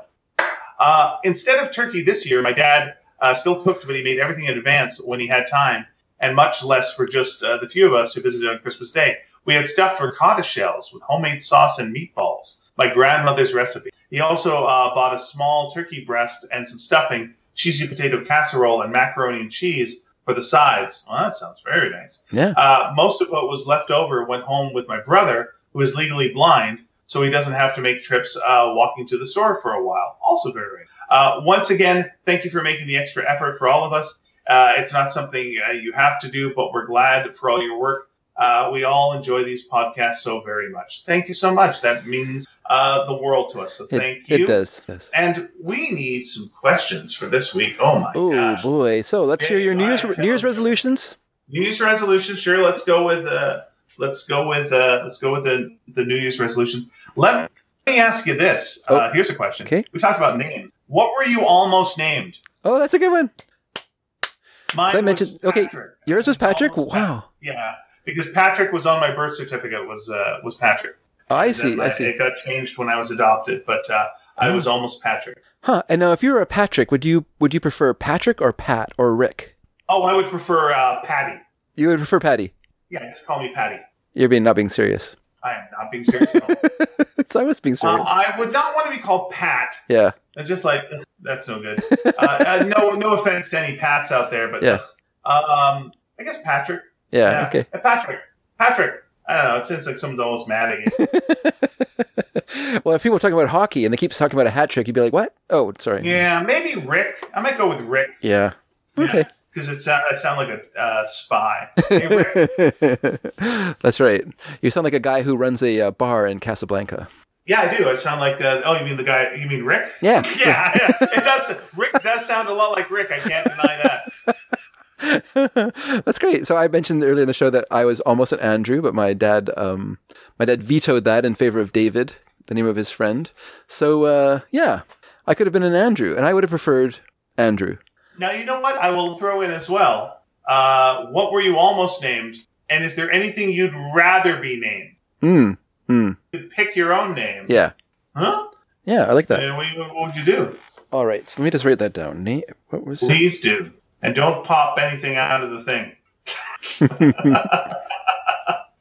Uh, instead of turkey this year, my dad uh, still cooked, but he made everything in advance when he had time, and much less for just uh, the few of us who visited on Christmas Day. We had stuffed ricotta shells with homemade sauce and meatballs, my grandmother's recipe. He also uh, bought a small turkey breast and some stuffing, cheesy potato casserole, and macaroni and cheese for the sides. Well, that sounds very nice. Yeah. Uh, most of what was left over went home with my brother, who is legally blind, so he doesn't have to make trips uh, walking to the store for a while. Also very nice. Uh, once again, thank you for making the extra effort for all of us. Uh, it's not something uh, you have to do, but we're glad for all your work. Uh, we all enjoy these podcasts so very much. Thank you so much. That means uh, the world to us. So It, thank you. it does. Yes. And we need some questions for this week. Oh my Oh gosh. boy! So let's hear your New Year's alright, New Year's resolutions. New Year's resolution. Sure, let's go with uh, let's go with uh, let's go with the the New Year's resolution. Let me ask you this. Uh, here's a question. Okay. We talked about names. What were you almost named? Oh, that's a good one. Mine I mentioned- okay, Yours was Patrick. Almost Wow. Yeah, because Patrick was on my birth certificate. Was uh, was Patrick? I see. then I see. It got changed when I was adopted, but uh, I Oh. was almost Patrick. Huh. And now, if you were a Patrick, would you would you prefer Patrick or Pat or Rick? Oh, I would prefer uh, Patty. You would prefer Patty. Yeah, just call me Patty. You're being not being serious. I am not being serious. at all. so I was being Uh, serious. I would not want to be called Pat. yeah. It's just like that's no good. Uh, uh, no, no offense to any Pats out there, but Yeah. ugh. um, I guess Patrick. Yeah. Okay. Uh, Patrick. Patrick. I don't know. It seems like someone's almost mad at you. well, if people are talking about hockey and they keep talking about a hat trick, you'd be like, "What? Oh, sorry." yeah, maybe Rick. I might go with Rick. Yeah. Okay. Because it sound, I sound like a uh, spy. Hey, That's right. You sound like a guy who runs a uh, bar in Casablanca. yeah, I do. I sound like. Uh, oh, you mean the guy? You mean Rick? Yeah. Yeah, yeah. It does. Rick does sound a lot like Rick. I can't deny that. That's great. So I mentioned earlier in the show that I was almost an Andrew, but my dad, um, my dad vetoed that in favor of David, the name of his friend. So uh, yeah, I could have been an Andrew, and I would have preferred Andrew. Now, you know what? I will throw in as well. Uh, what were you almost named? And is there anything you'd rather be named? Hmm. Hmm. Pick your own name. Yeah. Huh? Yeah, I like that. And what, what would you do? All right. So let me just write that down. Na- what was it? Please do. And don't pop anything out of the thing.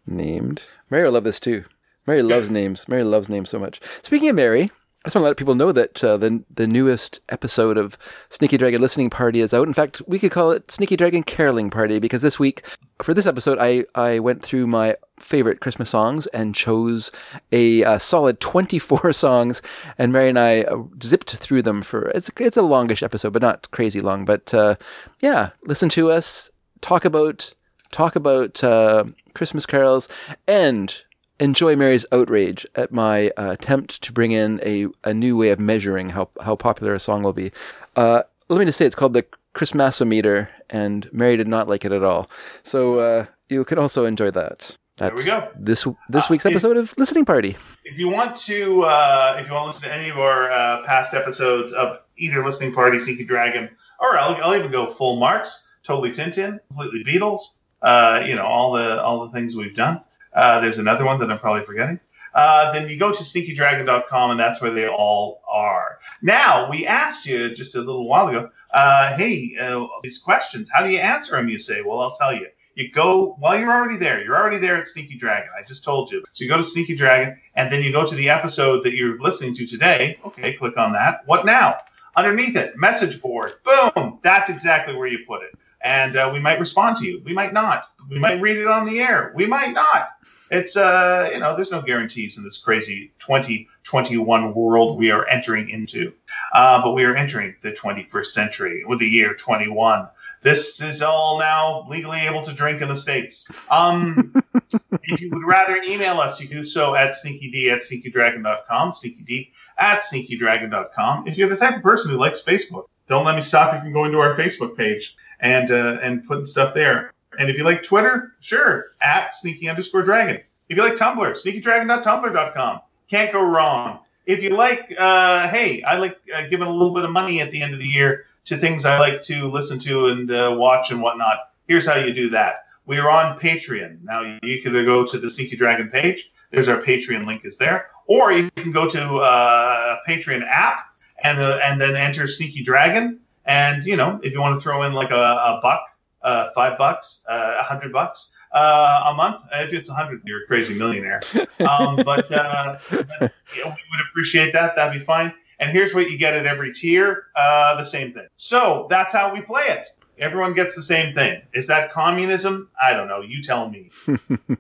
named? Mary will love this too. Mary loves names. Mary loves names so much. Speaking of Mary, I just want to let people know that uh, the the newest episode of Sneaky Dragon Listening Party is out. In fact, we could call it Sneaky Dragon Caroling Party because this week, for this episode, I, I went through my favorite Christmas songs and chose a, uh solid 24 songs, and Mary and I uh, zipped through them for it's it's a longish episode, but not crazy long. But uh, yeah, listen to us talk about talk about uh, Christmas carols and enjoy Mary's outrage at my uh, attempt to bring in a, a new way of measuring how, how popular a song will be. Uh, let me just say it's called the Christmasometer, and Mary did not like it at all. So uh, you can also enjoy that. That's There we go. This this Uh, week's if- episode of Listening Party. If you want to, uh, if you want to listen to any of our uh, past episodes of either Listening Party, Sneaky Dragon, or I'll, I'll even go full Marx, totally Tintin, completely Beatles, uh, you know, all the all the things we've done. Uh, there's another one that I'm probably forgetting. Uh, then you go to sneakydragon.com, and that's where they all are. Now, we asked you just a little while ago, uh, hey, uh, these questions, how do you answer them? You say, well, I'll tell you. You go, well, you're already there. You're already there at Sneaky Dragon. I just told you. So you go to Sneaky Dragon, and then you go to the episode that you're listening to today. Okay, click on that. What now? Underneath it, message board. Boom. That's exactly where you put it. And uh, we might respond to you. We might not. We might read it on the air. We might not. It's uh, you know, there's no guarantees in this crazy 2021 world we are entering into. Uh, but we are entering the 21st century with the year 21. This is all now legally able to drink in the states. Um, if you would rather email us, you can do so at sneakyd at sneakydragon.com, sneakyd at sneakydragon.com. If you're the type of person who likes Facebook, don't let me stop you from going to our Facebook page and uh, and putting stuff there. And if you like Twitter, sure, at sneaky underscore dragon. If you like Tumblr, sneakydragon.tumblr.com. Can't go wrong. If you like, uh, hey, I like uh, giving a little bit of money at the end of the year to things I like to listen to and uh, watch and whatnot. Here's how you do that. We are on Patreon. Now you can go to the Sneaky Dragon page. There's our Patreon link is there, or you can go to uh, Patreon app and uh, and then enter Sneaky Dragon. And you know, if you want to throw in like a, a buck, uh, five bucks, uh, a hundred bucks uh, a month, if it's a hundred, you're a crazy millionaire. Um, but uh, but, you know, we would appreciate that. That'd be fine. And here's what you get at every tier: uh, the same thing. So that's how we play it. Everyone gets the same thing. Is that communism? I don't know. You tell me.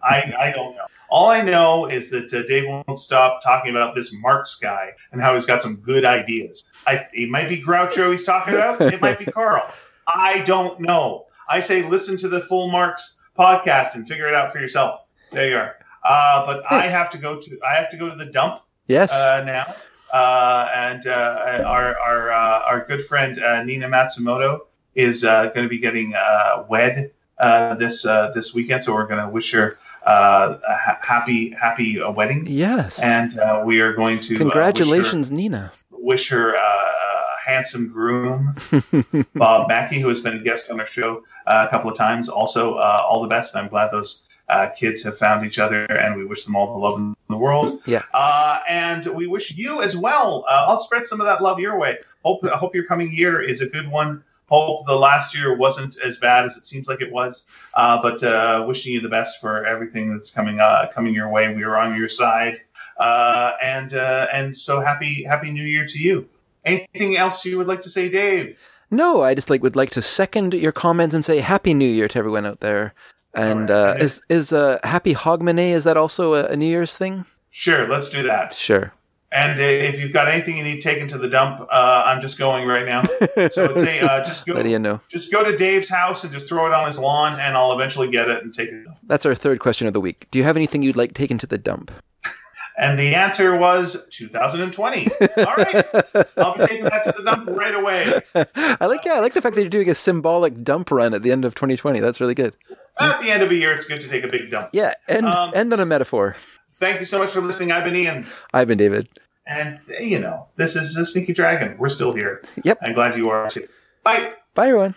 I, I don't know. All I know is that uh, Dave won't stop talking about this Marx guy and how he's got some good ideas. I, it might be Groucho he's talking about. It might be Karl. I don't know. I say listen to the full Marx podcast and figure it out for yourself. There you are. Uh, but I have to go to I have to go to the dump Yes. uh, now. Uh, and uh, our our uh, our good friend uh, Nina Matsumoto is uh, going to be getting uh, wed uh, this uh, this weekend. So we're going to wish her uh, a ha- happy happy uh, wedding, yes. and uh, we are going to uh, Congratulations, Nina. wish her, wish her uh, a handsome groom, Bob Mackey, who has been a guest on our show uh, a couple of times. Also, uh, all the best. I'm glad those uh, kids have found each other, and we wish them all the love in the world. Yeah. Uh, and we wish you as well. Uh, I'll spread some of that love your way. Hope I hope your coming year is a good one. Hope the last year wasn't as bad as it seems like it was. Uh, but uh, wishing you the best for everything that's coming uh, coming your way. We are on your side. Uh, and uh, and so happy happy New Year to you. Anything else you would like to say, Dave? No, I just like would like to second your comments and say Happy New Year to everyone out there. And right. uh, is is uh, Happy Hogmanay? Is that also a, a New Year's thing? Sure, let's do that. Sure. And uh, if you've got anything you need taken to the dump, uh, I'm just going right now. So it's a, uh, just go you know. just go to Dave's house and just throw it on his lawn, and I'll eventually get it and take it. That's our third question of the week. Do you have anything you'd like taken to the dump? And the answer was 2020. All right, I'll be taking that to the dump right away. I like yeah, I like the fact that you're doing a symbolic dump run at the end of 2020. That's really good. At the end of a year, it's good to take a big dump. Yeah, end Um, end on a metaphor. Thank you so much for listening. I've been Ian, I've been David. And you know this is a Sneaky Dragon. We're still here. Yep. I'm glad you are too. Bye. Bye everyone.